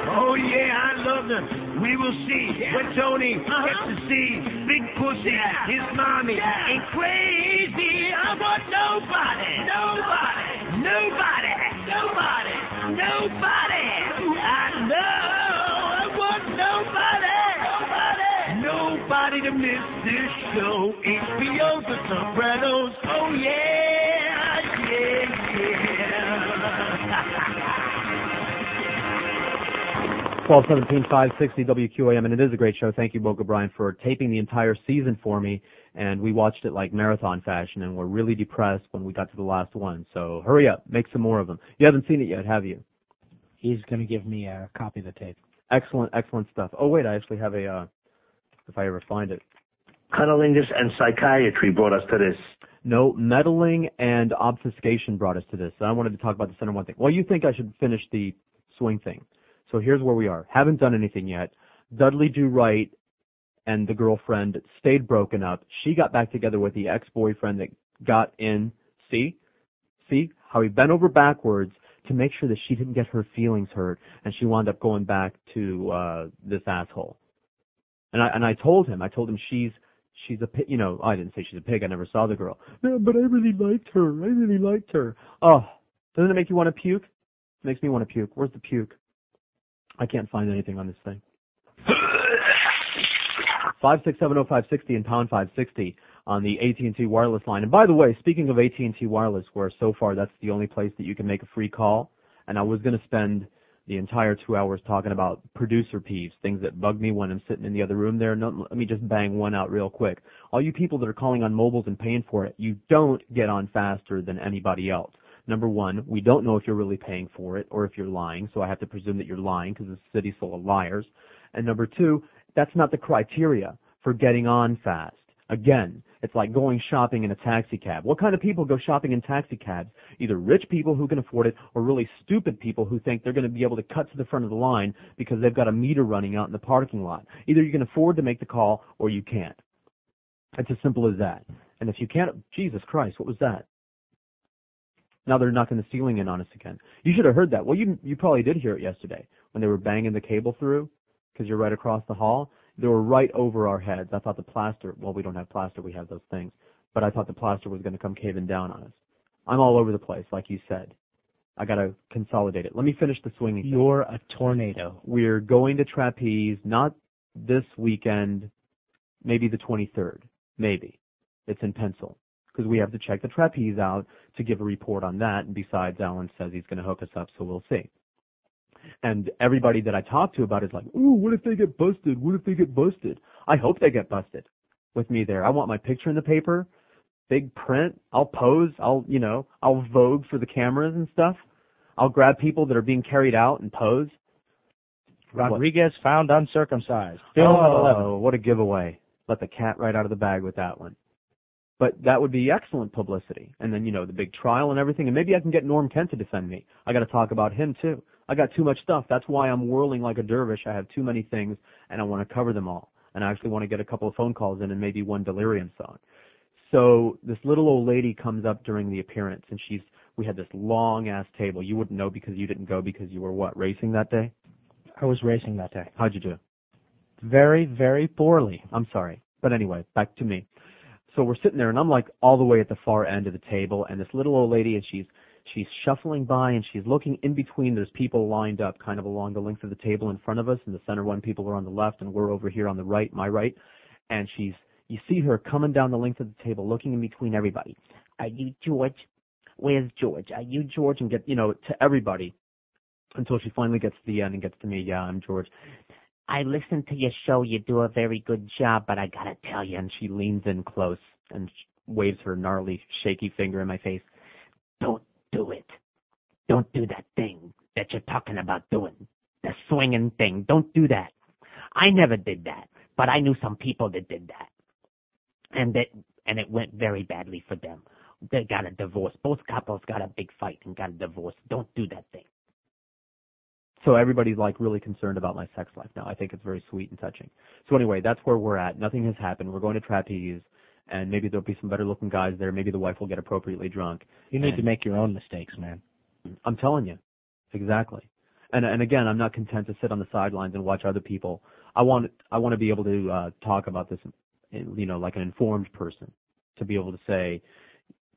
Oh yeah, I love them. We will see when Tony gets uh-huh. to see Big Pussy, his mommy, ain't crazy. I want nobody, nobody, nobody, nobody, nobody. I know I want nobody, nobody, nobody to miss this show. HBO The Sopranos. Oh yeah, yeah, Twelve seventeen five sixty WQAM, and it is a great show. Thank you, Boca Brian, for taping the entire season for me. And we watched it like marathon fashion, and we're really depressed when we got to the last one. So hurry up, make some more of them. You haven't seen it yet, have you? He's going to give me a copy of the tape. Excellent, excellent stuff. Oh wait, I actually have a. uh If I ever find it. Cunnilingus and psychiatry brought us to this. No, meddling and obfuscation brought us to this. I wanted to talk about the center one thing. Well, you think I should finish the swing thing. So here's where we are. Haven't done anything yet. Dudley Do Right and the girlfriend stayed broken up. She got back together with the ex-boyfriend that got in. See? See? How he bent over backwards to make sure that she didn't get her feelings hurt and she wound up going back to uh this asshole. And I and I told him, I told him she's she's a pig, you know, I didn't say she's a pig, I never saw the girl. Yeah, but I really liked her. I really liked her. Oh, doesn't it make you want to puke? makes me want to puke. Where's the puke? I can't find anything on this thing. Five six seven zero five sixty and pound five sixty on the AT and T wireless line. And by the way, speaking of AT and T wireless, where so far that's the only place that you can make a free call, and I was going to spend the entire two hours talking about producer peeves, things that bug me when I'm sitting in the other room there. No, let me just bang one out real quick. All you people that are calling on mobiles and paying for it, you don't get on faster than anybody else. Number one, we don't know if you're really paying for it or if you're lying, so I have to presume that you're lying because the city's full of liars. And number two, that's not the criteria for getting on fast. Again, it's like going shopping in a taxi cab. What kind of people go shopping in taxi cabs? Either rich people who can afford it or really stupid people who think they're going to be able to cut to the front of the line because they've got a meter running out in the parking lot. Either you can afford to make the call or you can't. It's as simple as that. And if you can't, Jesus Christ, what was that? Now they're knocking the ceiling in on us again. You should have heard that. Well, you you probably did hear it yesterday when they were banging the cable through because you're right across the hall. They were right over our heads. I thought the plaster. Well, we don't have plaster. We have those things. But I thought the plaster was going to come caving down on us. I'm all over the place, like you said. I got to consolidate it. Let me finish the swinging. You're a tornado. We're going to trapeze not this weekend, maybe the 23rd, maybe. It's in pencil because we have to check the trapeze out to give a report on that. And besides, Alan says he's going to hook us up, so we'll see. And everybody that I talk to about it is like, ooh, what if they get busted? What if they get busted? I hope they get busted with me there. I want my picture in the paper, big print. I'll pose. I'll, you know, I'll vogue for the cameras and stuff. I'll grab people that are being carried out and pose. Rodriguez found uncircumcised. Film at 11. Oh, what a giveaway. Let the cat right out of the bag with that one. But that would be excellent publicity. And then, you know, the big trial and everything. And maybe I can get Norm Kent to defend me. I got to talk about him too. I got too much stuff. That's why I'm whirling like a dervish. I have too many things and I want to cover them all. And I actually want to get a couple of phone calls in and maybe one Delerium song. So this little old lady comes up during the appearance and she's, we had this long ass table. You wouldn't know because you didn't go because you were what, racing that day? I was racing that day. How'd you do? Very, very poorly. I'm sorry. But anyway, back to me. So we're sitting there and I'm like all the way at the far end of the table and this little old lady and she's she's shuffling by and she's looking in between there's people lined up kind of along the length of the table in front of us and the center one people are on the left and we're over here on the right, my right. And she's you see her coming down the length of the table looking in between everybody. Are you George? Where's George? Are you George? And get you know, to everybody until she finally gets to the end and gets to me, yeah, I'm George. I listen to your show. You do a very good job, but I gotta tell you. And she leans in close and waves her gnarly, shaky finger in my face. Don't do it. Don't do that thing that you're talking about doing. The swinging thing. Don't do that. I never did that, but I knew some people that did that. And that, and it went very badly for them. They got a divorce. Both couples got a big fight and got a divorce. Don't do that thing. So everybody's like really concerned about my sex life now. I think it's very sweet and touching. So anyway, that's where we're at. Nothing has happened. We're going to trapeze and maybe there'll be some better looking guys there. Maybe the wife will get appropriately drunk. You need And- to make your own mistakes, man. I'm telling you. Exactly. And and again, I'm not content to sit on the sidelines and watch other people. I want I want to be able to uh talk about this you know, like an informed person to be able to say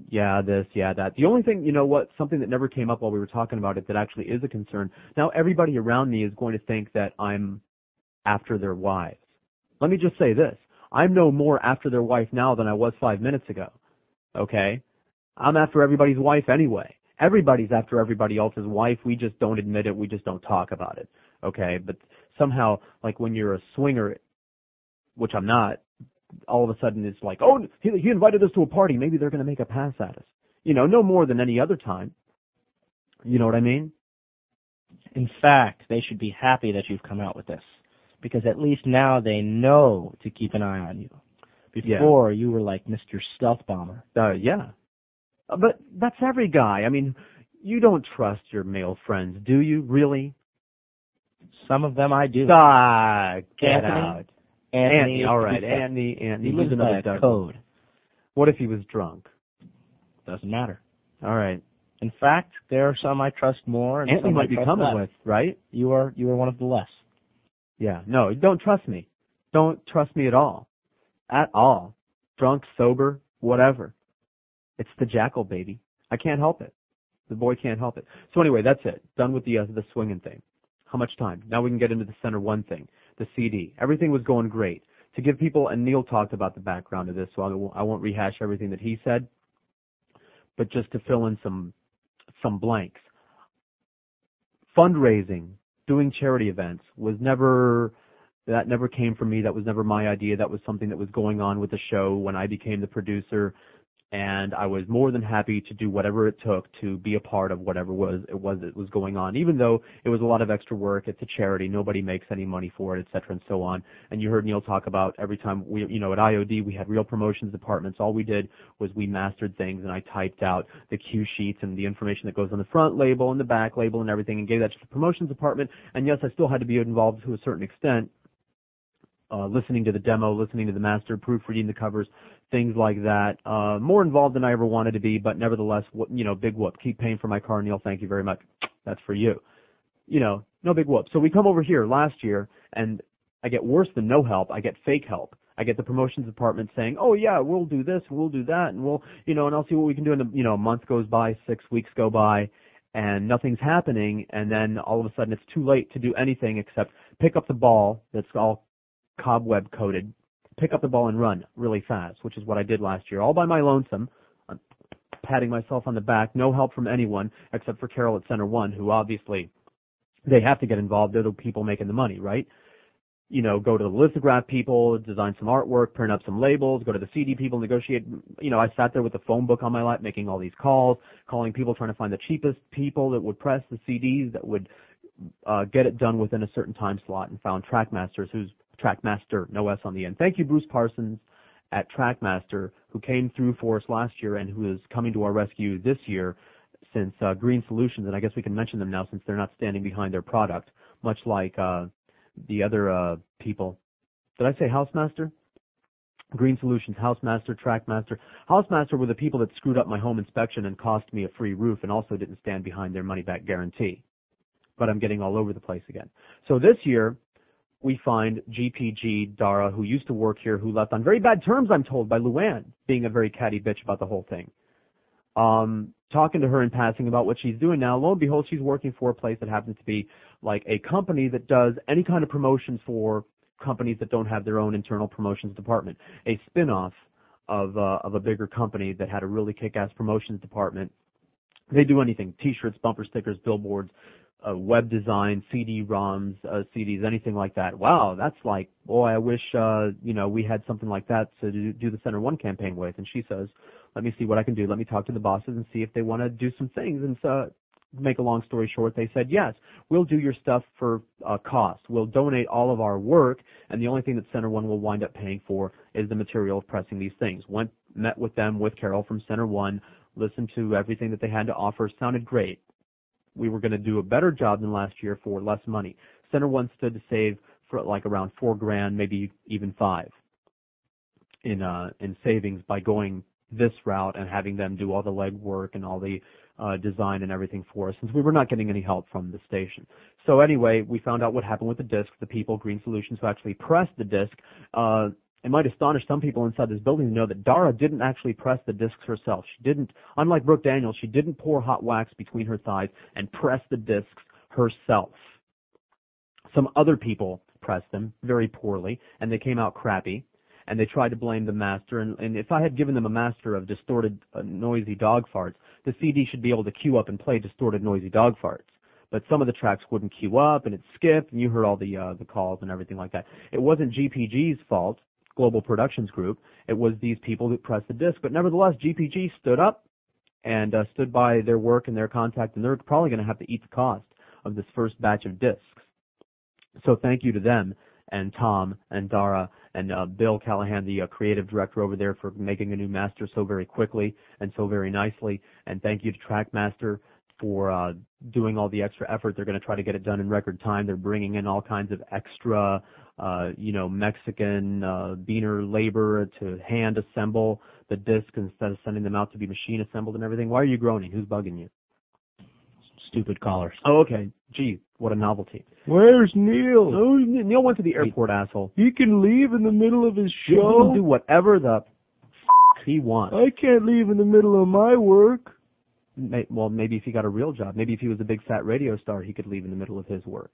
yeah, this, yeah, that. The only thing, you know what, something that never came up while we were talking about it that actually is a concern. Now everybody around me is going to think that I'm after their wives. Let me just say this. I'm no more after their wife now than I was five minutes ago. Okay? I'm after everybody's wife anyway. Everybody's after everybody else's wife. We just don't admit it. We just don't talk about it. Okay? But somehow, like when you're a swinger, which I'm not, all of a sudden it's like, oh, he, he invited us to a party. Maybe they're going to make a pass at us. You know, no more than any other time. You know what I mean? In fact, they should be happy that you've come out with this. Because at least now they know to keep an eye on you. Before, you were like Mr. Stealth Bomber. Uh, yeah. Uh, But that's every guy. I mean, you don't trust your male friends, do you? Really? Some of them I do. Ah, get Anthony? out. Anthony, all right. Anthony, Anthony. He lives by a code. What if he was drunk? Doesn't matter. All right. In fact, there are some I trust more, and Anthony some I might be coming less. with, right? You are you are one of the less. Yeah. No, don't trust me. Don't trust me at all. At all. Drunk, sober, whatever. It's the jackal, baby. I can't help it. The boy can't help it. So anyway, that's it. Done with the uh, the swinging thing. How much time? Now we can get into the center one thing, the CD. Everything was going great. To give people, and Neil talked about the background of this, so I won't, I won't rehash everything that he said, but just to fill in some some blanks. Fundraising, doing charity events was never that never came from me. That was never my idea. That was something that was going on with the show when I became the producer. And I was more than happy to do whatever it took to be a part of whatever was it was it was going on. Even though it was a lot of extra work, it's a charity. Nobody makes any money for it, et cetera, and so on. And you heard Neil talk about every time we, you know, at IOD we had real promotions departments. All we did was we mastered things, and I typed out the cue sheets and the information that goes on the front label and the back label and everything, and gave that to the promotions department. And yes, I still had to be involved to a certain extent uh, listening to the demo, listening to the master, proofreading the covers, things like that. Uh, more involved than I ever wanted to be, but nevertheless, you know, big whoop. Keep paying for my car, Neil. Thank you very much. That's for you. You know, no big whoop. So we come over here last year, and I get worse than no help. I get fake help. I get the promotions department saying, "Oh yeah, we'll do this, we'll do that, and we'll, you know, and I'll see what we can do." And you know, a month goes by, six weeks go by, and nothing's happening. And then all of a sudden, it's too late to do anything except pick up the ball that's all cobweb coated, pick up the ball and run really fast, which is what I did last year, all by my lonesome. I'm patting myself on the back, no help from anyone except for Carol at Center One, who obviously they have to get involved. They're the people making the money, right? you know, go to the lithograph people, design some artwork, print up some labels, go to the CD people, negotiate. You know, I sat there with the phone book on my lap, making all these calls, calling people, trying to find the cheapest people that would press the CDs that would uh, get it done within a certain time slot, and found Trackmasters, who's Trackmaster, no S on the end. Thank you, Bruce Parsons at Trackmaster, who came through for us last year and who is coming to our rescue this year since uh, Green Solutions, and I guess we can mention them now since they're not standing behind their product, much like uh, the other uh, people. Did I say Housemaster? Green Solutions, Housemaster, Trackmaster. Housemaster were the people that screwed up my home inspection and cost me a free roof and also didn't stand behind their money back guarantee. But I'm getting all over the place again. So this year, we find GPG Dara, who used to work here, who left on very bad terms, I'm told, by Luann, being a very catty bitch about the whole thing. Um, talking to her in passing about what she's doing now, lo and behold, she's working for a place that happens to be like a company that does any kind of promotions for companies that don't have their own internal promotions department. A spin-off of uh, of a bigger company that had a really kick-ass promotions department. They do anything: t-shirts, bumper stickers, billboards, uh, web design, CD-ROMs, uh, CDs, anything like that. Wow, that's like, boy, I wish uh, you know we had something like that to do, do the Center One campaign with. And she says, let me see what I can do. Let me talk to the bosses and see if they want to do some things. And so make a long story short, they said, yes, we'll do your stuff for uh, cost. We'll donate all of our work, and the only thing that Center One will wind up paying for is the material of pressing these things. Went, met with them, with Carol from Center One, listened to everything that they had to offer. Sounded great. We were going to do a better job than last year for less money. Center One stood to save for like around four grand, maybe even five in uh in savings by going this route and having them do all the legwork and all the uh, design and everything for us since we were not getting any help from the station. So anyway, we found out what happened with the disc. The people, Green Solutions, who actually pressed the disc, uh, it might astonish some people inside this building to know that Dara didn't actually press the discs herself. She didn't, unlike Brooke Daniels, she didn't pour hot wax between her thighs and press the discs herself. Some other people pressed them very poorly, and they came out crappy and they tried to blame the master. And, and if I had given them a master of distorted, uh, noisy dog farts, the CD should be able to cue up and play distorted, noisy dog farts. But some of the tracks wouldn't cue up, and it skipped, and you heard all the uh, the calls and everything like that. It wasn't GPG's fault, Global Productions Group. It was these people who pressed the disc. But nevertheless, GPG stood up and uh, stood by their work and their contact, and they're probably going to have to eat the cost of this first batch of discs. So thank you to them and Tom and Dara and uh, Bill Callahan, the uh, creative director over there, for making a new master so very quickly and so very nicely. And thank you to Trackmaster for uh, doing all the extra effort. They're going to try to get it done in record time. They're bringing in all kinds of extra, you know, Mexican uh, beaner labor to hand assemble the disc instead of sending them out to be machine assembled and everything. Why are you groaning? Who's bugging you? Stupid callers. Oh, okay. Gee, what a novelty. Where's Neil? Oh, Neil went to the airport, asshole. He can leave in the middle of his show. He can do whatever the f- he wants. I can't leave in the middle of my work. May, well, maybe if he got a real job, maybe if he was a big fat radio star, he could leave in the middle of his work.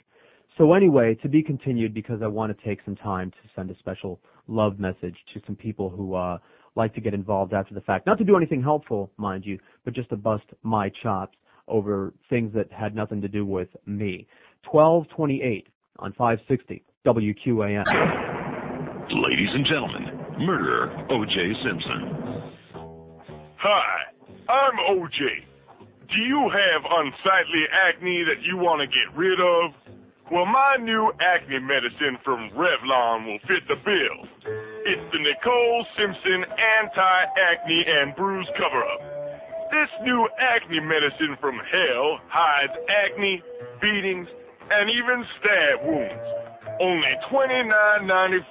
So anyway, to be continued because I want to take some time to send a special love message to some people who uh like to get involved after the fact. Not to do anything helpful, mind you, but just to bust my chops over things that had nothing to do with me. 1228 on 560 WQAM. Ladies and gentlemen, murderer O.J. Simpson. Hi, I'm OJ. Do you have unsightly acne that you want to get rid of? Well, my new acne medicine from Revlon will fit the bill. It's the Nicole Simpson Anti-Acne and Bruise Cover-Up. This new acne medicine from hell hides acne, beatings, and even stab wounds. Only $29.95.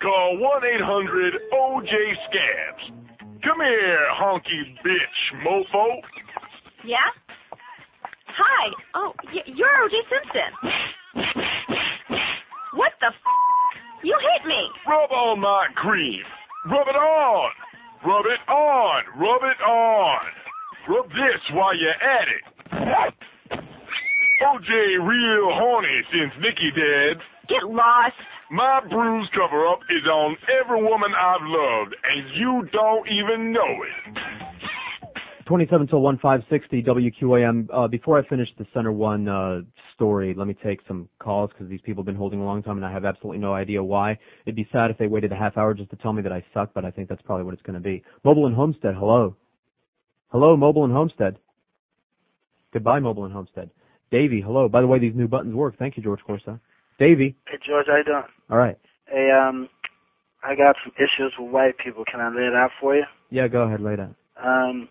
Call 1-800-OJ-SCABS. Come here, honky bitch mofo. Yeah? Hi. Oh, y- you're O.J. Simpson. What the f? You hit me. Rub on my cream. Rub it on. Rub it on. Rub it on. Rub this while you're at it. OJ real horny since Nikki dead. Get lost. My bruise cover up is on every woman I've loved, and you don't even know it. 27 till 1560 WQAM. Uh, before I finish the Center One uh, story, let me take some calls because these people have been holding a long time and I have absolutely no idea why. It'd be sad if they waited a half hour just to tell me that I suck, but I think that's probably what it's going to be. Mobile and Homestead, hello. Hello, Mobile and Homestead. Goodbye, Mobile and Homestead. Davey, hello. By the way, these new buttons work. Thank you, George Corsa. Davey. Hey George, how you doing? All right. Hey, um, I got some issues with white people. Can I lay it out for you? Yeah, go ahead, lay that. Um,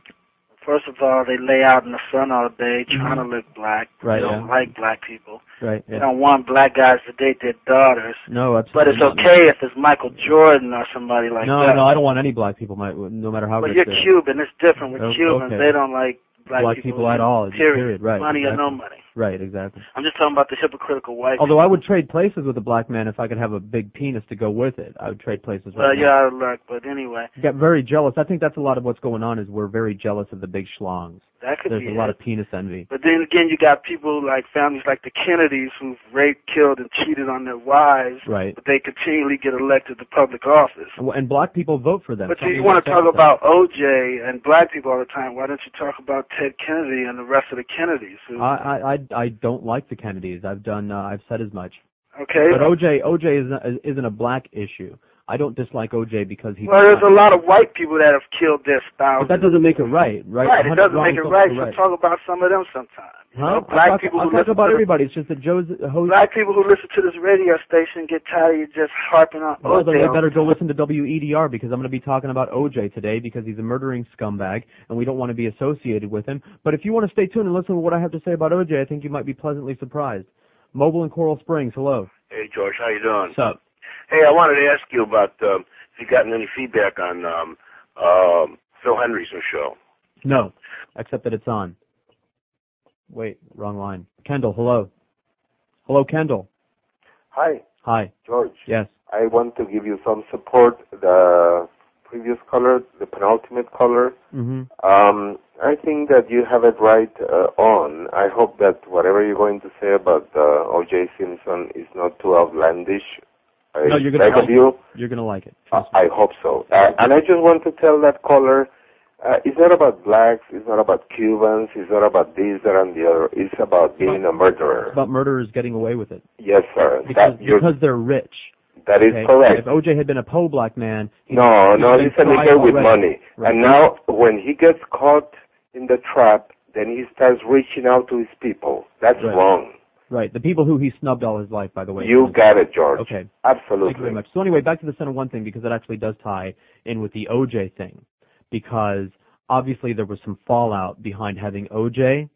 first of all, they lay out in the sun all day trying to look black. Mm-hmm. Right, They don't yeah. like black people. Right. They don't want black guys to date their daughters. No, absolutely. But it's not. okay if it's Michael Jordan or somebody like no, that. no, no, I don't want any black people, my, no matter how But you're. Cuban. It's different with Oh, Cubans. okay. They don't like black, Black people at all, Period. period, right, Money or no money. Right, exactly. I'm just talking about the hypocritical white. Although I would trade places with a black man if I could have a big penis to go with it. I would trade places Well, right you're now. out of luck. But anyway, Get very jealous. I think that's a lot of what's going on is we're very jealous of the big schlongs. That could There's be a lot of penis envy. But then again, you got people like families like the Kennedys who've raped, killed, and cheated on their wives, Right. but they continually get elected to public office. And black people vote for them. But you want to talk about OJ and black people all the time. Why don't you talk about Ted Kennedy and the rest of the Kennedys? Who, I, I I I don't like the Kennedys. I've done. Uh, I've said as much. okay. But OJ OJ isn't isn't a black issue. I don't dislike OJ because he. well, there's a lot of white people that have killed their spouses. But that doesn't make it right, right? Right, it doesn't make it right. also So talk about some of them sometime. You Huh? know, black talk, people I'll who talk listen about to the- everybody. It's just that Joe's uh, host. Black people who listen to this radio station get tired of you just harping on Well, then OJ. they better go listen to WEDR because I'm going to be talking about OJ today because he's a murdering scumbag and we don't want to be associated with him. But if you want to stay tuned and listen to what I have to say about OJ, I think you might be pleasantly surprised. Mobile in Coral Springs, hello. Hey George, how you doing? What's up? Hey, I wanted to ask you about um, if you gotten any feedback on um, um, Phil Hendrie's new show. No, except that it's on. Wait, wrong line. Kendall, hello. Hello, Kendall. Hi, Hi. George. Yes. I want to give you some support. The previous caller, the penultimate caller, Mm-hmm. um, I think that you have it right uh, on. I hope that whatever you're going to say about uh, O.J. Simpson is not too outlandish. I No, you're gonna like of you. it. You're gonna like it. I I hope so. Uh, and I just want to tell that caller, uh, it's not about blacks, it's not about Cubans, it's not about this, that, and the other. It's about being a murderer. It's about murderers getting away with it. Yes, sir. Because, because they're rich. that is okay? correct. If OJ had been a po black man, he'd- No, no, he's a nigger with money. Right. And now, when he gets caught in the trap, then he starts reaching out to his people. That's Right. wrong. Right. The people who he snubbed all his life, by the way. You got it, George. Okay. Absolutely. Thank you very much. So anyway, back to the center one thing because it actually does tie in with the OJ thing, because obviously there was some fallout behind having OJ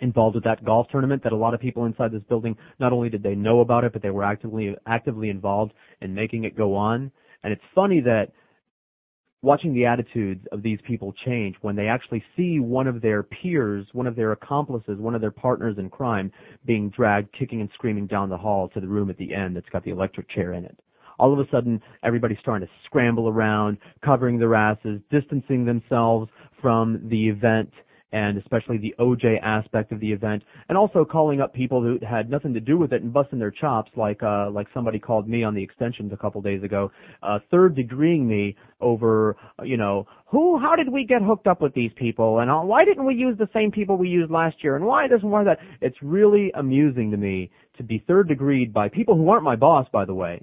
involved with that golf tournament that a lot of people inside this building not only did they know about it but they were actively actively involved in making it go on and it's funny that watching the attitudes of these people change when they actually see one of their peers, one of their accomplices, one of their partners in crime being dragged kicking and screaming down the hall to the room at the end that's got the electric chair in it. All of a sudden, everybody's starting to scramble around, covering their asses, distancing themselves from the event, and especially the OJ aspect of the event, and also calling up people who had nothing to do with it and busting their chops, like uh, like somebody called me on the extensions a couple days ago, uh, third degreeing me over, uh, you know, who, how did we get hooked up with these people, and uh, why didn't we use the same people we used last year, and why this and why that? It's really amusing to me to be third degreed by people who aren't my boss, by the way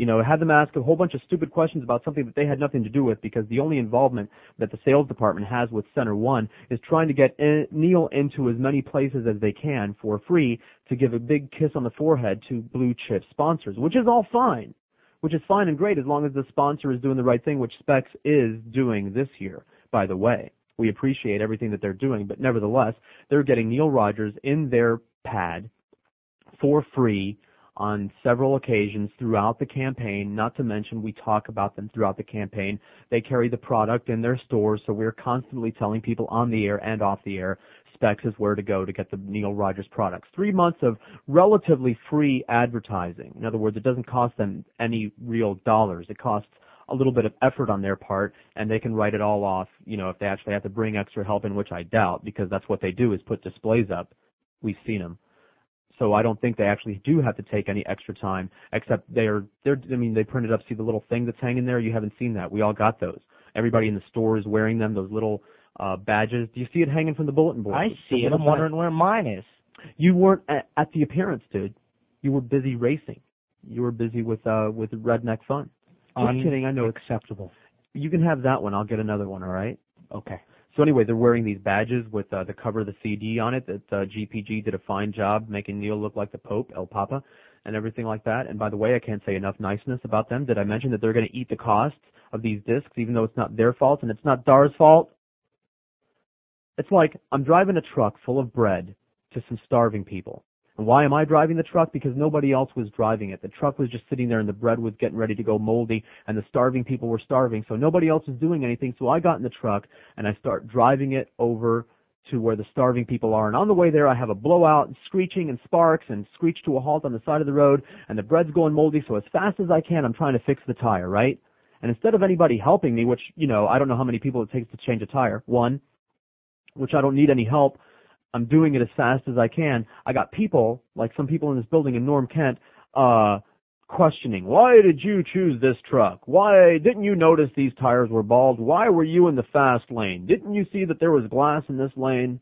you know, had them ask a whole bunch of stupid questions about something that they had nothing to do with because the only involvement that the sales department has with Center One is trying to get in, Neil into as many places as they can for free to give a big kiss on the forehead to blue chip sponsors, which is all fine. Which is fine and great as long as the sponsor is doing the right thing, which Spec's is doing this year, by the way. We appreciate everything that they're doing, but nevertheless, they're getting Neil Rogers in their pad for free on several occasions throughout the campaign, not to mention we talk about them throughout the campaign. They carry the product in their stores, so we're constantly telling people on the air and off the air Spec's is where to go to get the Neil Rogers products. Three months of relatively free advertising. In other words, it doesn't cost them any real dollars. It costs a little bit of effort on their part, and they can write it all off, you know, if they actually have to bring extra help in, which I doubt, because that's what they do is put displays up. We've seen them. So I don't think they actually do have to take any extra time, except they're, they're, I mean, they printed up, see the little thing that's hanging there? You haven't seen that. We all got those. Everybody in the store is wearing them, those little, uh, badges. Do you see it hanging from the bulletin board? I see it. I'm wondering where mine is. You weren't at, at the appearance, dude. You were busy racing. You were busy with, uh, with redneck fun. Just kidding, I know it's acceptable. You can have that one. I'll get another one, alright? Okay. So anyway, they're wearing these badges with uh, the cover of the CD on it that uh, GPG did a fine job making Neil look like the Pope, El Papa, and everything like that. And by the way, I can't say enough niceness about them. Did I mention that they're going to eat the costs of these discs, even though it's not their fault and it's not Dar's fault? It's like I'm driving a truck full of bread to some starving people. And why am I driving the truck? Because nobody else was driving it. The truck was just sitting there and the bread was getting ready to go moldy and the starving people were starving. So nobody else was doing anything. So I got in the truck and I start driving it over to where the starving people are. And on the way there, I have a blowout and screeching and sparks and screech to a halt on the side of the road and the bread's going moldy. So as fast as I can, I'm trying to fix the tire, right? And instead of anybody helping me, which, you know, I don't know how many people it takes to change a tire, one, which I don't need any help, I'm doing it as fast as I can. I got people, like some people in this building in Norm Kent, uh, questioning, why did you choose this truck? Why didn't you notice these tires were bald? Why were you in the fast lane? Didn't you see that there was glass in this lane?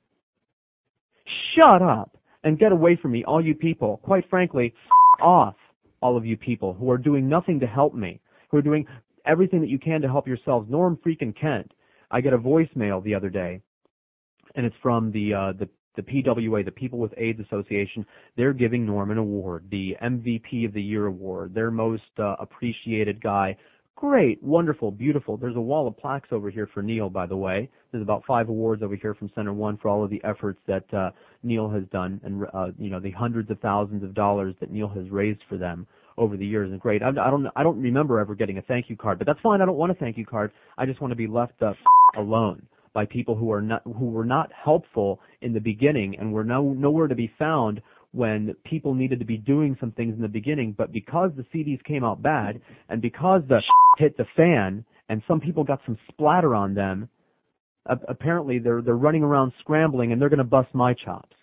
Shut up and get away from me, all you people. Quite frankly, f- off, all of you people who are doing nothing to help me, who are doing everything that you can to help yourselves. Norm freaking Kent. I get a voicemail the other day, and it's from the uh, the the PWA, the People with AIDS Association. They're giving Norm an award, the MVP of the Year award, their most uh, appreciated guy. Great, wonderful, beautiful. There's a wall of plaques over here for Neil, by the way. There's about five awards over here from Center One for all of the efforts that uh, Neil has done, and uh, you know the hundreds of thousands of dollars that Neil has raised for them over the years. And great. I, I don't, I don't remember ever getting a thank you card, but that's fine. I don't want a thank you card. I just want to be left uh, alone by people who are not, who were not helpful in the beginning and were no, nowhere to be found when people needed to be doing some things in the beginning, but because the CDs came out bad and because the hit the fan and some people got some splatter on them, apparently they're they're running around scrambling and they're going to bust my chops,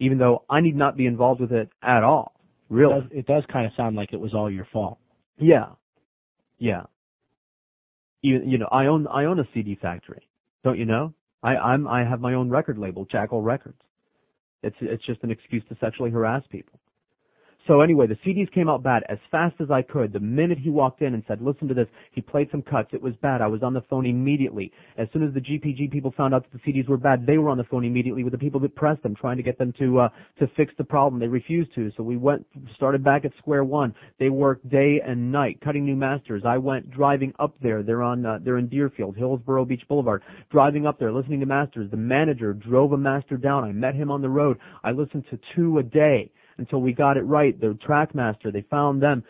even though I need not be involved with it at all. Really, It does, it does kind of sound like it was all your fault. yeah, yeah. You you know I own I own a CD factory, don't you know? I I'm I have my own record label, Jackal Records. It's it's just an excuse to sexually harass people. So anyway, the CDs came out bad as fast as I could. The minute he walked in and said, "Listen to this," he played some cuts. It was bad. I was on the phone immediately. As soon as the GPG people found out that the CDs were bad, they were on the phone immediately with the people that pressed them, trying to get them to uh, to fix the problem. They refused to, so we went started back at square one. They worked day and night cutting new masters. I went driving up there. They're on uh, they're in Deerfield, Hillsboro Beach Boulevard. Driving up there, listening to masters. The manager drove a master down. I met him on the road. I listened to two a day until we got it right. The track master, they found them.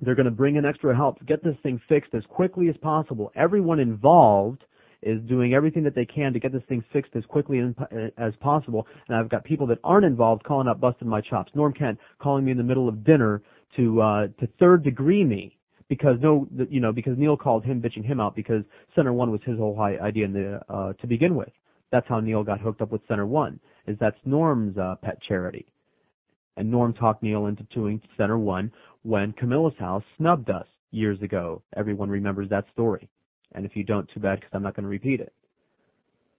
They're going to bring in extra help to get this thing fixed as quickly as possible. Everyone involved is doing everything that they can to get this thing fixed as quickly as possible. And I've got people that aren't involved calling up busting my chops. Norm Kent calling me in the middle of dinner to uh to third degree me because no you know because Neil called him bitching him out because Center One was his whole idea in the uh to begin with. That's how Neil got hooked up with Center One. Is that's Norm's uh, pet charity. And Norm talked Neil into doing Center One when Camillus House snubbed us years ago. Everyone remembers that story. And if you don't, too bad because I'm not going to repeat it.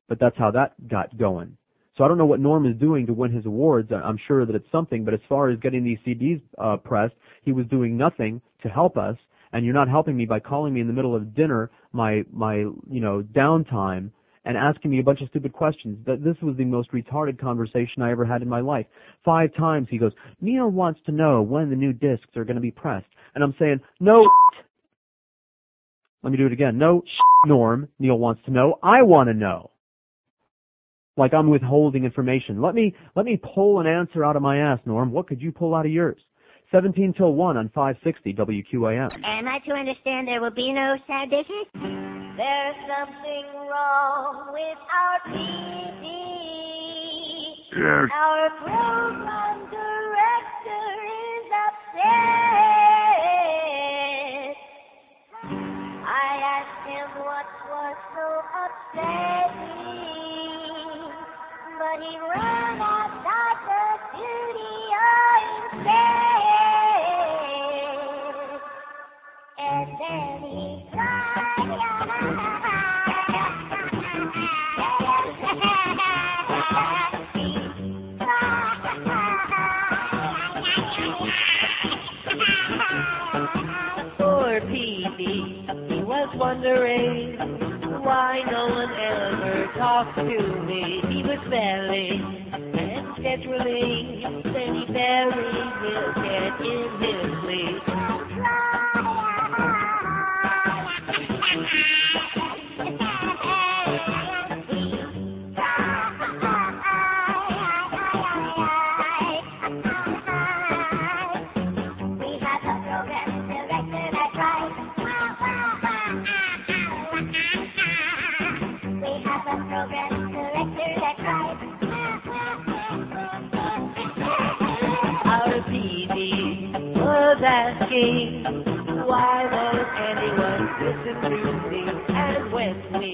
But that's how that got going. So I don't know what Norm is doing to win his awards. I'm sure that it's something, but as far as getting these CDs uh, pressed, he was doing nothing to help us. And you're not helping me by calling me in the middle of dinner, my my you know downtime, and asking me a bunch of stupid questions. That this was the most retarded conversation I ever had in my life. Five times he goes, Neil wants to know when the new discs are going to be pressed, and I'm saying, no. Let me do it again. No, Norm. Neil wants to know. I want to know. Like I'm withholding information. Let me let me pull an answer out of my ass, Norm. What could you pull out of yours? 17 till 1 on 560 WQAM. Am I to understand there will be no sad business? There's something wrong with our TV. Yes. Our program director is upset. I asked him what was so upsetting, Poor he was wondering why no one ever talked to me. He was and then he buried his head in his sleep. Asking why won't anyone listen to me? And when we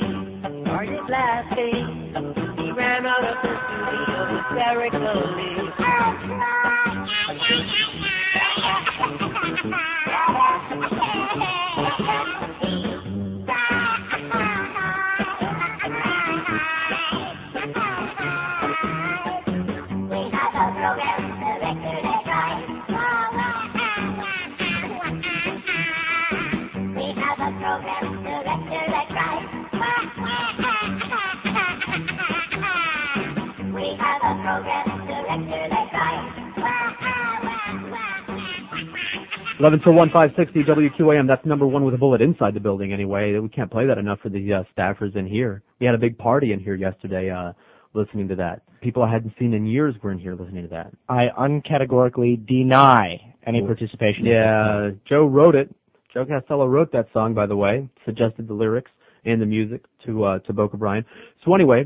started laughing, he ran out of the studio hysterically. We 11 till 1, 560 WQAM. That's number one with a bullet inside the building anyway. We can't play that enough for the uh, staffers in here. We had a big party in here yesterday uh, listening to that. People I hadn't seen in years were in here listening to that. I uncategorically deny any participation. in Yeah, Joe wrote it. Joe Castello wrote that song, by the way. Suggested the lyrics and the music to uh, to Boca Brian. So anyway,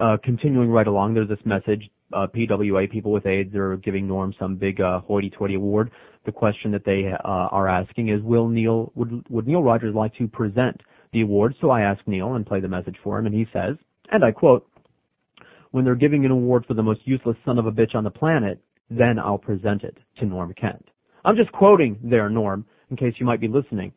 uh, continuing right along, there's this message. Uh, PWA people with AIDS are giving Norm some big uh, hoity-toity award. The question that they uh, are asking is, will Neil would would Neil Rogers like to present the award? So I ask Neil and play the message for him, and he says, and I quote, "When they're giving an award for the most useless son of a bitch on the planet, then I'll present it to Norm Kent." I'm just quoting there, Norm, in case you might be listening.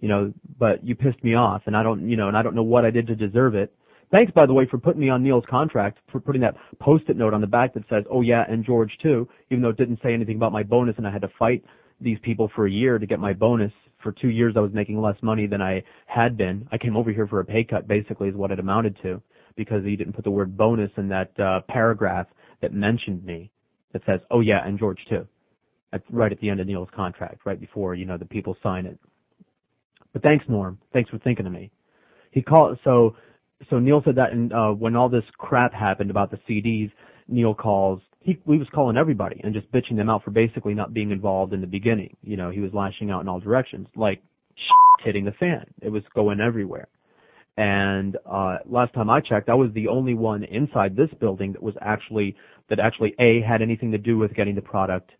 You know, but you pissed me off, and I don't, you know, and I don't know what I did to deserve it. Thanks, by the way, for putting me on Neil's contract, for putting that post-it note on the back that says, "Oh yeah, and George too," even though it didn't say anything about my bonus, and I had to fight these people for a year to get my bonus. For two years, I was making less money than I had been. I came over here for a pay cut, basically, is what it amounted to, because he didn't put the word bonus in that uh, paragraph that mentioned me, that says, "Oh yeah, and George too." That's right at the end of Neil's contract, right before you know the people sign it. But thanks, Norm. Thanks for thinking of me. He called so so Neil said that and uh when all this crap happened about the CDs, Neil calls he he was calling everybody and just bitching them out for basically not being involved in the beginning. You know, he was lashing out in all directions, like hitting the fan. It was going everywhere. And uh last time I checked, I was the only one inside this building that was actually that actually A had anything to do with getting the product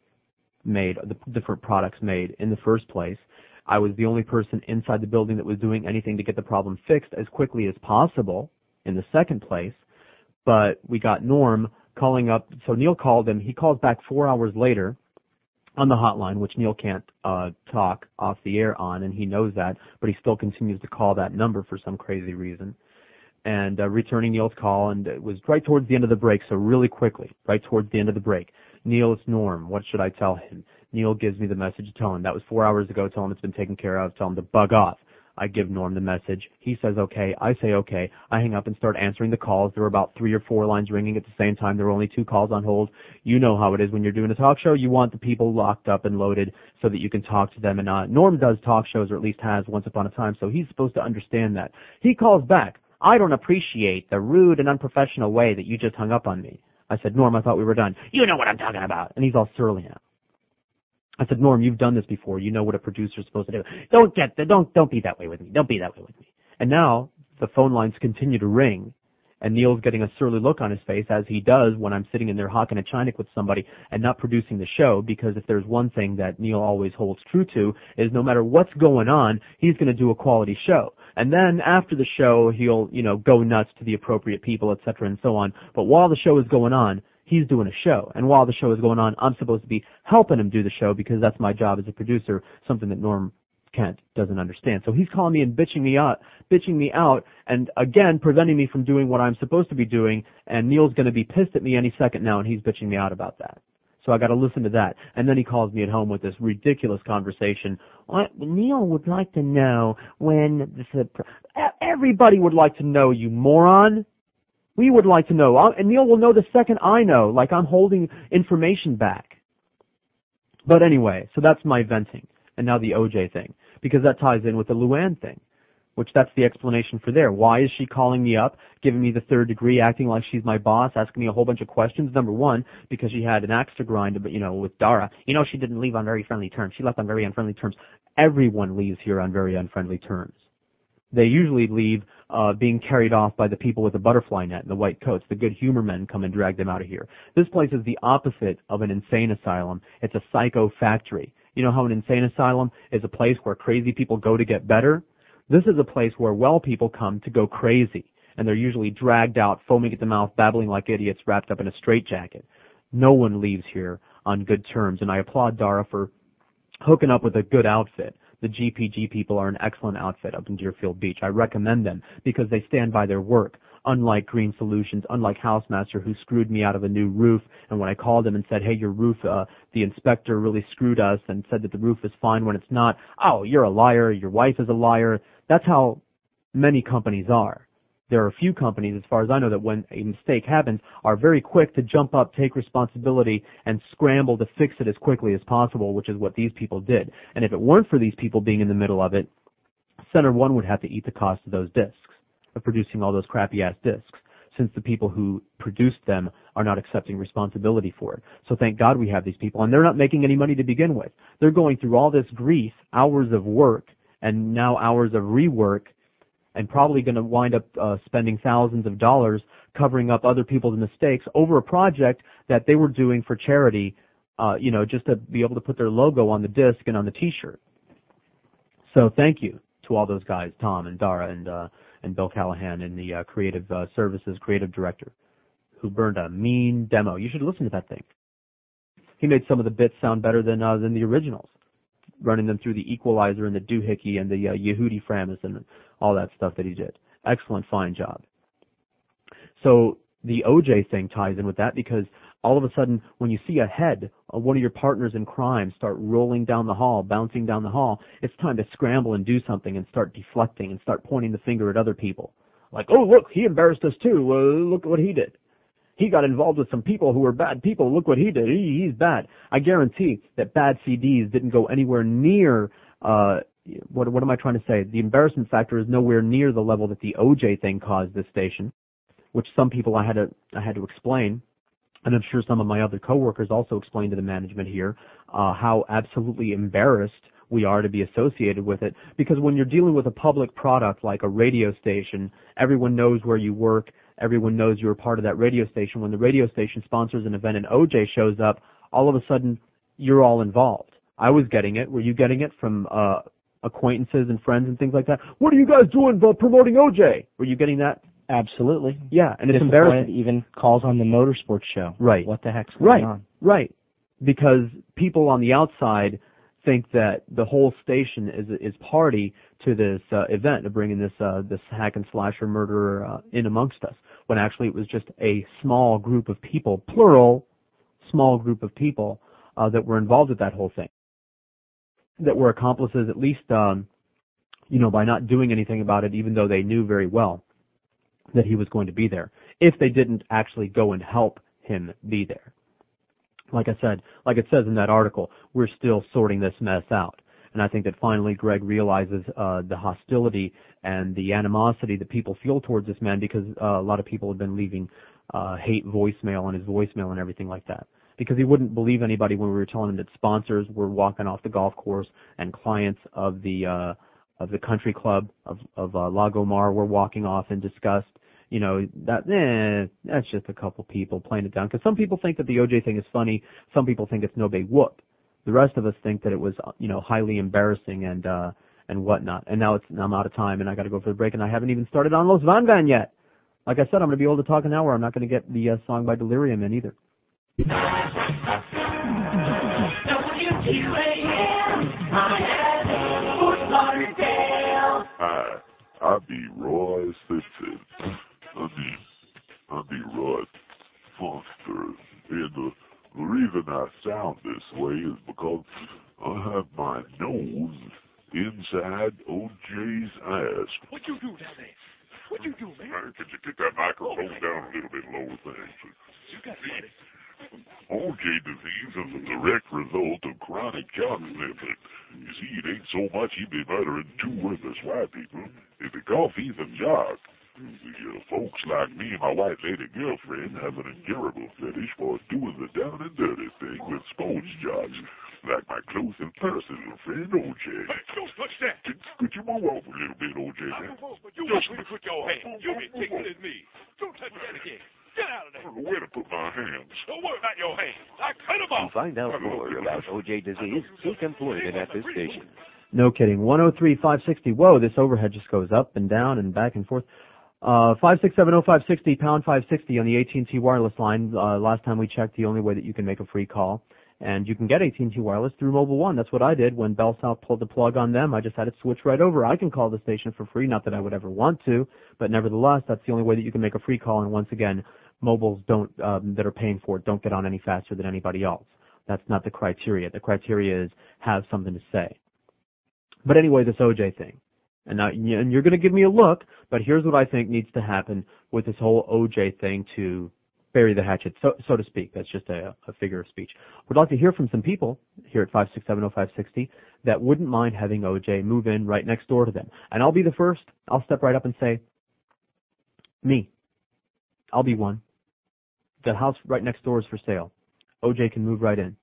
made, the different products made in the first place. I was the only person inside the building that was doing anything to get the problem fixed as quickly as possible in the second place. But we got Norm calling up. So Neil called him. He calls back four hours later on the hotline, which Neil can't uh, talk off the air on, and he knows that, but he still continues to call that number for some crazy reason. And uh, returning Neil's call, and it was right towards the end of the break, so really quickly, right towards the end of the break. Neil, it's Norm. What should I tell him? Neil gives me the message to tell him. That was four hours ago. Tell him it's been taken care of. Tell him to bug off. I give Norm the message. He says okay. I say okay. I hang up and start answering the calls. There were about three or four lines ringing at the same time. There were only two calls on hold. You know how it is when you're doing a talk show. You want the people locked up and loaded so that you can talk to them. And uh, Norm does talk shows, or at least has once upon a time, so he's supposed to understand that. He calls back. I don't appreciate the rude and unprofessional way that you just hung up on me. I said, Norm, I thought we were done. You know what I'm talking about. And he's all surly now. I said, Norm, you've done this before. You know what a producer's supposed to do. Don't get the, don't don't be that way with me. Don't be that way with me. And now the phone lines continue to ring, and Neil's getting a surly look on his face as he does when I'm sitting in there hawking a chinik with somebody and not producing the show. Because if there's one thing that Neil always holds true to is no matter what's going on, he's going to do a quality show. And then after the show, he'll you know go nuts to the appropriate people, etc. and so on. But while the show is going on, he's doing a show. And while the show is going on, I'm supposed to be helping him do the show because that's my job as a producer, something that Norm Kent doesn't understand. So he's calling me and bitching me out, bitching me out, and again preventing me from doing what I'm supposed to be doing. And Neil's going to be pissed at me any second now, and he's bitching me out about that. So I got to listen to that. And then he calls me at home with this ridiculous conversation. Well, Neil would like to know when the everybody would like to know, you moron. We would like to know. And Neil will know the second I know, like I'm holding information back. But anyway, so that's my venting. And now the OJ thing. Because that ties in with the Luann thing. Which that's the explanation for there. Why is she calling me up, giving me the third degree, acting like she's my boss, asking me a whole bunch of questions? Number one, because she had an axe to grind, but you know, with Dara. You know, she didn't leave on very friendly terms. She left on very unfriendly terms. Everyone leaves here on very unfriendly terms they usually leave uh, being carried off by the people with the butterfly net and the white coats. The good humor men come and drag them out of here. This place is the opposite of an insane asylum. It's a psycho factory. You know how an insane asylum is a place where crazy people go to get better? This is a place where well people come to go crazy. And they're usually dragged out, foaming at the mouth, babbling like idiots, wrapped up in a straitjacket. No one leaves here on good terms, and I applaud Dara for hooking up with a good outfit the GPG people are an excellent outfit up in Deerfield Beach. I recommend them because they stand by their work. Unlike Green Solutions, unlike Housemaster who screwed me out of a new roof, and when I called him and said, hey, your roof, uh, the inspector really screwed us and said that the roof is fine when it's not, oh, you're a liar, your wife is a liar. That's how many companies are there are a few companies, as far as I know, that when a mistake happens, are very quick to jump up, take responsibility, and scramble to fix it as quickly as possible, which is what these people did. And if it weren't for these people being in the middle of it, Center One would have to eat the cost of those discs, of producing all those crappy ass discs, since the people who produced them are not accepting responsibility for it. So thank God we have these people, and they're not making any money to begin with. They're going through all this grief, hours of work, and now hours of rework and probably going to wind up uh, spending thousands of dollars covering up other people's mistakes over a project that they were doing for charity, uh, you know, just to be able to put their logo on the disc and on the T-shirt. So thank you to all those guys, Tom and Dara and uh, and Bill Callahan and the uh, creative uh, services creative director, who burned a mean demo. You should listen to that thing. He made some of the bits sound better than uh, than the originals running them through the equalizer and the doohickey and the uh, Yehudi Framus and all that stuff that he did. Excellent, fine job. So the OJ thing ties in with that because all of a sudden, when you see a head of one of your partners in crime start rolling down the hall, bouncing down the hall, it's time to scramble and do something and start deflecting and start pointing the finger at other people. Like, oh look, he embarrassed us too. Uh, look what he did. He got involved with some people who were bad people. Look what he did. He, he's bad. I guarantee that bad CDs didn't go anywhere near, uh, what, what am I trying to say? The embarrassment factor is nowhere near the level that the OJ thing caused this station, which some people I had to, I had to explain. And I'm sure some of my other coworkers also explained to the management here, uh, how absolutely embarrassed we are to be associated with it. Because when you're dealing with a public product like a radio station, everyone knows where you work everyone knows you're part of that radio station. When the radio station sponsors an event and OJ shows up, all of a sudden you're all involved. I was getting it. Were you getting it from uh acquaintances and friends and things like that? What are you guys doing about promoting OJ? Were you getting that? Absolutely. Yeah, and it's This embarrassing. one Even calls on the motorsports show. Right. What the heck's going Right. on? Right. Because people on the outside think that the whole station is is party to this uh, event of bringing this uh, this hack and slasher murderer uh, in amongst us, when actually it was just a small group of people, plural, small group of people uh, that were involved with that whole thing, that were accomplices at least, um, you know, by not doing anything about it, even though they knew very well that he was going to be there, if they didn't actually go and help him be there like I said, like it says in that article, we're still sorting this mess out. And I think that finally Greg realizes uh, the hostility and the animosity that people feel towards this man because uh, a lot of people have been leaving uh, hate voicemail on his voicemail and everything like that. Because he wouldn't believe anybody when we were telling him that sponsors were walking off the golf course and clients of the uh of the country club of of uh, Lago Mar were walking off in disgust. You know that eh, that's just a couple people playing it down. Because some people think that the OJ thing is funny. Some people think it's no big whoop. The rest of us think that it was you know highly embarrassing and uh and whatnot. And now it's I'm out of time and I got to go for the break and I haven't even started on Los Van Van yet. Like I said, I'm going to be able to talk an hour. I'm not going to get the uh, song by Delerium in either. Hi, I I be Roy Three 560. Whoa, this overhead just goes up and down and back and forth. Uh, 5670560 pound 560 on the AT&T wireless line. Uh, last time we checked, the only way that you can make a free call, and you can get AT&T wireless through Mobile One. That's what I did when Bell South pulled the plug on them. I just had it switch right over. I can call the station for free. Not that I would ever want to, but nevertheless, that's the only way that you can make a free call. And once again, mobiles don't um, that are paying for it don't get on any faster than anybody else. That's not the criteria. The criteria is have something to say. But anyway, this OJ thing. And now, and you're going to give me a look, but here's what I think needs to happen with this whole OJ thing to bury the hatchet, so, so to speak. That's just a, a figure of speech. We'd like to hear from some people here at 5670560 that wouldn't mind having OJ move in right next door to them. And I'll be the first. I'll step right up and say, me. I'll be one. The house right next door is for sale. OJ can move right in.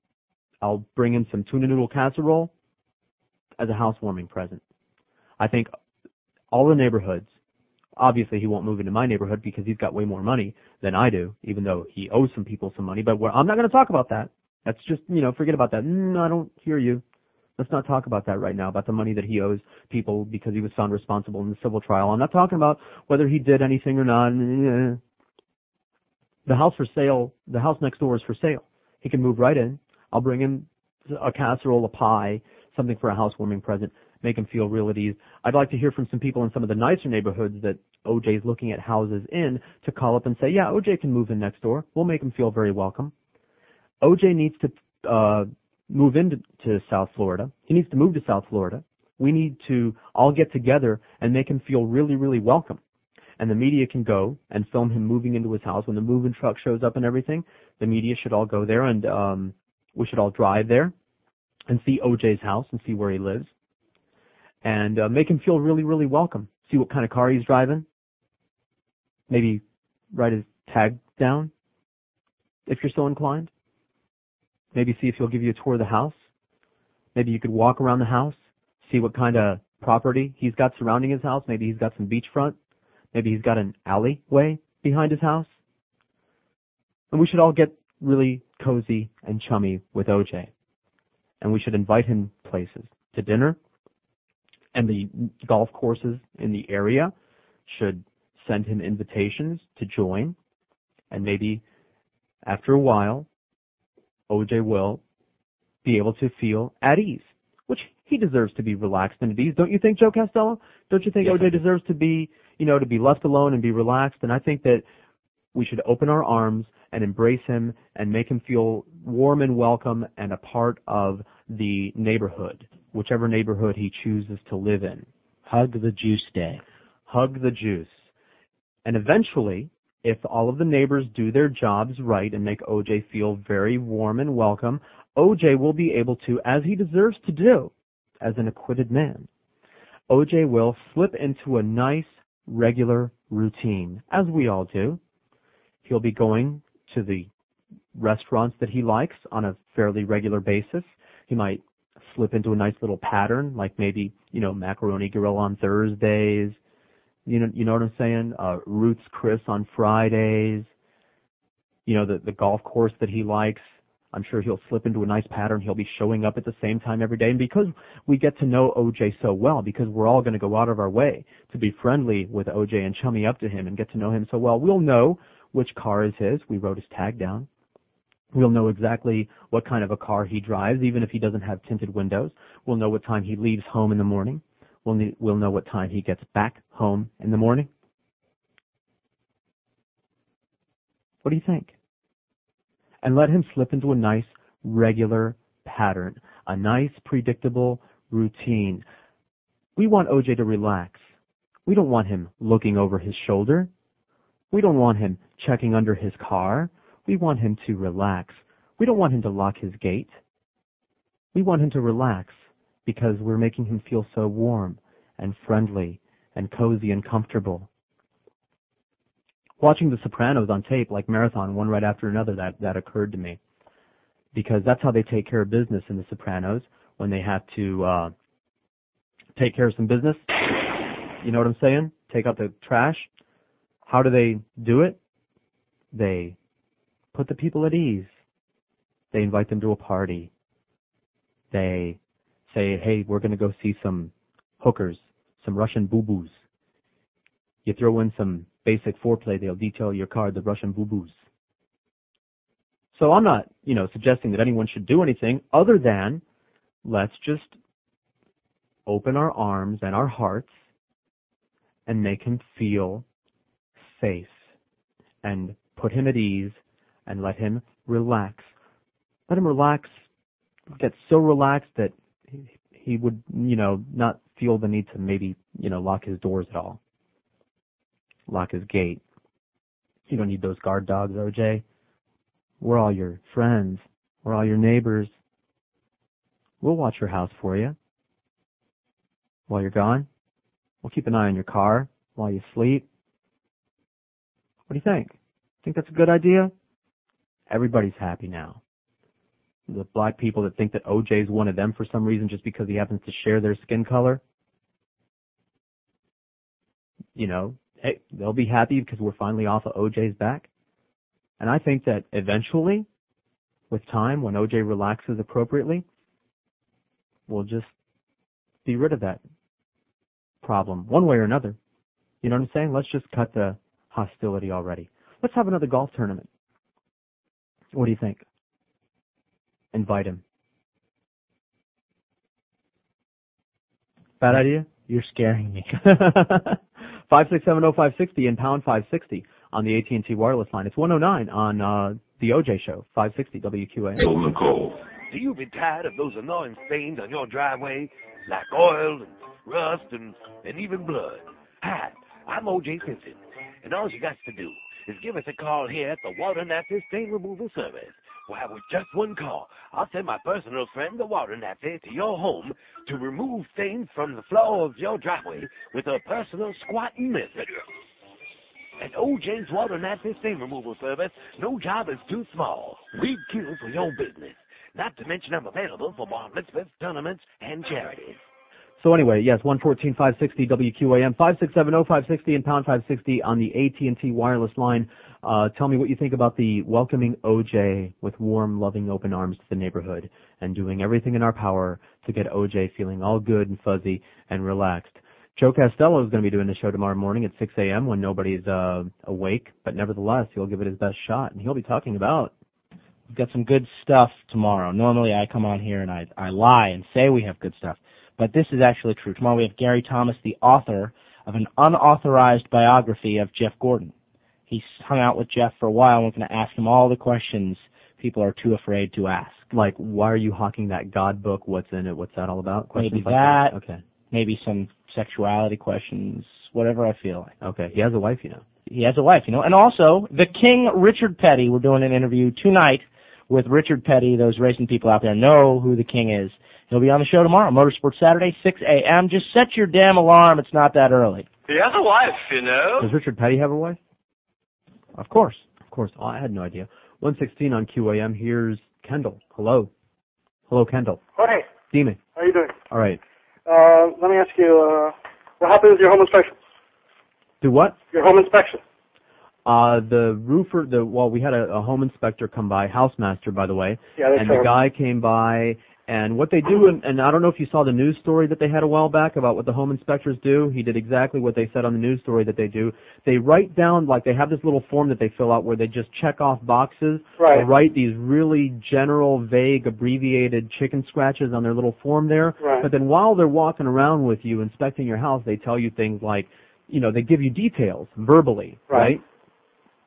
I'll bring in some tuna noodle casserole as a housewarming present. I think all the neighborhoods, obviously he won't move into my neighborhood because he's got way more money than I do, even though he owes some people some money, but I'm not going to talk about that. That's just, you know, forget about that. Mm, I don't hear you. Let's not talk about that right now, about the money that he owes people because he was found responsible in the civil trial. I'm not talking about whether he did anything or not. The house for sale, the house next door is for sale. He can move right in. I'll bring him a casserole, a pie, something for a housewarming present, make him feel real at ease. I'd like to hear from some people in some of the nicer neighborhoods that OJ is looking at houses in to call up and say, yeah, OJ can move in next door. We'll make him feel very welcome. OJ needs to uh move into to South Florida. He needs to move to South Florida. We need to all get together and make him feel really, really welcome. And the media can go and film him moving into his house when the moving truck shows up and everything. The media should all go there and um we should all drive there and see OJ's house and see where he lives. And uh, make him feel really, really welcome. See what kind of car he's driving. Maybe write his tag down if you're so inclined. Maybe see if he'll give you a tour of the house. Maybe you could walk around the house, see what kind of property he's got surrounding his house. Maybe he's got some beachfront. Maybe he's got an alleyway behind his house. And we should all get really cozy and chummy with OJ. And we should invite him places to dinner. And the golf courses in the area should send him invitations to join. And maybe after a while, OJ will be able to feel at ease, which he deserves to be relaxed and at ease. Don't you think, Joe Costello? Don't you think Yes, OJ deserves to be, you know, to be left alone and be relaxed? And I think that we should open our arms and embrace him and make him feel warm and welcome and a part of the neighborhood, whichever neighborhood he chooses to live in. Hug the juice day. Hug the juice. And eventually, if all of the neighbors do their jobs right and make OJ feel very warm and welcome, OJ will be able to, as he deserves to do, as an acquitted man, OJ will slip into a nice, regular routine, as we all do. He'll be going to the restaurants that he likes on a fairly regular basis. He might slip into a nice little pattern, like maybe you know macaroni grill on Thursdays. You know, you know what I'm saying? Uh, Ruth's Chris on Fridays. You know the the golf course that he likes. I'm sure he'll slip into a nice pattern. He'll be showing up at the same time every day. And because we get to know OJ so well, because we're all going to go out of our way to be friendly with OJ and chummy up to him and get to know him so well, we'll know which car is his. We wrote his tag down. We'll know exactly what kind of a car he drives, even if he doesn't have tinted windows. We'll know what time he leaves home in the morning. We'll, we'll know what time he gets back home in the morning. What do you think? And let him slip into a nice, regular pattern, a nice, predictable routine. We want OJ to relax. We don't want him looking over his shoulder. We don't want him checking under his car. We want him to relax. We don't want him to lock his gate. We want him to relax because we're making him feel so warm and friendly and cozy and comfortable. Watching The Sopranos on tape, like marathon, one right after another, that, that occurred to me. Because that's how they take care of business in The Sopranos when they have to, uh, take care of some business. You know what I'm saying? Take out the trash. How do they do it? They put the people at ease. They invite them to a party. They say, hey, we're going to go see some hookers, some Russian boo-boos. You throw in some basic foreplay, they'll detail your card, the Russian boo-boos. So I'm not, you know, suggesting that anyone should do anything other than let's just open our arms and our hearts and make him feel safe and put him at ease and let him relax. Let him relax, get so relaxed that he would, you know, not feel the need to maybe, you know, lock his doors at all. Lock his gate. You don't need those guard dogs, OJ. We're all your friends. We're all your neighbors. We'll watch your house for you. While you're gone, we'll keep an eye on your car while you sleep. What do you think? Think that's a good idea? Everybody's happy now. The black people that think that OJ is one of them for some reason just because he happens to share their skin color, you know, hey, they'll be happy because we're finally off of OJ's back. And I think that eventually, with time, when OJ relaxes appropriately, we'll just be rid of that problem one way or another. You know what I'm saying? Let's just cut the hostility already. Let's have another golf tournament. What do you think? Invite him. Bad idea? You're scaring me. Five six seven oh five sixty and pound five sixty on the AT and T wireless line. It's one oh nine on uh, the OJ show. Five sixty WQA. Bill Nicole. Do you be tired of those annoying stains on your driveway, like oil and rust and, and even blood? Hi, I'm O.J. Simpson, and all you got to do is give us a call here at the Water Nappy Stain Removal Service. Why, with just one call, I'll send my personal friend, the Water Nappy, to your home to remove stains from the floor of your driveway with a personal squatting method. At OJ's Water Nappy Stain Removal Service, no job is too small. We'd kill for your business. Not to mention I'm available for bar mitzvahs, tournaments, and charities. So anyway, yes, one fourteen five sixty WQAM five six seven oh five sixty and pound five sixty on the AT and T wireless line. Uh, tell me what you think about the welcoming OJ with warm, loving, open arms to the neighborhood and doing everything in our power to get OJ feeling all good and fuzzy and relaxed. Joe Castello is going to be doing the show tomorrow morning at 6 a.m. when nobody's uh, awake, but nevertheless, he'll give it his best shot, and he'll be talking about We've got some good stuff tomorrow. Normally I come on here and I, I lie and say we have good stuff. But this is actually true. Tomorrow we have Gary Thomas, the author of an unauthorized biography of Jeff Gordon. He's hung out with Jeff for a while and we're going to ask him all the questions people are too afraid to ask. like, why are you hawking that God book? What's in it? What's that all about? Questions Maybe like that. Okay. Maybe some sexuality questions, whatever I feel like. Okay. He has a wife, you know. He has a wife, you know. And also, the King Richard Petty, we're doing an interview tonight with Richard Petty. Those racing people out there know who the King is. He'll be on the show tomorrow, Motorsports Saturday, 6 a.m. Just set your damn alarm. It's not that early. He has a wife, you know. Does Richard Petty have a wife? Of course. Of course. Oh, I had no idea. 116 on QAM. Here's Kendall. Hello. Hello, Kendall. Jorge, Dime. how you doing? All right. Uh, let me ask you, uh, what happened with your home inspection? Do what? Your home inspection. Uh, the roofer, the well, we had a, a home inspector come by, housemaster, by the way, Yeah, that's and the guy came by, and what they do, and, and I don't know if you saw the news story that they had a while back about what the home inspectors do. He did exactly what they said on the news story that they do. They write down, like they have this little form that they fill out where they just check off boxes, Right. or write these really general, vague, abbreviated chicken scratches on their little form there. Right. But then while they're walking around with you inspecting your house, they tell you things like, you know, they give you details verbally, Right. right?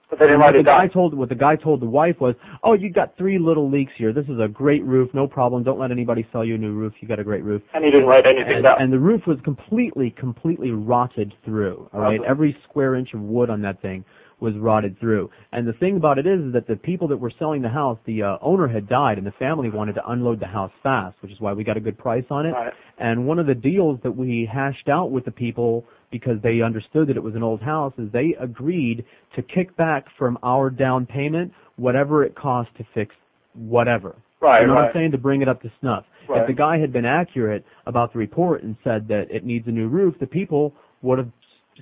But they didn't what write the it guy down. told what the guy told the wife was, "Oh, you got three little leaks here. This is a great roof, no problem. Don't let anybody sell you a new roof. You got a great roof." And he didn't write anything and, down. and the roof was completely, completely rotted through. All right, Okay. every square inch of wood on that thing was rotted through. And the thing about it is, is that the people that were selling the house, the uh, owner had died, and the family wanted to unload the house fast, which is why we got a good price on it. Right. And one of the deals that we hashed out with the people because they understood that it was an old house is they agreed to kick back from our down payment whatever it cost to fix whatever. Right, You know what right. I'm saying? To bring it up to snuff. Right. If the guy had been accurate about the report and said that it needs a new roof, the people would have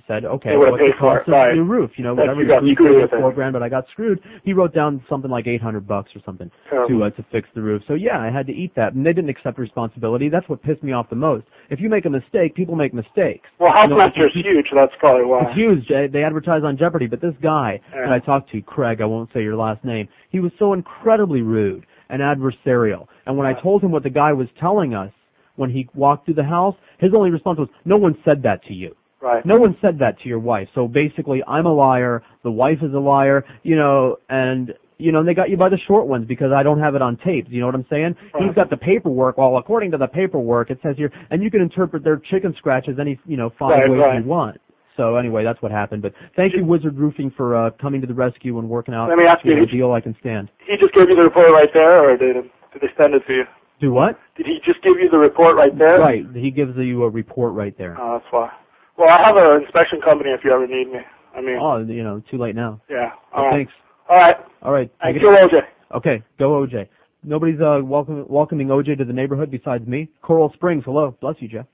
said, okay, what's the cost of the new roof? You know, whatever you got screwed with four grand, but I got screwed. He wrote down something like 800 bucks or something to uh, to fix the roof. So yeah, I had to eat that, and they didn't accept responsibility. That's what pissed me off the most. If you make a mistake, people make mistakes. Well, Housemaster is huge, that's probably why. it's huge. They advertise on Jeopardy, but this guy Yeah. that I talked to, Craig, I won't say your last name, he was so incredibly rude and adversarial. And when I told him what the guy was telling us when he walked through the house, his only response was, "No one said that to you." Right. No one said that to your wife. So basically, I'm a liar. The wife is a liar. You know, and you know, and they got you by the short ones because I don't have it on tape. You know what I'm saying? Right. He's got the paperwork. Well, according to the paperwork, it says here, and you can interpret their chicken scratches any you know five Right, ways right. you want. So anyway, that's what happened. But thank you, Wizard Roofing, for uh, coming to the rescue and working out Let me ask you, know, a deal I can stand. He just gave you the report right there, or did, did they send it to you? Do what? Did he just give you the report right there? Right. He gives you a report right there. Oh, that's why. Well, I have an inspection company if you ever need me. I mean, Oh, you know, too late now. yeah. Well, All right. Thanks. All right. All right. Thank Take you, OJ. Okay, go OJ. Nobody's uh welcome, welcoming OJ to the neighborhood besides me. Coral Springs, hello. Bless you, Jeff.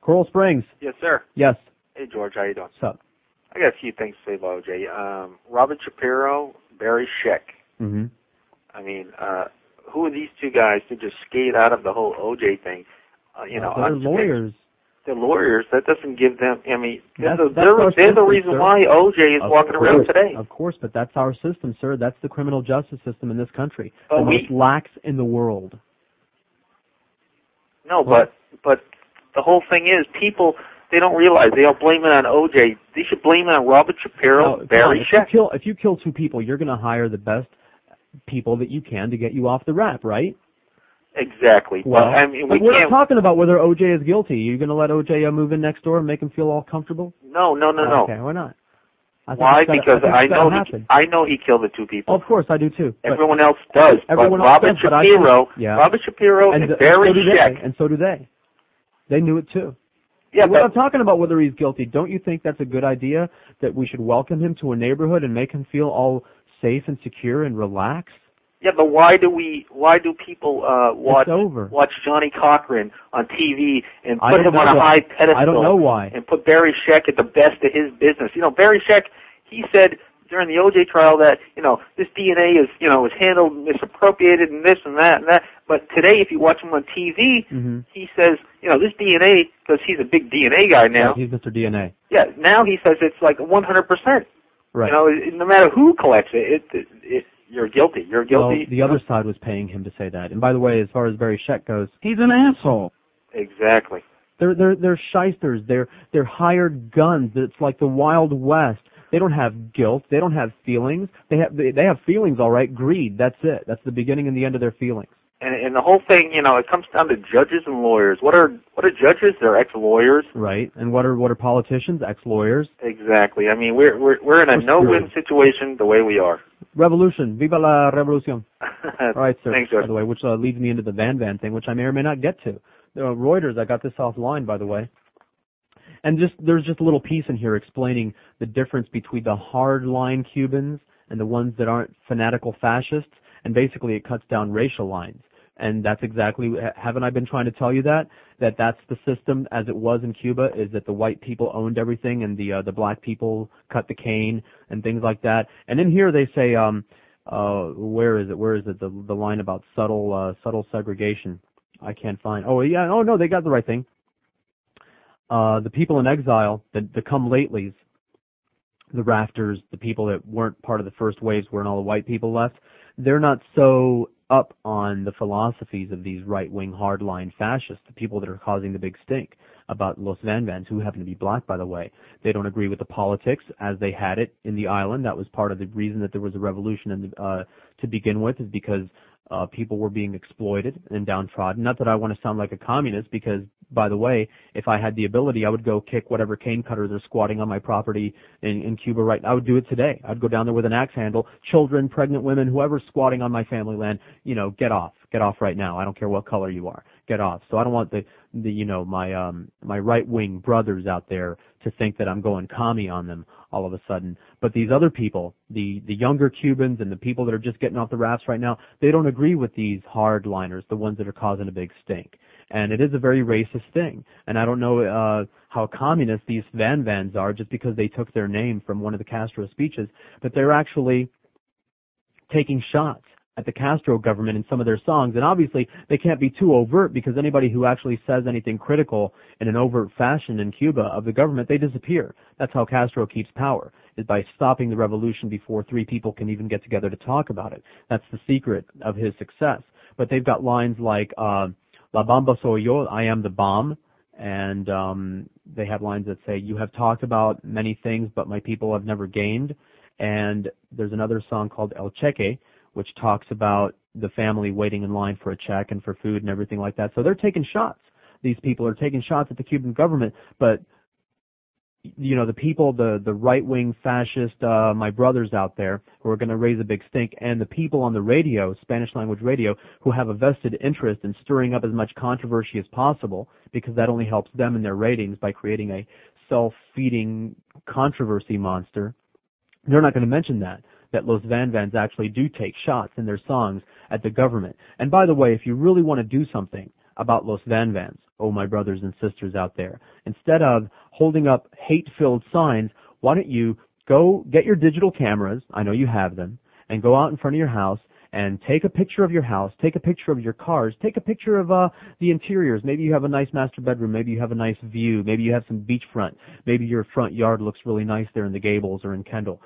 Coral Springs. Yes, sir. Yes. Hey, George, how you doing? What's up? I got a few things to say about OJ. Um, Robert Shapiro, Barry Scheck. Mm-hmm. I mean, uh, who are these two guys to just skate out of the whole OJ thing? Uh, you know, they're unscathed? lawyers. They're lawyers. That doesn't give them. I mean, That's- the, that's they're, they're the reason sir. why OJ is Of walking around today. Of course, but that's our system, sir. That's the criminal justice system in this country. But the we- most lax in the world. No, but but the whole thing is people they don't realize they all blame it on OJ. They should blame it on Robert Shapiro, come Barry on, if you Scheck. kill if you kill two people, you're going to hire the best people that you can to get you off the rap, right? Exactly. Well, but I mean, but we we're can't. talking about whether OJ is guilty. You're going to let OJ uh, move in next door and make him feel all comfortable? no, no, no, no. Okay, why not? I Why? gotta- Because think I know he. I know he killed the two people. Of course, I do too. Everyone else does. Everyone but else Robert does, but I Shapiro, yeah. Robert Shapiro and, and, Barry so do Scheck. and so do they. They knew it too. Yeah, We're but not talking about whether he's guilty. Don't you think that's a good idea that we should welcome him to a neighborhood and make him feel all safe and secure and relaxed? Yeah, but why do we? Why do people uh watch watch Johnnie Cochran on TV and put him on a why. high pedestal? I don't know why. And put Barry Scheck at the best of his business. You know, Barry Scheck, he said during the OJ trial that you know this DNA is you know was handled misappropriated and this and that and that. But today, if you watch him on TV, Mm-hmm. he says you know this DNA because he's a big DNA guy now. he's Mr. DNA. Yeah, now he says it's like 100%. Right. You know, no matter who collects it, it, it, it you're guilty. You're guilty. Well, the other side was paying him to say that. And by the way, as far as Barry Scheck goes, He's an asshole. Exactly. They're they're they're shysters. They're they're hired guns. It's like the Wild West. They don't have guilt. They don't have feelings. They have they, they have feelings, all right. Greed. That's it. That's the beginning and the end of their feelings. And, and the whole thing, you know, it comes down to judges and lawyers. What are what are judges? They're ex-lawyers. Right. And what are what are politicians? Ex-lawyers. Exactly. I mean, we're we're we're in a no-win situation the way we are. Revolution. Viva la revolution. All right, sir. Thanks, by the way, which uh, leads me into the Van Van thing, which I may or may not get to. Uh, Reuters, I got this offline, by the way. And just there's just a little piece in here explaining the difference between the hardline Cubans and the ones that aren't fanatical fascists, and basically it cuts down racial lines. And that's exactly haven't I been trying to tell you that that that's the system as it was in Cuba is that the white people owned everything and the uh, the black people cut the cane and things like that. And in here they say um uh where is it where is it the the line about subtle uh subtle segregation I can't find. Oh yeah, oh no, they got the right thing. Uh, the people in exile, the, the come latelys, the rafters, the people that weren't part of the first waves, weren't all the white people left, they're not so up on the philosophies of these right-wing hardline fascists, the people that are causing the big stink about Los Van Vans, who happen to be black, by the way. They don't agree with the politics as they had it in the island. That was part of the reason that there was a revolution in the, uh, to begin with, is because uh, people were being exploited and downtrodden. Not that I want to sound like a communist, because by the way, if I had the ability, I would go kick whatever cane cutters are squatting on my property in, in Cuba right now. I would do it today. I'd go down there with an axe handle. Children, pregnant women, whoever's squatting on my family land, you know, get off. Get off right now. I don't care what color you are. Get off. So I don't want the, the you know, my, um, my right wing brothers out there to think that I'm going commie on them all of a sudden. But these other people, the, the younger Cubans and the people that are just getting off the rafts right now, they don't agree with these hardliners, the ones that are causing a big stink. And it is a very racist thing. And I don't know, uh, how communist these Van Vans are just because they took their name from one of the Castro speeches, but they're actually taking shots at the Castro government in some of their songs. And obviously, they can't be too overt because anybody who actually says anything critical in an overt fashion in Cuba of the government, they disappear. That's how Castro keeps power, is by stopping the revolution before three people can even get together to talk about it. That's the secret of his success. But they've got lines like, uh, La Bomba Soy Yo, I am the bomb. And, um, they have lines that say, you have talked about many things, but my people have never gained. And there's another song called El Cheque, which talks about the family waiting in line for a check and for food and everything like that. So they're taking shots. These people are taking shots at the Cuban government, but you know the people, the the right wing fascist, uh, my brothers out there who are going to raise a big stink, and the people on the radio, Spanish language radio, who have a vested interest in stirring up as much controversy as possible because that only helps them in their ratings by creating a self feeding controversy monster. They're not going to mention that that Los Van Vans actually do take shots in their songs at the government. And by the way, if you really want to do something about Los Van Vans, oh my brothers and sisters out there, instead of holding up hate-filled signs, why don't you go get your digital cameras, I know you have them, and go out in front of your house and take a picture of your house, take a picture of your cars, take a picture of uh the interiors. Maybe you have a nice master bedroom, maybe you have a nice view, maybe you have some beachfront, maybe your front yard looks really nice there in the Gables or in Kendall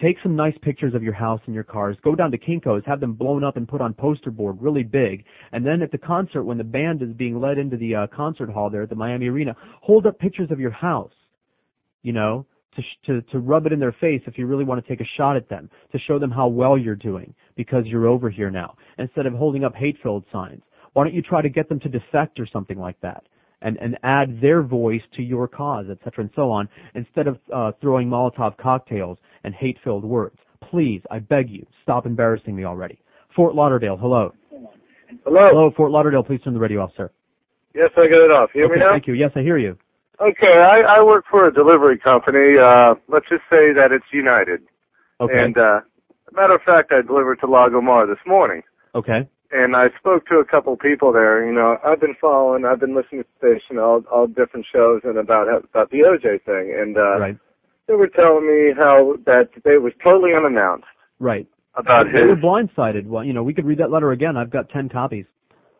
take some nice pictures of your house and your cars, go down to Kinko's, have them blown up and put on poster board really big, and then at the concert when the band is being led into the uh, concert hall there at the Miami Arena, hold up pictures of your house, you know, to, sh- to, to rub it in their face if you really want to take a shot at them, to show them how well you're doing because you're over here now, instead of holding up hate-filled signs. Why don't you try to get them to defect or something like that? And, and add their voice to your cause, etc., and so on, instead of uh, throwing Molotov cocktails and hate-filled words. Please, I beg you, stop embarrassing me already. Fort Lauderdale, hello. Hello. Hello, Fort Lauderdale. Please turn the radio off, sir. Yes, I got it off. You hear okay, me now? Thank you. Yes, I hear you. Okay, I, I work for a delivery company. Uh, let's just say that it's United. Okay. And uh, matter of fact, I delivered to Lagomar this morning. Okay. And I spoke to a couple people there. You know, I've been following, I've been listening to the station, all all different shows, and about about the OJ thing, and uh, right. they were telling me how that they was totally unannounced Right. about they his. were blindsided. Well, you know, we could read that letter again. I've got ten copies.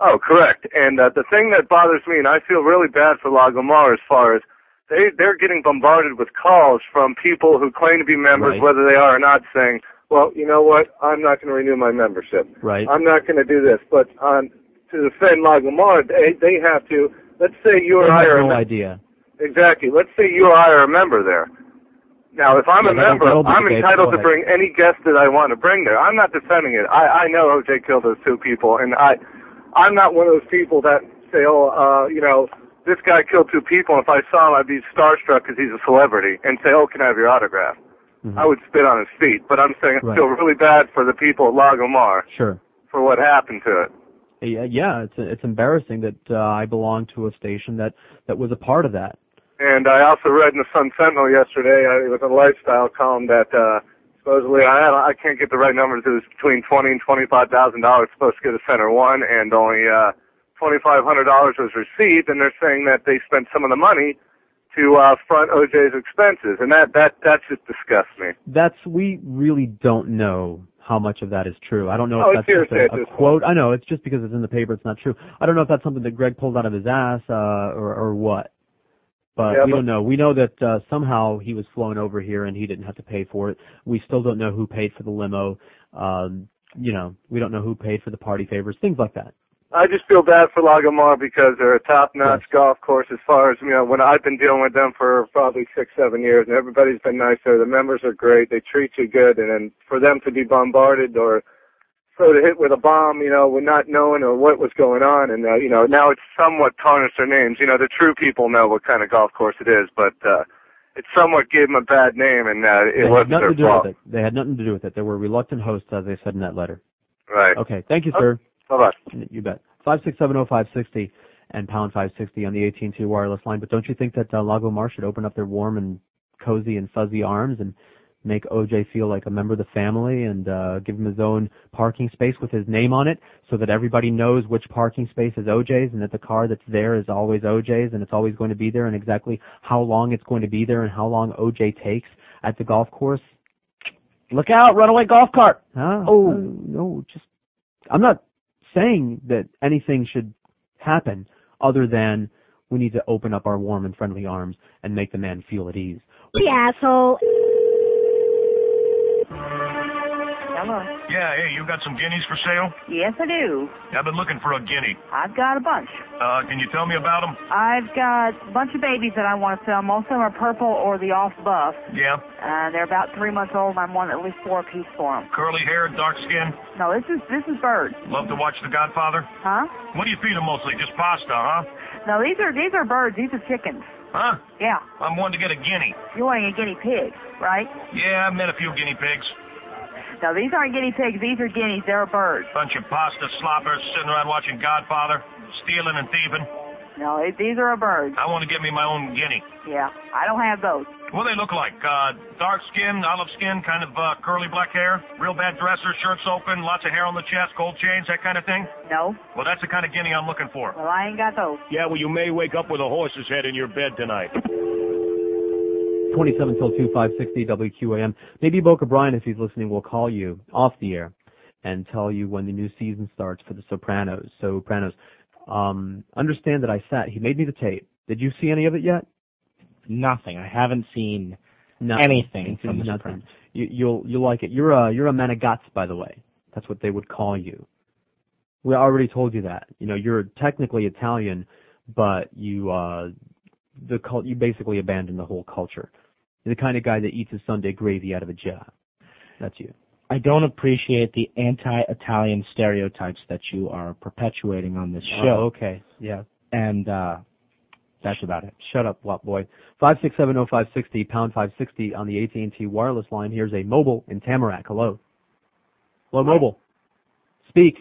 Oh, correct. And uh, the thing that bothers me, and I feel really bad for Lagomar as far as they they're getting bombarded with calls from people who claim to be members, Right. whether they are or not, saying, "Well, you know what? I'm not going to renew my membership. Right. I'm not going to do this." But um, to defend Lagomar, they they have to. Let's say you or I are no a idea. exactly. Let's say you or I are a member there. Now, if I'm Yeah, a member, I'm entitled to bring any guest that I want to bring there. I'm not defending it. I I know OJ killed those two people, and I I'm not one of those people that say, oh, uh, you know, this guy killed two people, and if I saw him, I'd be starstruck because he's a celebrity, and say, oh, can I have your autograph? I would spit on his feet. But I'm saying I Right. feel really bad for the people at Lagomar Sure. for what happened to it. Yeah, yeah. It's it's embarrassing that uh, I belong to a station that that was a part of that. And I also read in the Sun Sentinel yesterday, uh, it was a lifestyle column that uh, supposedly I had I can't get the right numbers. It was between twenty and twenty five thousand dollars supposed to go to Center One, and only uh, twenty five hundred dollars was received. And they're saying that they spent some of the money to uh, front OJ's expenses, and that that that just disgusts me. That's we really don't know how much of that is true. I don't know Oh, if it's that's just a, a quote. I know it's just because it's in the paper. It's not true. I don't know if that's something that Greg pulled out of his ass uh, or or what. But Yeah, we but- don't know. We know that uh, somehow he was flown over here and he didn't have to pay for it. We still don't know who paid for the limo. Um, you know, we don't know who paid for the party favors, things like that. I just feel bad for Lagomar because they're a top-notch golf course as far as, you know, when I've been dealing with them for probably six, seven years and everybody's been nice there. The members are great. They treat you good. And then for them to be bombarded or so to hit with a bomb, you know, with not knowing or what was going on. And, uh, you know, now it's somewhat tarnished their names. You know, the true people know what kind of golf course it is, but, uh, it somewhat gave them a bad name and, uh, it had wasn't nothing their to do fault. with it. They had nothing to do with it. They were reluctant hosts, as they said in that letter. Right. Okay. Thank you, sir. Bye-bye. You bet. Five six seven oh five sixty and pound five sixty on the AT and T wireless line. But don't you think that uh, Lagomar should open up their warm and cozy and fuzzy arms and make OJ feel like a member of the family and uh, give him his own parking space with his name on it, so that everybody knows which parking space is OJ's and that the car that's there is always OJ's and it's always going to be there and exactly how long it's going to be there and how long OJ takes at the golf course. Look out, runaway golf cart. Huh? Oh, no, just I'm not saying that anything should happen other than we need to open up our warm and friendly arms and make the man feel at ease. The asshole. Hello. Yeah, hey, you got some guineas for sale? Yes, I do. I've been looking for a guinea. I've got a bunch. Uh, can you tell me about them? I've got a bunch of babies that I want to sell. Most of them are purple or the off buff. Yeah. Uh, they're about three months old, and I want at least four apiece for them. Curly hair, dark skin. No, this is this is birds. Love to watch The Godfather. Huh? What do you feed them mostly? Just pasta, huh? No, these are these are birds. These are chickens. Huh? Yeah. I'm wanting to get a guinea. You're wanting a guinea pig, right? Yeah, I've met a few guinea pigs. No, these aren't guinea pigs. These are guineas. They're birds. Bunch of pasta sloppers sitting around watching Godfather, stealing and thieving. No, it, these are birds. I want to get me my own guinea. Yeah, I don't have those. What do they look like? Uh, dark skin, olive skin, kind of uh, curly black hair, real bad dresser, shirts open, lots of hair on the chest, gold chains, that kind of thing? No. Well, that's the kind of guinea I'm looking for. Well, I ain't got those. Yeah, well, you may wake up with a horse's head in your bed tonight. 27 till 2, 560 WQAM. Maybe Boca Brian, if he's listening, will call you off the air and tell you when the new season starts for The Sopranos. Sopranos. Um, understand that I sat. He made me the tape. Did you see any of it yet? Nothing. I haven't seen Nothing. anything from The Nothing. Sopranos. You, you'll you'll like it. You're a you're a Managats, by the way. That's what they would call you. We already told you that. You know, you're technically Italian, but you uh the cult you basically abandon the whole culture. You're the kind of guy that eats his Sunday gravy out of a jar. That's you. I don't appreciate the anti-Italian stereotypes that you are perpetuating on this show. Oh, okay. Yeah. And uh that's about it. Shut up, Wop Boy. Five six seven oh five sixty pound five sixty on the AT and T wireless line. Here's a mobile in Tamarac. Hello. Hello, mobile. Speak.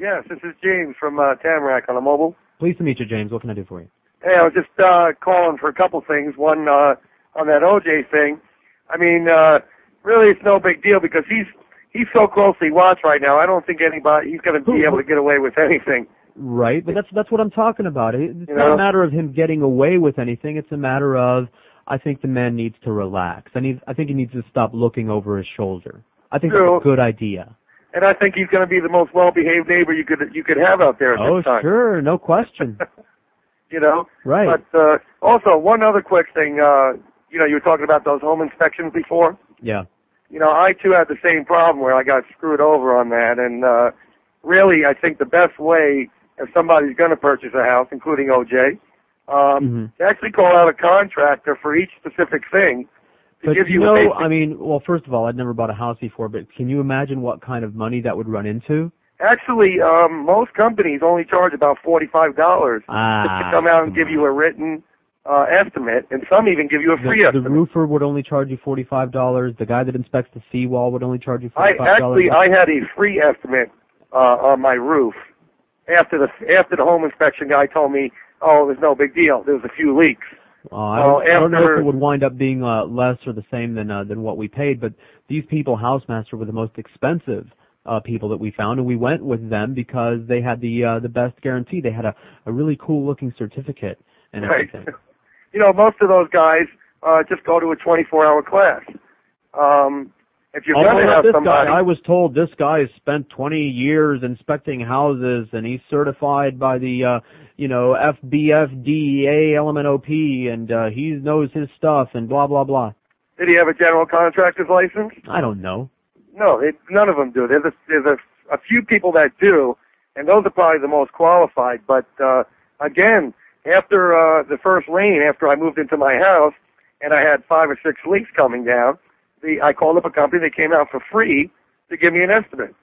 Yes, this is James from uh, Tamarac on a mobile. Pleased to meet you, James. What can I do for you? Hey, I was just uh, calling for a couple things. One uh, on that OJ thing. I mean, uh, really, it's no big deal because he's he's so closely watched right now. I don't think anybody he's going to be able to get away with anything. Right, but that's that's what I'm talking about. It's You not know? a matter of him getting away with anything. It's a matter of I think the man needs to relax. I need I think he needs to stop looking over his shoulder. I think True. that's a good idea. And I think he's going to be the most well-behaved neighbor you could you could have out there at Oh, this time. sure, no question. You know. Right. But uh, also, one other quick thing. Uh, you know, you were talking about those home inspections before. Yeah. you know, I too had the same problem where I got screwed over on that. And uh, really, I think the best way if somebody's going to purchase a house, including OJ, um, Mm-hmm. to actually call out a contractor for each specific thing to But give you you, know, a basic. I mean, well, first of all, I'd never bought a house before, but can you imagine what kind of money that would run into? Actually, um, most companies only charge about forty-five dollars Ah, to come out and give you a written uh, estimate, and some even give you a free the, the roofer would only charge you forty-five dollars. The guy that inspects the seawall would only charge you forty-five dollars. actually I had a free estimate uh, on my roof after the after the home inspection guy told me, oh, it was no big deal. There was a few leaks. Uh, I, don't, I don't know if it would wind up being uh, less or the same than uh, than what we paid, but these people, Housemaster, were the most expensive uh, people that we found, and we went with them because they had the uh, the best guarantee. They had a, a really cool looking certificate and Right. everything. You know, most of those guys uh, just go to a 24-hour class. Um, if you're going to have this somebody, guy, I was told this guy has spent 20 years inspecting houses, and he's certified by the, uh, you know, FBFDEA LMNOP, and uh, he knows his stuff, and blah blah blah. did he have a general contractor's license? I don't know. No, it, none of them do. There's a, there's a, a few people that do, and those are probably the most qualified. But uh, again, after uh, the first rain, after I moved into my house, and I had five or six leaks coming down, the I called up a company. They came out for free to give me an estimate.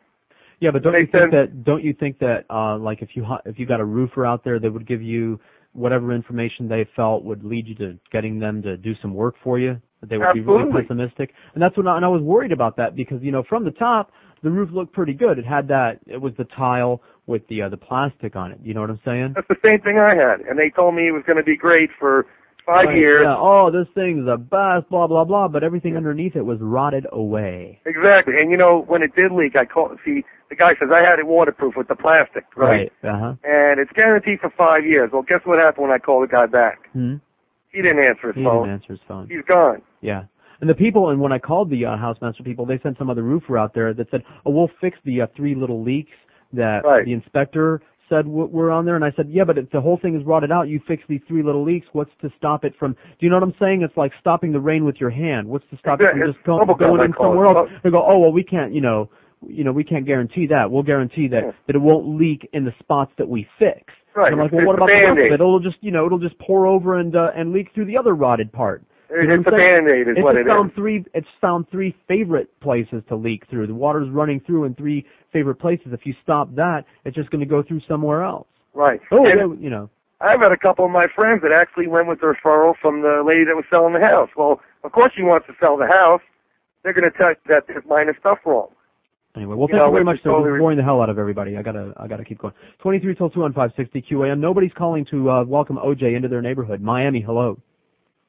Yeah, but don't They you think said- that don't you think that uh like if you if you got a roofer out there that would give you whatever information they felt would lead you to getting them to do some work for you they would be really pessimistic and that's what I, and I was worried about that because you know from the top the roof looked pretty good it had that it was the tile with the uh, the plastic on it you know what I'm saying That's the same thing I had, and they told me it was going to be great for five Right, years. yeah, oh this thing's the best blah blah blah but everything underneath it was rotted away Exactly, and you know when it did leak, I called. See, the guy says I had it waterproof with the plastic, right? right? uh-huh And it's guaranteed for five years. Well, guess what happened when I called the guy back? hmm He didn't answer his he phone. He didn't answer his phone He's gone. Yeah. And the people, and when I called the uh, housemaster people, they sent some other roofer out there that said, "Oh, we'll fix the uh, three little leaks that Right. the inspector said w- were on there." And I said, "Yeah, but if the whole thing is rotted out. You fix these three little leaks. What's to stop it from? Do you know what I'm saying? It's like stopping the rain with your hand. What's to stop it from just go, going in call it. somewhere else?" They go, "Oh, well, we can't. You know, you know, we can't guarantee that. We'll guarantee that that it won't leak in the spots that we fix." Right, And I'm like, well, what it's a about the rest of it? It'll just, you know, it'll just pour over and uh, and leak through the other rotted part. It's what a? Band-Aid is it's what it is. found three. It's found three favorite places to leak through. The water's running through in three favorite places. If you stop that, it's just going to go through somewhere else. Right. Oh, And you know. I've had a couple of my friends that actually went with the referral from the lady that was selling the house. Well, of course she wants to sell the house. They're going to tell you that there's minor stuff wrong. Anyway, well, You thank know, you very much, is sir. totally We're boring the hell out of everybody. I gotta, I gotta keep going. Twenty-three till two on five sixty QAM. Nobody's calling to uh, welcome OJ into their neighborhood. Miami, hello.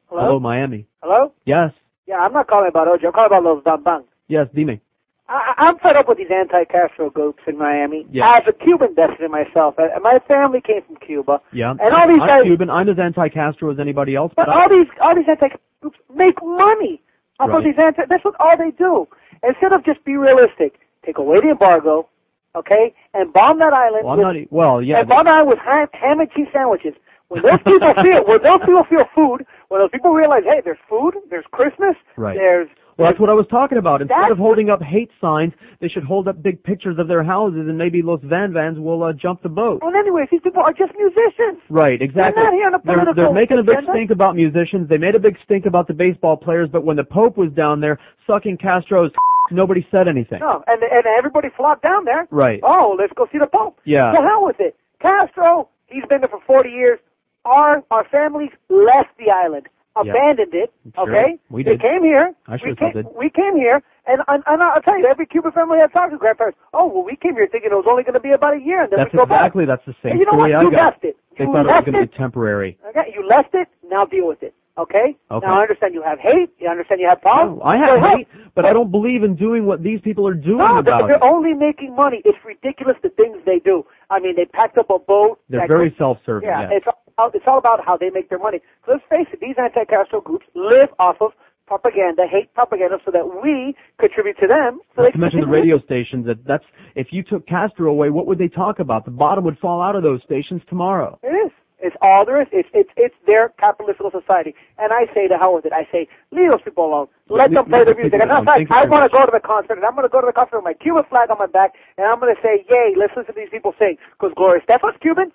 Hello? Miami. Hello? Yes, Yeah, I'm not calling about OJ. I'm calling about Los Van Van. yes, dime. I, I- I'm fed up with these anti-Castro groups in Miami. Yeah. As a Cuban descendant myself, uh, my family came from Cuba, Yeah. And all these I'm guys- Cuban. I'm as anti-Castro as anybody else. but I- all these all these anti groups make money off Right. of these anti. That's what all they do. Instead of just be realistic, take away the embargo, okay, and bomb that island. well, with, not. Well, yeah. and bomb that island with ham, ham and cheese sandwiches. When those people feel, when those people feel food, when those people realize, hey, there's food, there's Christmas, Right. there's Well, that's what I was talking about. Instead That's of holding up hate signs, they should hold up big pictures of their houses, and maybe Los Van Vans will uh, jump the boat. Well, anyways, these people are just musicians. Right, exactly. They're not here on a they're, political they're making a big agenda. stink about musicians. They made a big stink about the baseball players, but when the Pope was down there sucking Castro's, nobody said anything. No, and and everybody flocked down there. Right. Oh, let's go see the Pope. Yeah. To hell with it. Castro, he's been there for 40 years. Our our families left the island, Yeah. abandoned it. Sure, Okay. we did. They came here. I sure we came, did. We came here, and, and and I'll tell you, every Cuban family I've talked to, grandparents. Oh, well, we came here thinking it was only going to be about a year, and then That's we go back. exactly, that's the same And you know story what? I You got. left it. They You thought it was going to be temporary. Okay, you left it. Now deal with it. Okay. Okay. Now I understand you have hate. You understand you have problems. No, I have hey, hate, but I don't believe in doing what these people are doing No, about they're it. only making money. It's ridiculous the things they do. I mean, they packed up a boat. They're very self-serving. Yeah, yes. it's all, it's all about how they make their money. So let's face it, these anti-Castro groups live off of propaganda, hate propaganda, so that we contribute to them. So Not they to mention the radio stations. That that's if you took Castro away, what would they talk about? The bottom would fall out of those stations tomorrow. It is. It's all there is. It's it's it's their capitalistic society. And I say to hell with it. I say leave those people alone. Let Leave- them play leave the the music. And in alone. fact, Thank you I want to go to the concert, and I'm going to go to the concert with my Cuban flag on my back, and I'm going to say, "Yay! Let's listen to these people sing." Because Gloria Estefan's Cuban.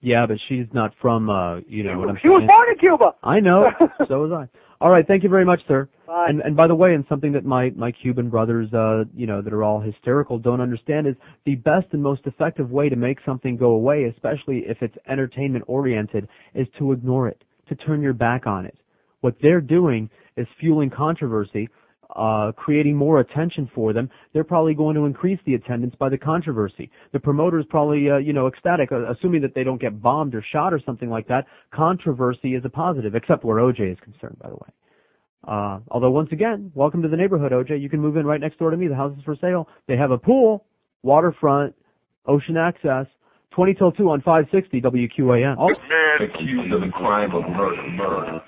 Yeah, but she's not from. uh You know what I'm She was born in Cuba. I know. so was I. All right. Thank you very much, sir. Bye. And and by the way, and something that my my Cuban brothers, uh, you know, that are all hysterical, don't understand is the best and most effective way to make something go away, especially if it's entertainment oriented, is to ignore it, to turn your back on it. What they're doing is fueling controversy uh, creating more attention for them, they're probably going to increase the attendance by the controversy. The promoter's probably, uh, you know, ecstatic, uh, assuming that they don't get bombed or shot or something like that. Controversy is a positive, except where OJ is concerned, by the way. Uh, although once again, welcome to the neighborhood, OJ. You can move in right next door to me. The house is for sale. They have a pool, waterfront, ocean access. 20 till 2 on 560 WQAM. Oh, accused of the crime of murder, murder,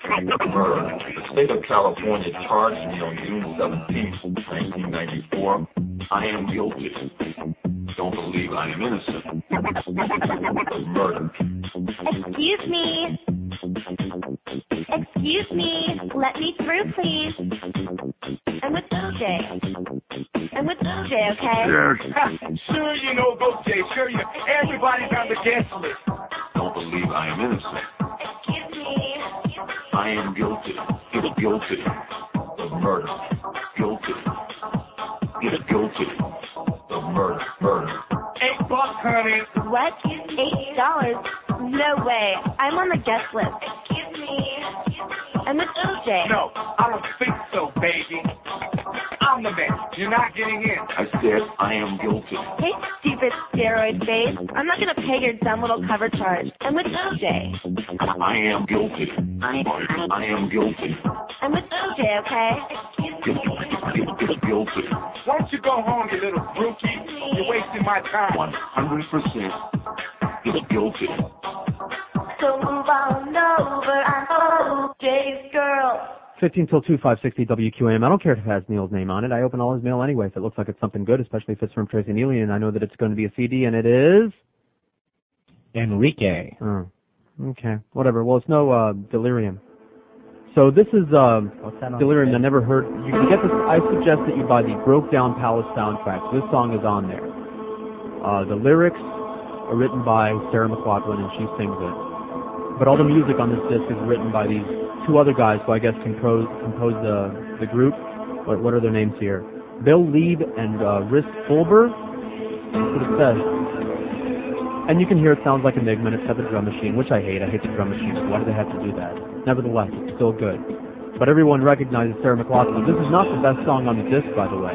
murder. The state of California charged me on June 17, 1994. I am guilty. Don't believe I am innocent murder. Excuse me. Excuse me. Let me through, please. I'm with OJ. I'm with OJ, okay? sure you know go Jay. Sure you. Everybody's on the guest list. Don't believe I am innocent. Excuse me. I am guilty. You're guilty of murder. Guilty. You're guilty of murder. Murder. Eight honey. What? Eight dollars? No way. I'm on the guest list. Excuse me. I'm with OJ. No, I don't think so, baby. I'm the man. You're not getting in. I said I am guilty. Hey, stupid steroid face. I'm not gonna pay your dumb little cover charge. I'm with OJ. I am guilty. I, I am guilty. I'm with OJ, okay? You're guilty. Why don't you go home, you little brookie? You're wasting my time. One hundred percent. You're guilty. So move on over. I'm OJ's girl. 15 till 2, 560 WQAM. I don't care if it has Neil's name on it. I open all his mail anyway if it looks like it's something good, especially if it's from Tracy Neely, and I know that it's going to be a CD, and it is... Enrique. Oh, okay. Whatever. Well, it's no uh, Delerium. So this is um, that on Delerium. the I never heard. You can get this. I suggest that you buy the Brokedown Palace soundtrack. This song is on there. Uh, the lyrics are written by Sarah McLachlan, and she sings it. But all the music on this disc is written by these two other guys who I guess compose compose the the group. What what are their names here? Bill Leeb and uh, Rhys Fulber. That's what it says. And you can hear it sounds like Enigma, and it's the drum machine, which I hate. I hate the drum machine. Why do they have to do that? Nevertheless, it's still good. But everyone recognizes Sarah McLachlan. This is not the best song on the disc, by the way.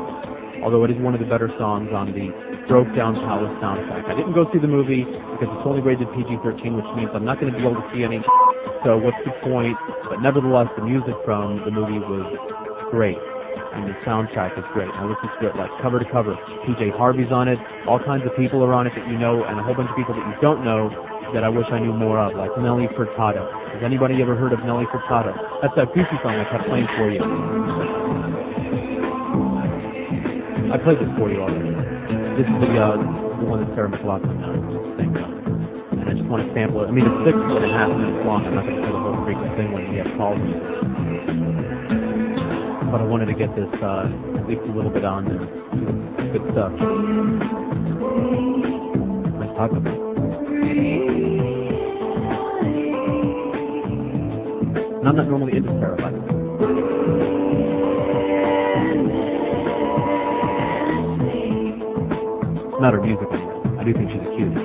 Although it is one of the better songs on the Brokedown Palace soundtrack. I didn't go see the movie because it's only rated PG-13, which means I'm not going to be able to see any. So what's the point? But nevertheless, the music from the movie was great. And the soundtrack is great. I listened to it like cover to cover. PJ Harvey's on it. All kinds of people are on it that you know, and a whole bunch of people that you don't know that I wish I knew more of, like Nelly Furtado. Has anybody ever heard of Nelly Furtado? That's that goofy song I kept playing for you. I played this for you already. This is the uh, the one that Sarah McLachlan sings on. And I just want to sample it. I mean, it's six and a half minutes long. I'm not going to play the whole freaking thing when we have calls. But I wanted to get this uh, at least a little bit on there. Good stuff. Nice talk about. And I'm not normally into Sarah, not her music. I do think she's a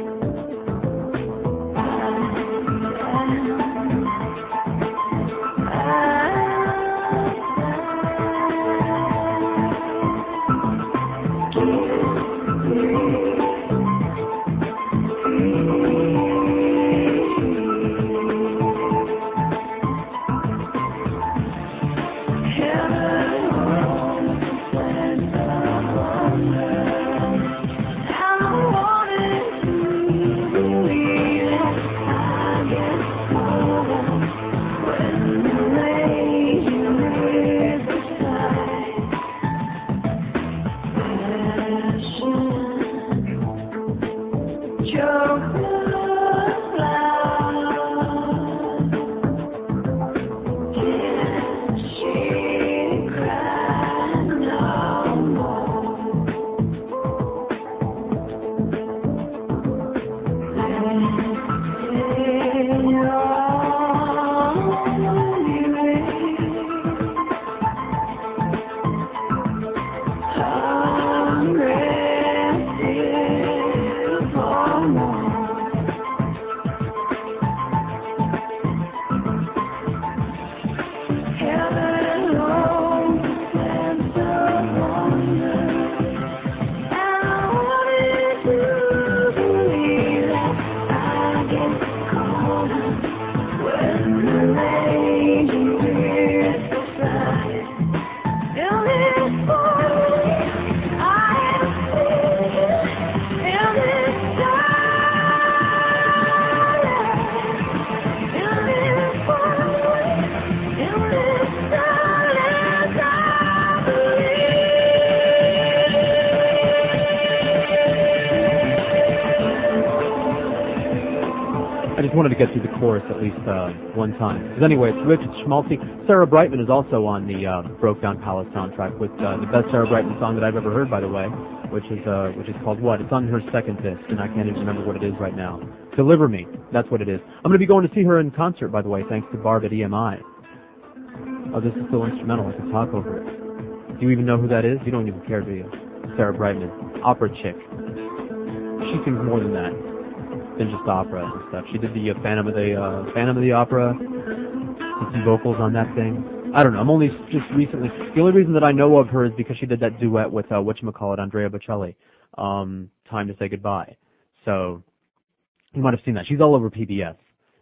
Because anyway, it's Rich, schmaltzy. Sarah Brightman is also on the uh, Brokedown Palace soundtrack with uh, the best Sarah Brightman song that I've ever heard, by the way, which is uh, which is called what? It's on her second disc, and I can't even remember what it is right now. Deliver Me, that's what it is. I'm going to be going to see her in concert, by the way, thanks to Barb at EMI. Oh, this is still instrumental. I can talk over it. Do you even know who that is? You don't even care, do you? Sarah Brightman, opera chick. She sings more than that than just opera and stuff. She did the uh, Phantom of the uh, Phantom of the Opera, did some vocals on that thing. I don't know. I'm only just recently. The only reason that I know of her is because she did that duet with uh, whatchamacallit, Andrea Bocelli, um, "Time to Say Goodbye." So you might have seen that. She's all over PBS,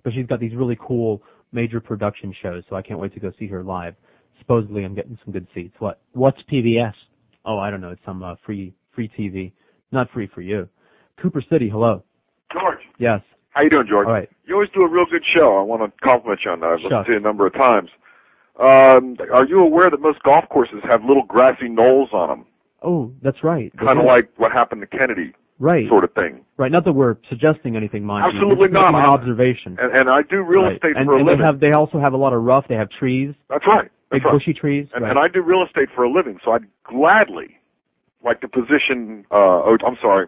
but she's got these really cool major production shows. So I can't wait to go see her live. Supposedly, I'm getting some good seats. What? What's PBS? Oh, I don't know. It's some uh, free free TV. Not free for you. Cooper City. Hello. George, Yes. how you doing, George? All right. You always do a real good show. I want to compliment you on that. I've listened to you a number of times. Um, are you aware that most golf courses have little grassy knolls on them, Oh, that's right. Kind of like what happened to Kennedy, right. sort of thing? Right. Not that we're suggesting anything, mind you. Absolutely making not. An observation. And, and I do real Right. estate and, for a and living. they have they also have a lot of rough. They have trees, That's right. That's big right. bushy trees. And, right. and I do real estate for a living, so I'd gladly like to position. Uh, oh, I'm sorry,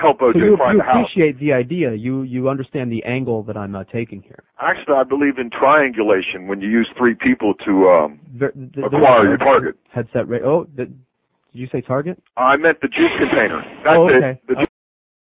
help OJ so you, find you a house. appreciate the idea. You you understand the angle that I'm uh, taking here. Actually, I believe in triangulation when you use three people to um, Ver- th- th- acquire there's- your target. Headset. Ra- oh, did you say target? I meant the juice container. That's oh, it. okay. The juice